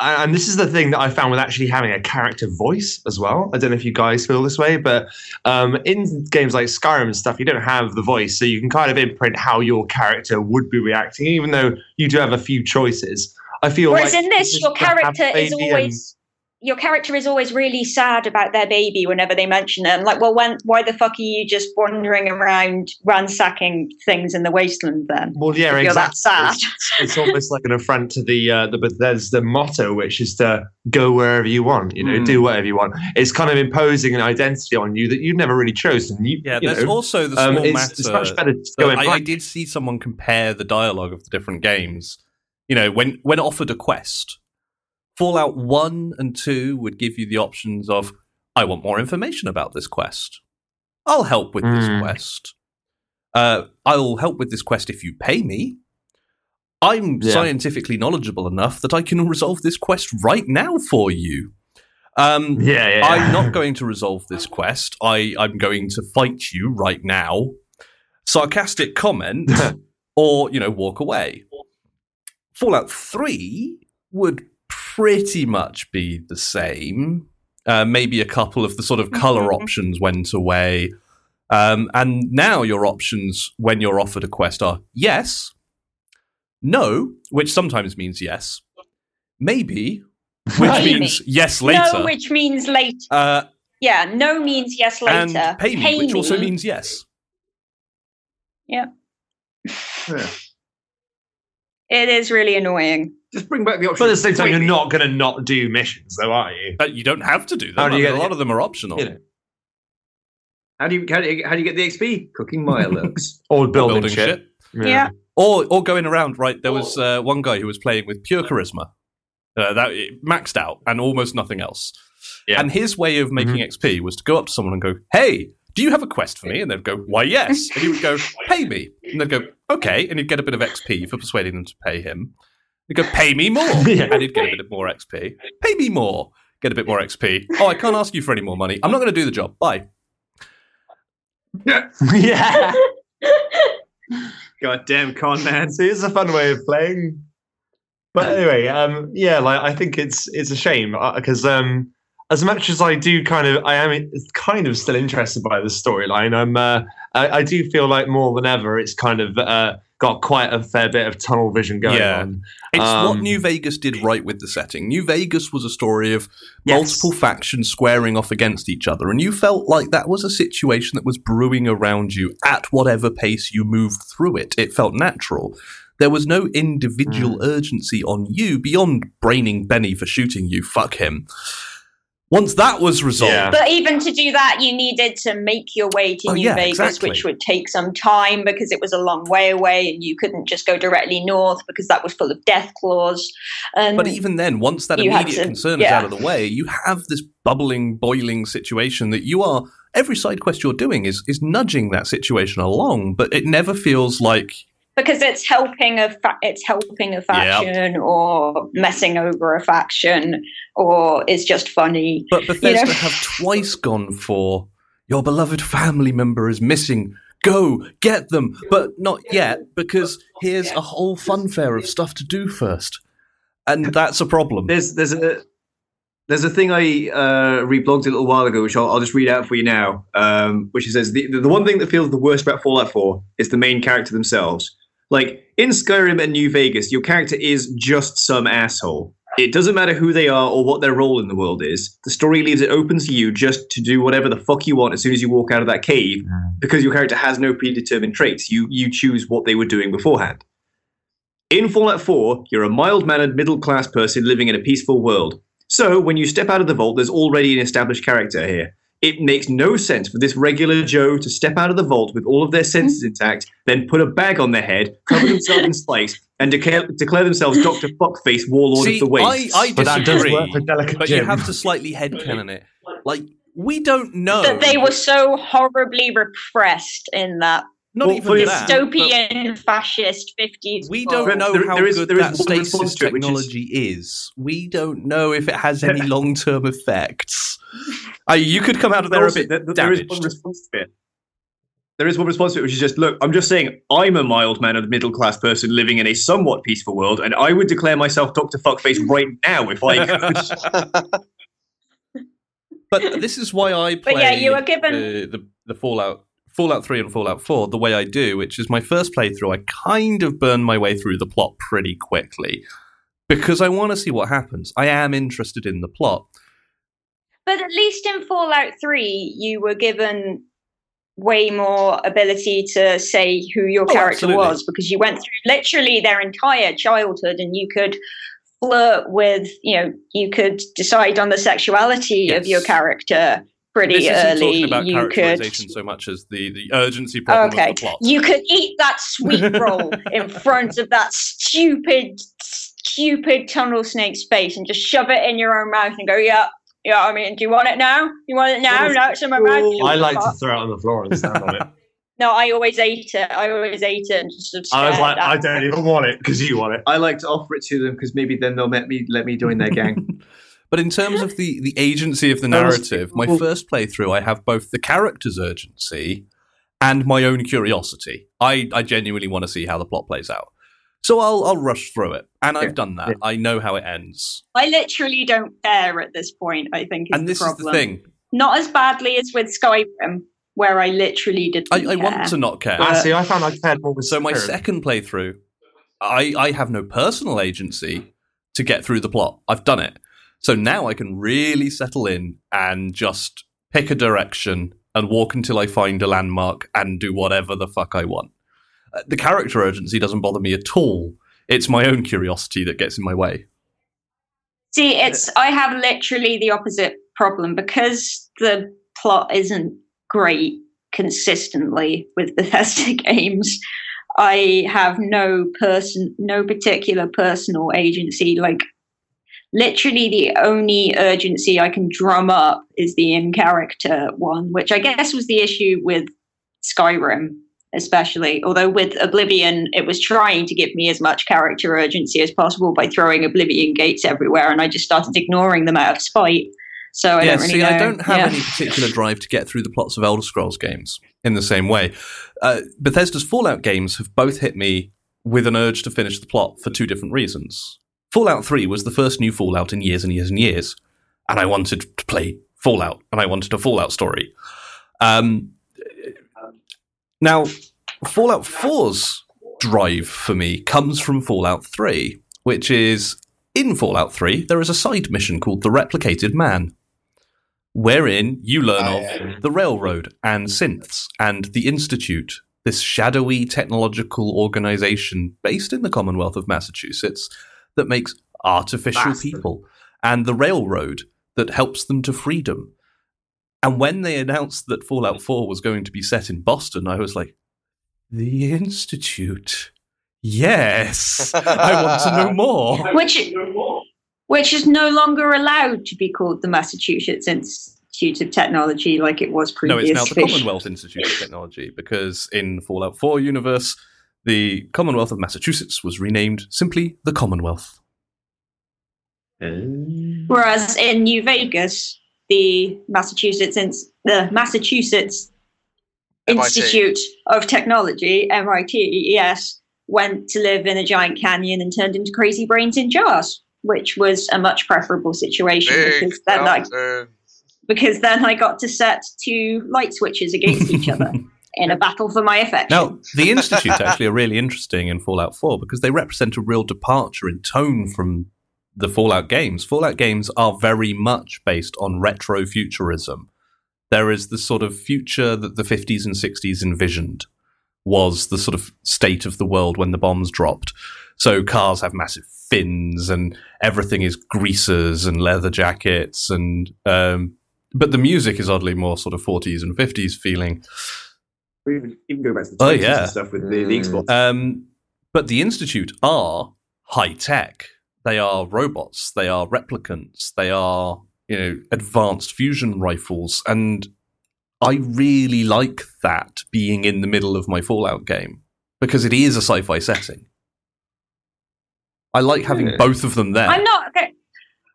uh, and this is the thing that I found with actually having a character voice as well. I don't know if you guys feel this way, but um, in games like Skyrim and stuff, you don't have the voice, so you can kind of imprint how your character would be reacting, even though you do have a few choices. I feel Whereas like in this, your character is baby and- always your character is always really sad about their baby whenever they mention it. I'm like, well, when, why the fuck are you just wandering around ransacking things in the wasteland then? Well, yeah, If you're that sad. It's, it's almost like an affront to the uh, the Bethesda motto, which is to go wherever you want. You know, Mm. do whatever you want. It's kind of imposing an identity on you that you've never really chosen. You, Yeah, you there's know, also the um, it's, matter. it's much better to go I, I did see someone compare the dialogue of the different games. You know, when when offered a quest, Fallout One and Two would give you the options of, "I want more information about this quest. I'll help with this Mm. quest. Uh, I'll help with this quest if you pay me. I'm Yeah. scientifically knowledgeable enough that I can resolve this quest right now for you." Um, Yeah, yeah. I'm not going to resolve this quest. I, I'm going to fight you right now. Sarcastic comment, or, you know, walk away. Fallout 3 would pretty much be the same. Uh, maybe a couple of the sort of color Mhm. options went away. Um, and now your options when you're offered a quest are yes, no, which sometimes means yes, maybe, which Maybe. means yes later. No, which means later. uh, Yeah, no means yes later. and pay me, which also means yes. It is really annoying. Just bring back the option. But at the same time, you're not going to not do missions, though, are you? But you don't have to do them. How do you I mean, get a lot it? of them are optional. You know, How do you how do you, how do you get the XP? Cooking Mirelurks. or Or building, shit. Yeah. Or or going around. Right, there was uh, one guy who was playing with pure charisma, uh, that it maxed out, and almost nothing else. Yeah. And his way of making XP was to go up to someone and go, "Hey, do you have a quest for me?" And they'd go, "Why, yes." And he would go, "Pay me," and they'd go, "Okay," and he'd get a bit of XP for persuading them to pay him. He'd go, "Pay me more," Yeah. and he'd get a bit more XP. Pay me more, get a bit more XP. Oh, I can't ask you for any more money. I'm not going to do the job. Bye. yeah. Goddamn con man. See, it's a fun way of playing. But anyway, um, yeah, like I think it's it's a shame because um, as much as I do kind of, I am kind of still interested by the storyline. I'm, uh, I, I do feel like more than ever, it's kind of uh, got quite a fair bit of tunnel vision going Yeah. on. It's what Um, New Vegas did right with the setting. New Vegas was a story of Yes. multiple factions squaring off against each other, and you felt like that was a situation that was brewing around you at whatever pace you moved through it. It felt natural. There was no individual Mm. urgency on you beyond braining Benny for shooting you. Fuck him. Once that was resolved, Yeah. But even to do that, you needed to make your way to Oh, New yeah, Vegas, exactly. which would take some time because it was a long way away, and you couldn't just go directly north because that was full of death claws. And But even then, once that immediate to- concern is out of the way, you have this bubbling, boiling situation that you are. Every side quest you're doing is is nudging that situation along, but it never feels like because it's helping a fa- it's helping a faction or messing over a faction or it's just funny. But Bethesda know? have twice gone for your beloved family member is missing. Go get them, but not yet because here's a whole funfair of stuff to do first, and that's a problem. There's there's a there's a thing I uh, reblogged a little while ago, which I'll, I'll just read out for you now. Um, which says the the one thing that feels the worst about Fallout 4 is the main character themselves. Like in Skyrim and New Vegas, your character is just some asshole. It doesn't matter who they are or what their role in the world is. The story leaves it open to you just to do whatever the fuck you want as soon as you walk out of that cave, because your character has no predetermined traits. You you choose what they were doing beforehand. In Fallout 4, you're a mild mannered middle class person living in a peaceful world. So, when you step out of the vault, there's already an established character here. It makes no sense for this regular Joe to step out of the vault with all of their senses hmm. intact, then put a bag on their head, cover themselves in spikes, and declare, declare themselves Dr. Fuckface, Warlord See, of the Waste. I, I But that does disagree, work for Delicate but Jim. you have to slightly headcanon it. Like we don't know That they were so horribly repressed in that not Well, even for that. dystopian fascist 50s. We don't know There- how there is- good there is that one stasis to it, which is- technology is. We don't know if it has any long-term effects. Uh, you could come out of there a bit there- there is damaged. one response to it. There is one response to it, which is just look, I'm just saying I'm a mild mannered middle class person living in a somewhat peaceful world, and I would declare myself Dr. Fuckface right now if I could. but this is why I play But yeah, you were given- the, the, the Fallout Fallout 3 and Fallout 4 the way I do, which is my first playthrough, I kind of burn my way through the plot pretty quickly because I want to see what happens. I am interested in the plot. but at least in Fallout 3, you were given way more ability to say who your Oh, character absolutely. was because you went through literally their entire childhood and you could flirt with, you know, you could decide on the sexuality of your character pretty This isn't early. talking about You could characterization so much as the, the urgency problem Okay. of the plot. you could eat that sweet roll in front of that stupid, stupid tunnel snake's face and just shove it in your own mouth and go, yeah, yeah, I mean, do you want it now? You want it now? No, it's in my mouth. I like to throw it on the floor and stand on it. No, I always ate it. I always ate it and just I was like, I don't even want it because you want it. I like to offer it to them because maybe then they'll let me let me join their gang. But in terms of the, the agency of the narrative, my first playthrough, I have both the character's urgency and my own curiosity. I, I genuinely want to see how the plot plays out. So I'll, I'll rush through it. And I've done that. I know how it ends. I literally don't care at this point, I think, is and this the is problem. the thing. Not as badly as with Skyrim, where I literally didn't I, I care. want to not care. Ah, see, I found I cared more with So my Skyrim. second playthrough, I, I have no personal agency to get through the plot. I've done it. So now I can really settle in and just pick a direction and walk until I find a landmark and do whatever the fuck I want. Uh, The character urgency doesn't bother me at all. It's my own curiosity that gets in my way. See, it's I have literally the opposite problem because the plot isn't great consistently with Bethesda games. I have no person, no particular personal agency. Like, literally, the only urgency I can drum up is the in character one, which I guess was the issue with Skyrim, especially. Although with Oblivion, it was trying to give me as much character urgency as possible by throwing Oblivion gates everywhere, and I just started ignoring them out of spite. So I yeah, don't really see, know. I don't have Yeah. any particular drive to get through the plots of Elder Scrolls games in the same way. Uh, Bethesda's Fallout games have both hit me with an urge to finish the plot for two different reasons. Fallout 3 was the first new Fallout in years and years and years, and I wanted to play Fallout, and I wanted a Fallout story. Um, now, Fallout 4's drive for me comes from Fallout 3, which is in Fallout 3, there is a side mission called The Replicated Man, wherein you learn of the railroad and synths and the Institute, this shadowy technological organization based in the Commonwealth of Massachusetts that makes artificial Bastard. people, and the railroad that helps them to freedom. And when they announced that Fallout 4 was going to be set in Boston, I was like, the Institute. Yes, I want to know more. Which, which is no longer allowed to be called the Massachusetts Institute of Technology like it was previously. No, it's now the Commonwealth Institute of Technology because in Fallout 4 universe, the Commonwealth of Massachusetts was renamed simply the Commonwealth. Oh. Whereas in New Vegas, the Massachusetts Ins- the Massachusetts MIT. Institute of Technology (MIT), yes, went to live in a giant canyon and turned into crazy brains in jars, which was a much preferable situation Big because then I because then I got to set two light switches against each other in a battle for my affection. Now, the Institute actually are really interesting in Fallout 4 because they represent a real departure in tone from the Fallout games. Fallout games are very much based on retro futurism. There is the sort of future that the 50s and 60s envisioned was the sort of state of the world when the bombs dropped. So cars have massive fins and everything is greasers and leather jackets and um, but the music is oddly more sort of 40s and 50s feeling. We even, even go back to the Oh, yeah. and stuff with the, the Xbox. Um, but the Institute are high tech. They are robots. They are replicants. They are, you know, advanced fusion rifles. And I really like that being in the middle of my Fallout game because it is a sci fi setting. I like having Yeah. both of them there. I'm not. okay,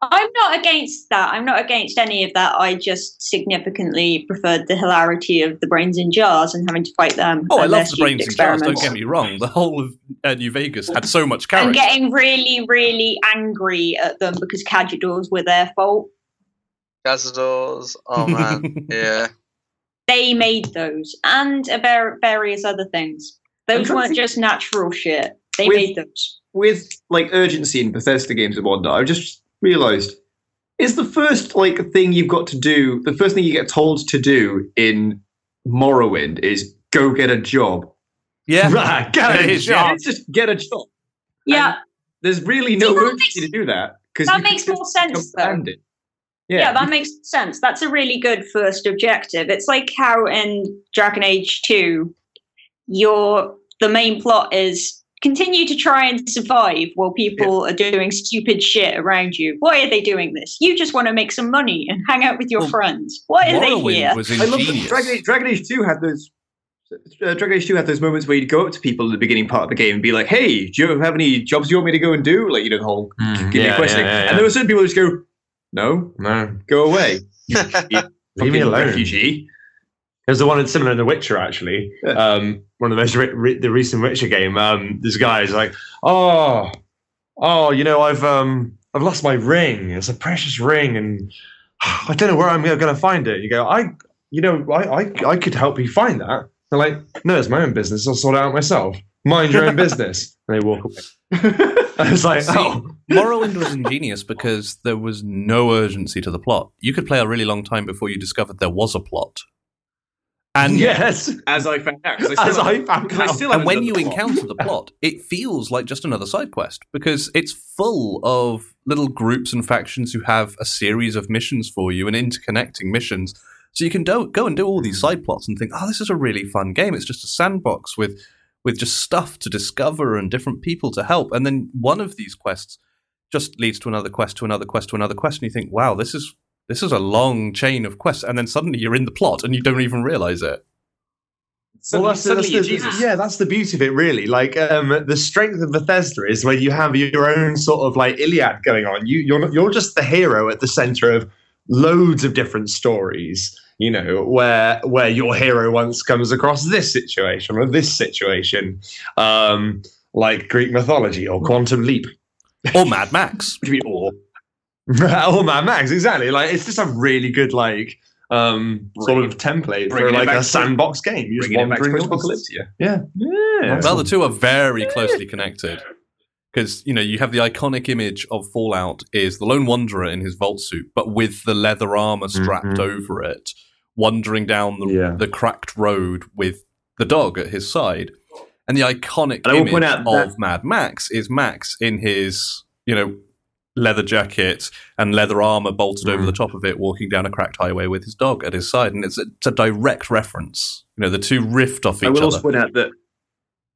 I'm not against that. I'm not against any of that. I just significantly preferred the hilarity of the brains in jars and having to fight them. oh, I and love the brains stupid and jars. Don't get me wrong. The whole of uh, New Vegas had so much character. And character. getting really, really angry at them because Cazadors were their fault. Cazadors. Oh man, yeah. They made those and a var- various other things. Those weren't just natural shit. They With- made those. with like urgency in Bethesda games and whatnot, I just realised is the first like thing you've got to do. The first thing you get told to do in Morrowind is go get a job. Yeah, Right, get It a is, job. It's just get a job. Yeah, There's really no See, urgency makes- to do that because that makes more sense, though. it. yeah. Yeah, that makes sense. That's a really good first objective. It's like how in Dragon Age 2, your the main plot is continue to try and survive while people are doing stupid shit around you. Why are they doing this? You just want to make some money and hang out with your Well, friends. Why are they here? was I love that. Dragon Age, Dragon Age 2 had those. Uh, Dragon Age 2 had those moments where you'd go up to people at the beginning part of the game and be like, hey, do you have any jobs you want me to go and do? Like, you know, the whole Mm, give me a yeah, question. yeah, yeah, yeah. And there were certain people who just go, no, No, go away. You leave me alone. Refugee. There's the one that's similar in The Witcher, actually. Yeah. Um, one of the most re- re- the recent Witcher game. Um, this guy is like, oh, oh, you know, I've um, I've lost my ring. It's a precious ring, and I don't know where I'm going to find it. You go, I, you know, I, I, I could help you find that. They're like, no, it's my own business. I'll sort it out myself. Mind your own business. And they walk away. I was like, See, oh, Morrowind was ingenious because there was no urgency to the plot. You could play a really long time before you discovered there was a plot. And yes. As I found out. 'cause I As I found because I out. still and when you plot. encounter the plot, it feels like just another side quest because it's full of little groups and factions who have a series of missions for you and interconnecting missions. So you can do, go and do all these side plots and think, oh, this is a really fun game. It's just a sandbox with with just stuff to discover and different people to help. And then one of these quests just leads to another quest, to another quest, to another quest, and you think, wow, this is this is a long chain of quests. And then suddenly you're in the plot and you don't even realize it. Suddenly, well, that's, suddenly that's the, Jesus. yeah, that's the beauty of it, really. Like um, the strength of Bethesda is where you have your own sort of like Iliad going on. You, you're not, you're just the hero at the center of loads of different stories. You know, where where your hero once comes across this situation or this situation, um, like Greek mythology or Quantum Leap. Or Mad Max. What do you mean, or? oh Mad Max, exactly. Like it's just a really good like um sort of template for like a to- sandbox game. You just Bringing it back to wandering post-apocalypse, Yeah. Yeah. Well, the two are very closely connected because you know you have the iconic image of Fallout is the lone wanderer in his vault suit, but with the leather armor strapped Mhm. over it, wandering down the, Yeah. the cracked road with the dog at his side. And the iconic And image of Mad Max is Max in his you know leather jacket and leather armor bolted over Mm. the top of it, walking down a cracked highway with his dog at his side, and it's a, it's a direct reference. You know, the two rift off each other. I will other. also point out that,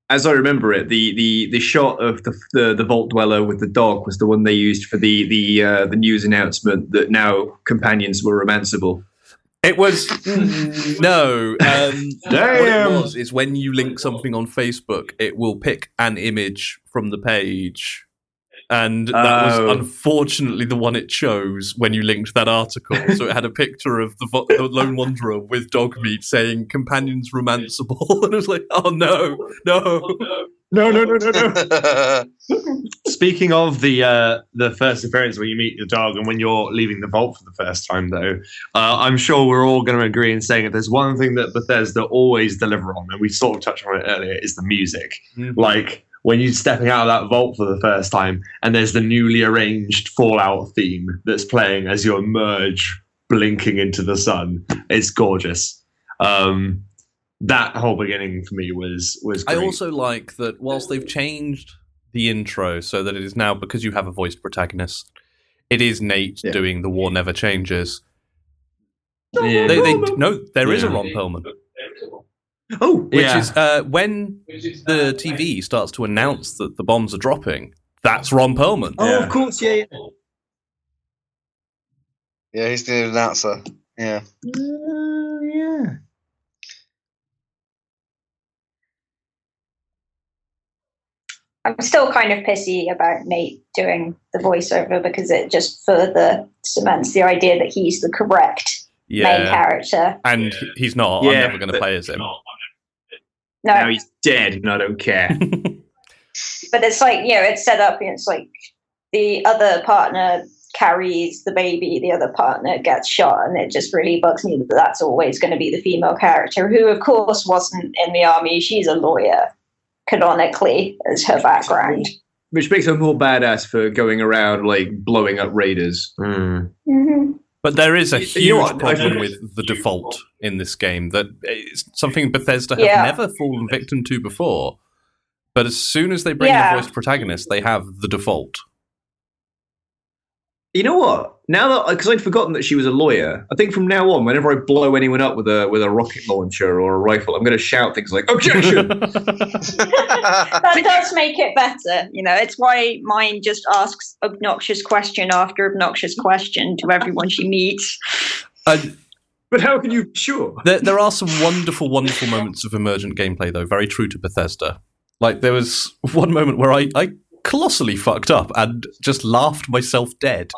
as I remember it, the the, the shot of the, the the vault dweller with the dog was the one they used for the the uh, the news announcement that now companions were romanceable. It was no. Um, what it Damn. was is when you link something on Facebook, it will pick an image from the page, and that Oh. was unfortunately the one it chose when you linked that article. so it had a picture of the, vo- the lone wanderer with Dogmeat saying "companions romanceable," and it was like, oh no, no. No, no, no, no, no. Speaking of the uh, the first appearance where you meet your dog and when you're leaving the vault for the first time, though, uh, I'm sure we're all going to agree in saying if there's one thing that Bethesda always deliver on, and we sort of touched on it earlier, is the music. Like when you're stepping out of that vault for the first time, and there's the newly arranged Fallout theme that's playing as you emerge, blinking into the sun. It's gorgeous. Um, that whole beginning for me was was. I also like that whilst they've changed the intro so that it is now because you have a voiced protagonist, it is Nate Yeah. doing the war never changes. Yeah. They, they no, there is a Ron Perlman, Oh, which Yeah. is uh, when the TV starts to announce that the bombs are dropping. That's Ron Perlman. oh, Yeah. of course, yeah, yeah. Yeah, he's the announcer. Yeah. yeah. I'm still kind of pissy about Nate doing the voiceover because it just further cements the idea that he's the correct main character. and he's not. Yeah, I'm never going to play as him. No, Now he's dead, and I don't care. but it's like you know, it's set up. And it's like the other partner carries the baby, the other partner gets shot, and it just really bugs me that that's always going to be the female character, who of course wasn't in the army. She's a lawyer, canonically, as her background. which makes her more badass for going around like blowing up raiders. Mm. Mhm. But there is a huge you know problem with the default in this game that it's something Bethesda have Yeah. never fallen victim to before. But as soon as they bring Yeah. a voiced protagonist, they have the default. You know what? Now that because I'd forgotten that she was a lawyer, I think from now on, whenever I blow anyone up with a with a rocket launcher or a rifle, I'm going to shout things like "Objection!" that does make it better. You know, it's why mine just asks obnoxious question after obnoxious question to everyone she meets. And but how can you be sure? there, there are some wonderful, wonderful moments of emergent gameplay, though, very true to Bethesda. Like there was one moment where I, I colossally fucked up and just laughed myself dead,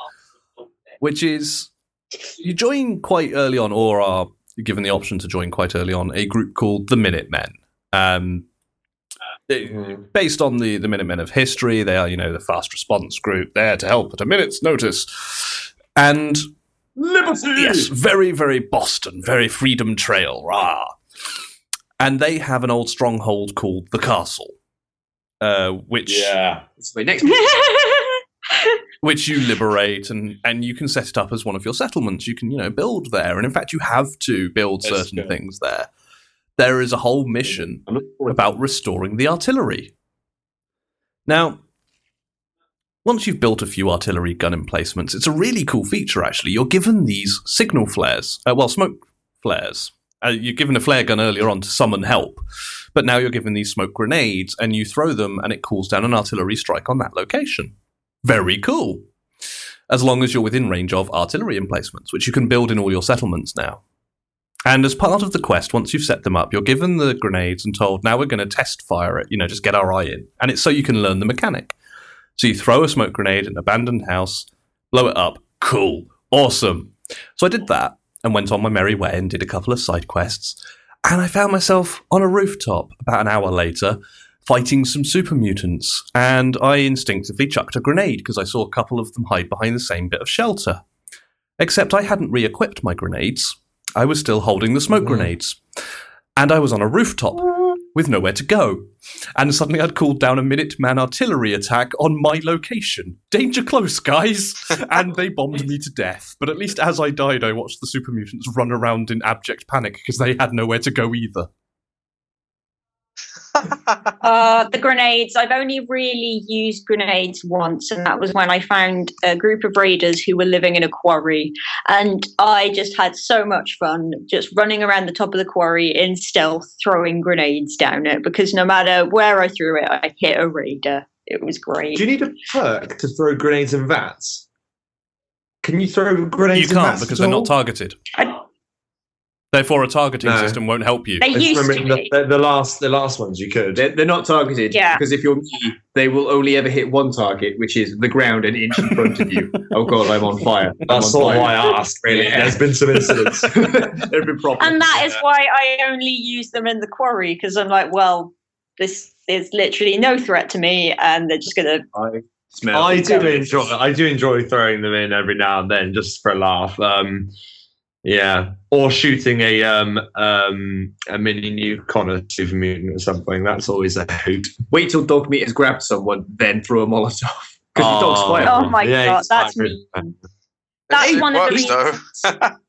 which is you join quite early on, or are given the option to join quite early on, a group called the Minutemen. Um, it- based on the the Minutemen of history, they are you know the fast response group there to help at a minute's notice, and Liberty. Yes, very, very Boston, very Freedom Trail, rah. And they have an old stronghold called the Castle, uh, which Yeah. It's next. which you liberate, and and you can set it up as one of your settlements. You can you know build there, and in fact, you have to build That's certain good. things there. There is a whole mission I'm looking forward to about restoring the artillery. Now, once you've built a few artillery gun emplacements, it's a really cool feature, actually. You're given these signal flares, uh, well, smoke flares. Uh, you're given a flare gun earlier on to summon help, but now you're given these smoke grenades, and you throw them, and it calls down an artillery strike on that location. Very cool. As long as you're within range of artillery emplacements, which you can build in all your settlements now. And as part of the quest, once you've set them up, you're given the grenades and told, now we're going to test fire it, you know, just get our eye in. And it's so you can learn the mechanic. So you throw a smoke grenade in an abandoned house, blow it up. Cool. Awesome. So I did that and went on my merry way and did a couple of side quests. And I found myself on a rooftop about an hour later fighting some super mutants. And I instinctively chucked a grenade because I saw a couple of them hide behind the same bit of shelter. Except I hadn't re equipped my grenades. I was still holding the smoke hmm. grenades. And I was on a rooftop with nowhere to go. And suddenly I'd called down a Minuteman artillery attack on my location. Danger close, guys! and they bombed me to death. But at least as I died, I watched the super mutants run around in abject panic because they had nowhere to go either. Uh, the grenades. I've only really used grenades once, and that was when I found a group of raiders who were living in a quarry. And I just had so much fun just running around the top of the quarry in stealth, throwing grenades down it because no matter where I threw it, I hit a raider. It was great. Do you need a perk to throw grenades in VATS? Can you throw grenades You in can't because at they're not targeted. I- Therefore, a targeting No. system won't help you. They used remember to the, be. the, the last the last ones you could. They're, they're not targeted. Yeah. Because if you're me, they will only ever hit one target, which is the ground an inch in front of you. Oh god, I'm on fire. That's on sort of fire. why I asked. Really, Yeah. there's been some incidents. There've been problems. And that is why I only use them in the quarry because I'm like, well, this is literally no threat to me, and they're just gonna. I smell. I do enjoy. I do enjoy throwing them in every now and then, just for a laugh. Um, yeah, or shooting a um um a mini nuke on a super mutant or something. That's always a hoot. Wait till Dogmeat has grabbed someone, then throw a Molotov. Because the dog's Oh. fire. Oh my Yeah, god, that's fire. mean. That's one of the reasons.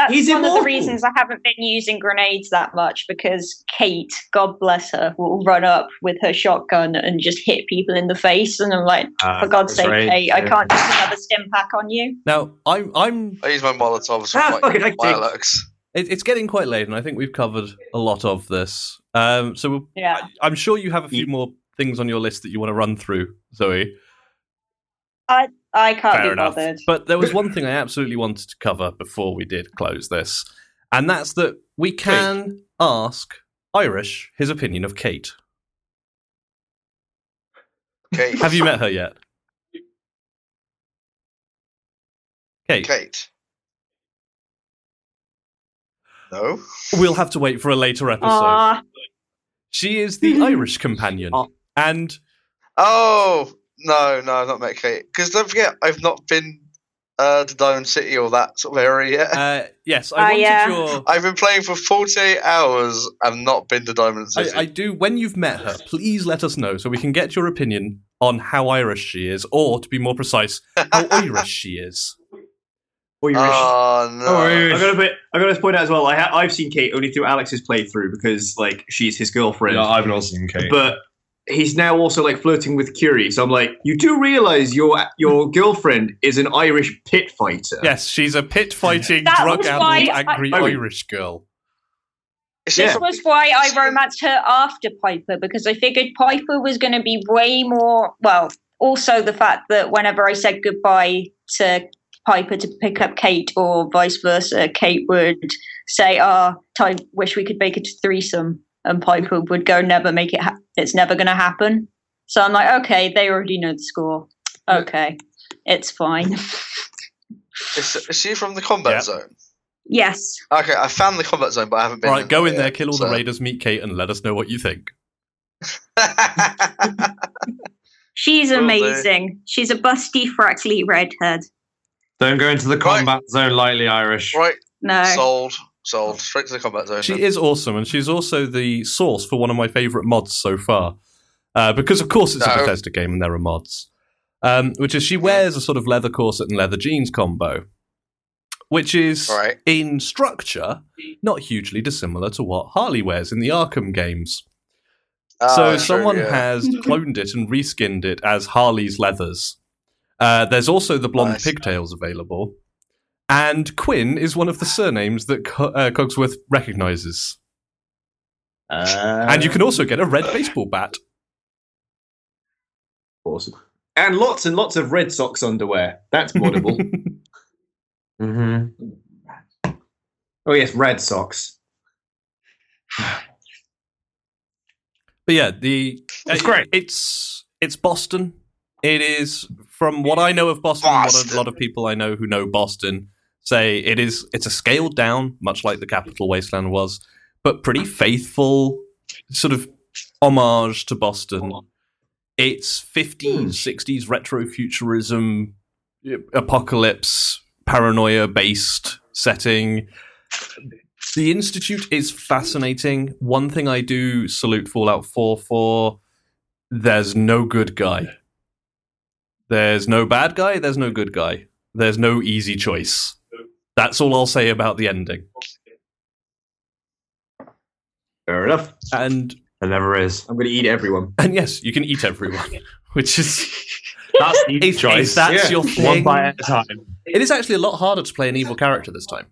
That's He's one of the reasons I haven't been using grenades that much because Kate, God bless her, will run up with her shotgun and just hit people in the face, and I'm like, Uh, for God's sake, right, Kate, I can't just another Stimpak on you. Now, I'm, I'm I use my Molotovs for Ah, fuck it, like fireworks. it, it's getting quite late, and I think we've covered a lot of this. Um, so we'll, Yeah. I, I'm sure you have a few more things on your list that you want to run through, Zoe. I can't Fair be enough. bothered. But there was one thing I absolutely wanted to cover before we did close this, and that's that we can ask Irish his opinion of Kate. Okay. Have you met her yet? Kate. Kate? No. We'll have to wait for a later episode. Aw, She is the Irish companion, Oh. and Oh no, no, I've not met Kate. Because don't forget, I've not been uh, to Diamond City or that sort of area yet. uh, yes, I Ah, wanted yeah. your. I've been playing for 48 hours and not been to Diamond City. I, I do. When you've met her, please let us know so we can get your opinion on how Irish she is, or to be more precise, how Irish she is. Or you're Oh no! I gotta put, I gotta point out as well. I ha- I've seen Kate only through Alex's playthrough because like she's his girlfriend. Yeah, I've not seen Kate. but he's now also like flirting with Curie. So I'm like, you do realize your your girlfriend is an Irish pit fighter. Yes, she's a pit fighting, drug addled, angry I- Irish girl. Is This from- was why I romanced her after Piper because I figured Piper was going to be way more. Well, also the fact that whenever I said goodbye to Piper to pick up Kate or vice versa, Kate would say, "Ah, I wish we could make it a threesome," and Piper would go, "Never make it. Ha- it's never going to happen." So I'm like, okay, they already know the score. Okay, it's fine. Is, is she from the combat Yeah. zone? yes. Okay, I found the combat zone, but I haven't been. Right, go in there, yet, kill all so- the raiders, meet Kate, and let us know what you think. She's Will do. amazing. She's a busty, fraxly redhead. Don't go into the combat zone lightly, Irish. right, No. sold, sold. Straight to the combat zone. She then. is awesome, and she's also the source for one of my favourite mods so far. Uh, because, of course, it's a Bethesda game and there are mods. Um, which is she wears a sort of leather corset and leather jeans combo, which is, Right. in structure, not hugely dissimilar to what Harley wears in the Arkham games. Ah, so true, someone yeah. has cloned it and reskinned it as Harley's leathers. Uh, there's also the blonde Nice. pigtails available. And Quinn is one of the surnames that Co- uh, Codsworth recognizes. and you can also get a red baseball bat. awesome. And lots and lots of Red Sox underwear. That's moddable. Mm-hmm. oh yes, Red Sox. But yeah, the It's uh, great. It's it's Boston. It is from what I know of Boston. and What a lot of people I know who know Boston say it is. It's a scaled down, much like the Capital Wasteland was, but pretty faithful sort of homage to Boston. It's 50s, 60s retro futurism, apocalypse, paranoia based setting. The Institute is fascinating. One thing I do salute Fallout 4 for there's no good guy. There's no bad guy, there's no good guy. There's no easy choice. That's all I'll say about the ending. Fair enough. And There never is. I'm going to eat everyone. and yes, you can eat everyone, which is That's the if, if that's Yeah. your One thing. bite at a time. It is actually a lot harder to play an evil character this time.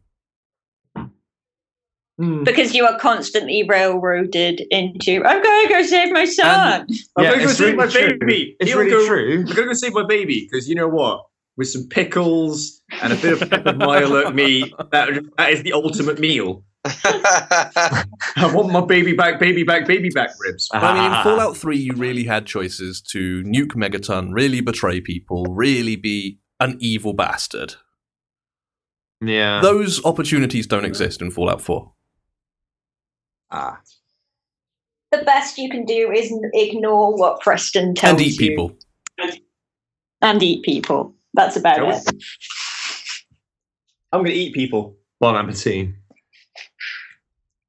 Hmm. because you are constantly railroaded into I'm going to go save my son. I'm Yeah, going to go it's save really my true. baby. It's He'll really go- true. I'm going to go save my baby because you know what? With some pickles and a bit of peppered Milo meat, that, that is the ultimate meal. I want my baby back, baby back, baby back ribs. I mean, in Fallout 3, you really had choices to nuke Megaton, really betray people, really be an evil bastard. Yeah. Those opportunities don't exist in Fallout 4. Ah, the best you can do is ignore what Preston tells you. and eat you. people. And eat people. That's about Shall we? it. I'm going to eat people. Bon appetit.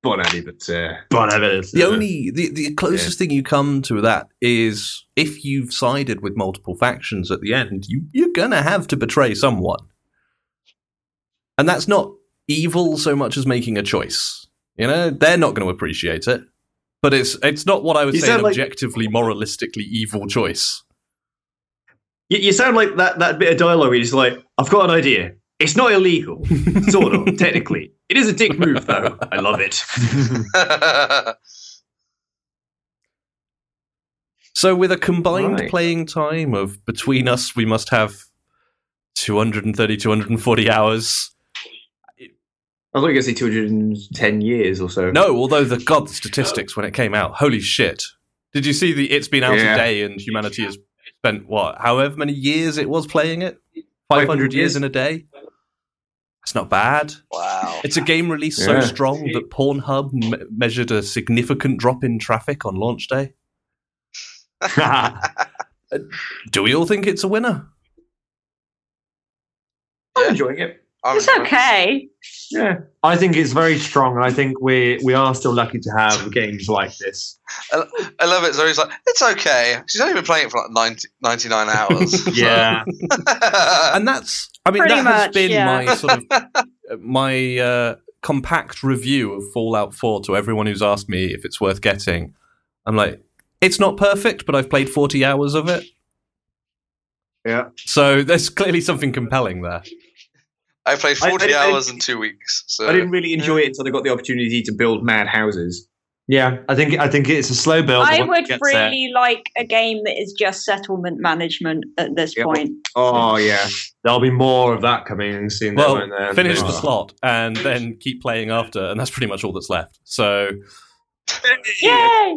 Bon Addy, but uh, Bon appetit. The only the, the closest thing you come to that is if you've sided with multiple factions at the end, you you're gonna have to betray someone, and that's not evil so much as making a choice. You know, they're not going to appreciate it, but it's it's not what I would You say an like- objectively, moralistically evil choice. You, you sound like that, that bit of dialogue where you're like, I've got an idea. It's not illegal, sort of, technically. It is a dick move, though. I love it. So, with a combined Right. playing time of between us, we must have 230, 240 hours. I was going to say 210 years or so. No, although the god the statistics when it came out, holy shit! Did you see the? It's been out Yeah. a day, and humanity has spent what, however many years it was playing it, five 500 hundred years years. in a day. It's not bad. wow. It's a game released so strong that Pornhub me- measured a significant drop in traffic on launch day. Do we all think it's a winner? I'm enjoying it. I'm It's okay. Yeah, I think it's very strong, and I think we we are still lucky to have games like this. I love it. Zoe's like, it's okay. She's only been playing it for like 90, 99 hours. Yeah, and that's I mean Pretty that has been yeah. my sort of my uh, compact review of Fallout 4 to everyone who's asked me if it's worth getting. I'm like, it's not perfect, but I've played 40 hours of it. Yeah. So there's clearly something compelling there. I played 40 I- I- hours in two weeks. So I didn't really enjoy it until I got the opportunity to build mad houses. yeah. I think I think it's a slow build. I would gets there- really like a game that is just settlement management at this Yep. point. Oh yeah, There'll be more of that coming soon. Well, won't there? finish the Oh. slot and then keep playing after, and that's pretty much all that's left. So Yay!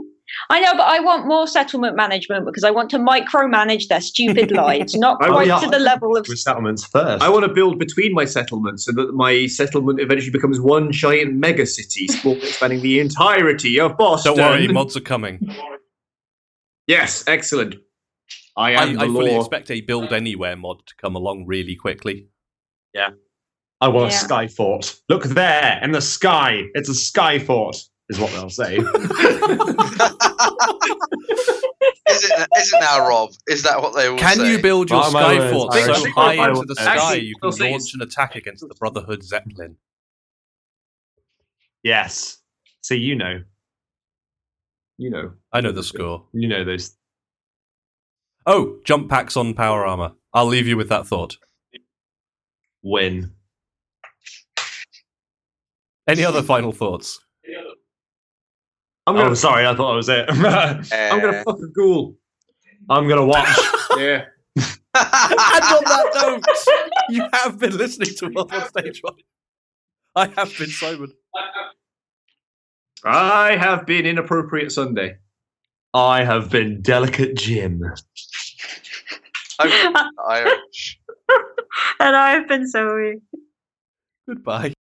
I know, but I want more settlement management because I want to micromanage their stupid lives, not I quite to the level of with settlements first. I want to build between my settlements so that my settlement eventually becomes one giant mega city, sport spanning the entirety of Boston. don't worry, mods are coming. Yes, excellent. I I, am I the fully expect a build anywhere mod to come along really quickly. Yeah. I want Yeah. a sky fort. Look there in the sky. It's a sky fort, is what they'll say. is it is it now, Rob? Is that what they will Can say? you build your By my sky fort I so actually- high I- into the actually, sky you can say launch an attack against the Brotherhood Zeppelin? yes. So you know, You know. I know the score. you know those. Oh, jump packs on power armor. I'll leave you with that thought. Win. Any other final thoughts? I'm gonna, Oh, sorry. I thought I was it. I'm gonna uh, fuck a ghoul. I'm gonna watch. Yeah. and on that note, you have been listening to World One Stage One. I have been Simon. I have been inappropriate Sunday. I have been delicate Jim. I'm Irish. and I've been Zoe. Goodbye.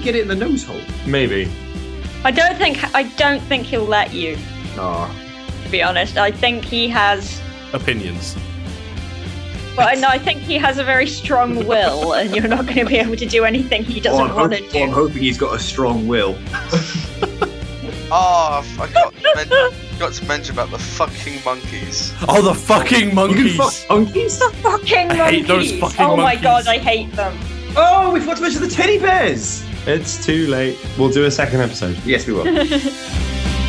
You reckon you could get it in the nose hole? Maybe. I don't think I don't think he'll let you. Oh. To be honest, I think he has. Opinions. But no, I think he has a very strong will, and you're not going to be able to do anything he doesn't I'm, want hope- to oh, I'm hoping he's got a strong will. Oh, I forgot to, men- forgot to mention about the fucking monkeys. Oh, the fucking You can monkeys! fuck monkeys? Fucking I hate those monkeys! fucking oh my god, I hate them. Oh, we forgot to mention the teddy bears. It's too late. We'll do a second episode. Yes, we will.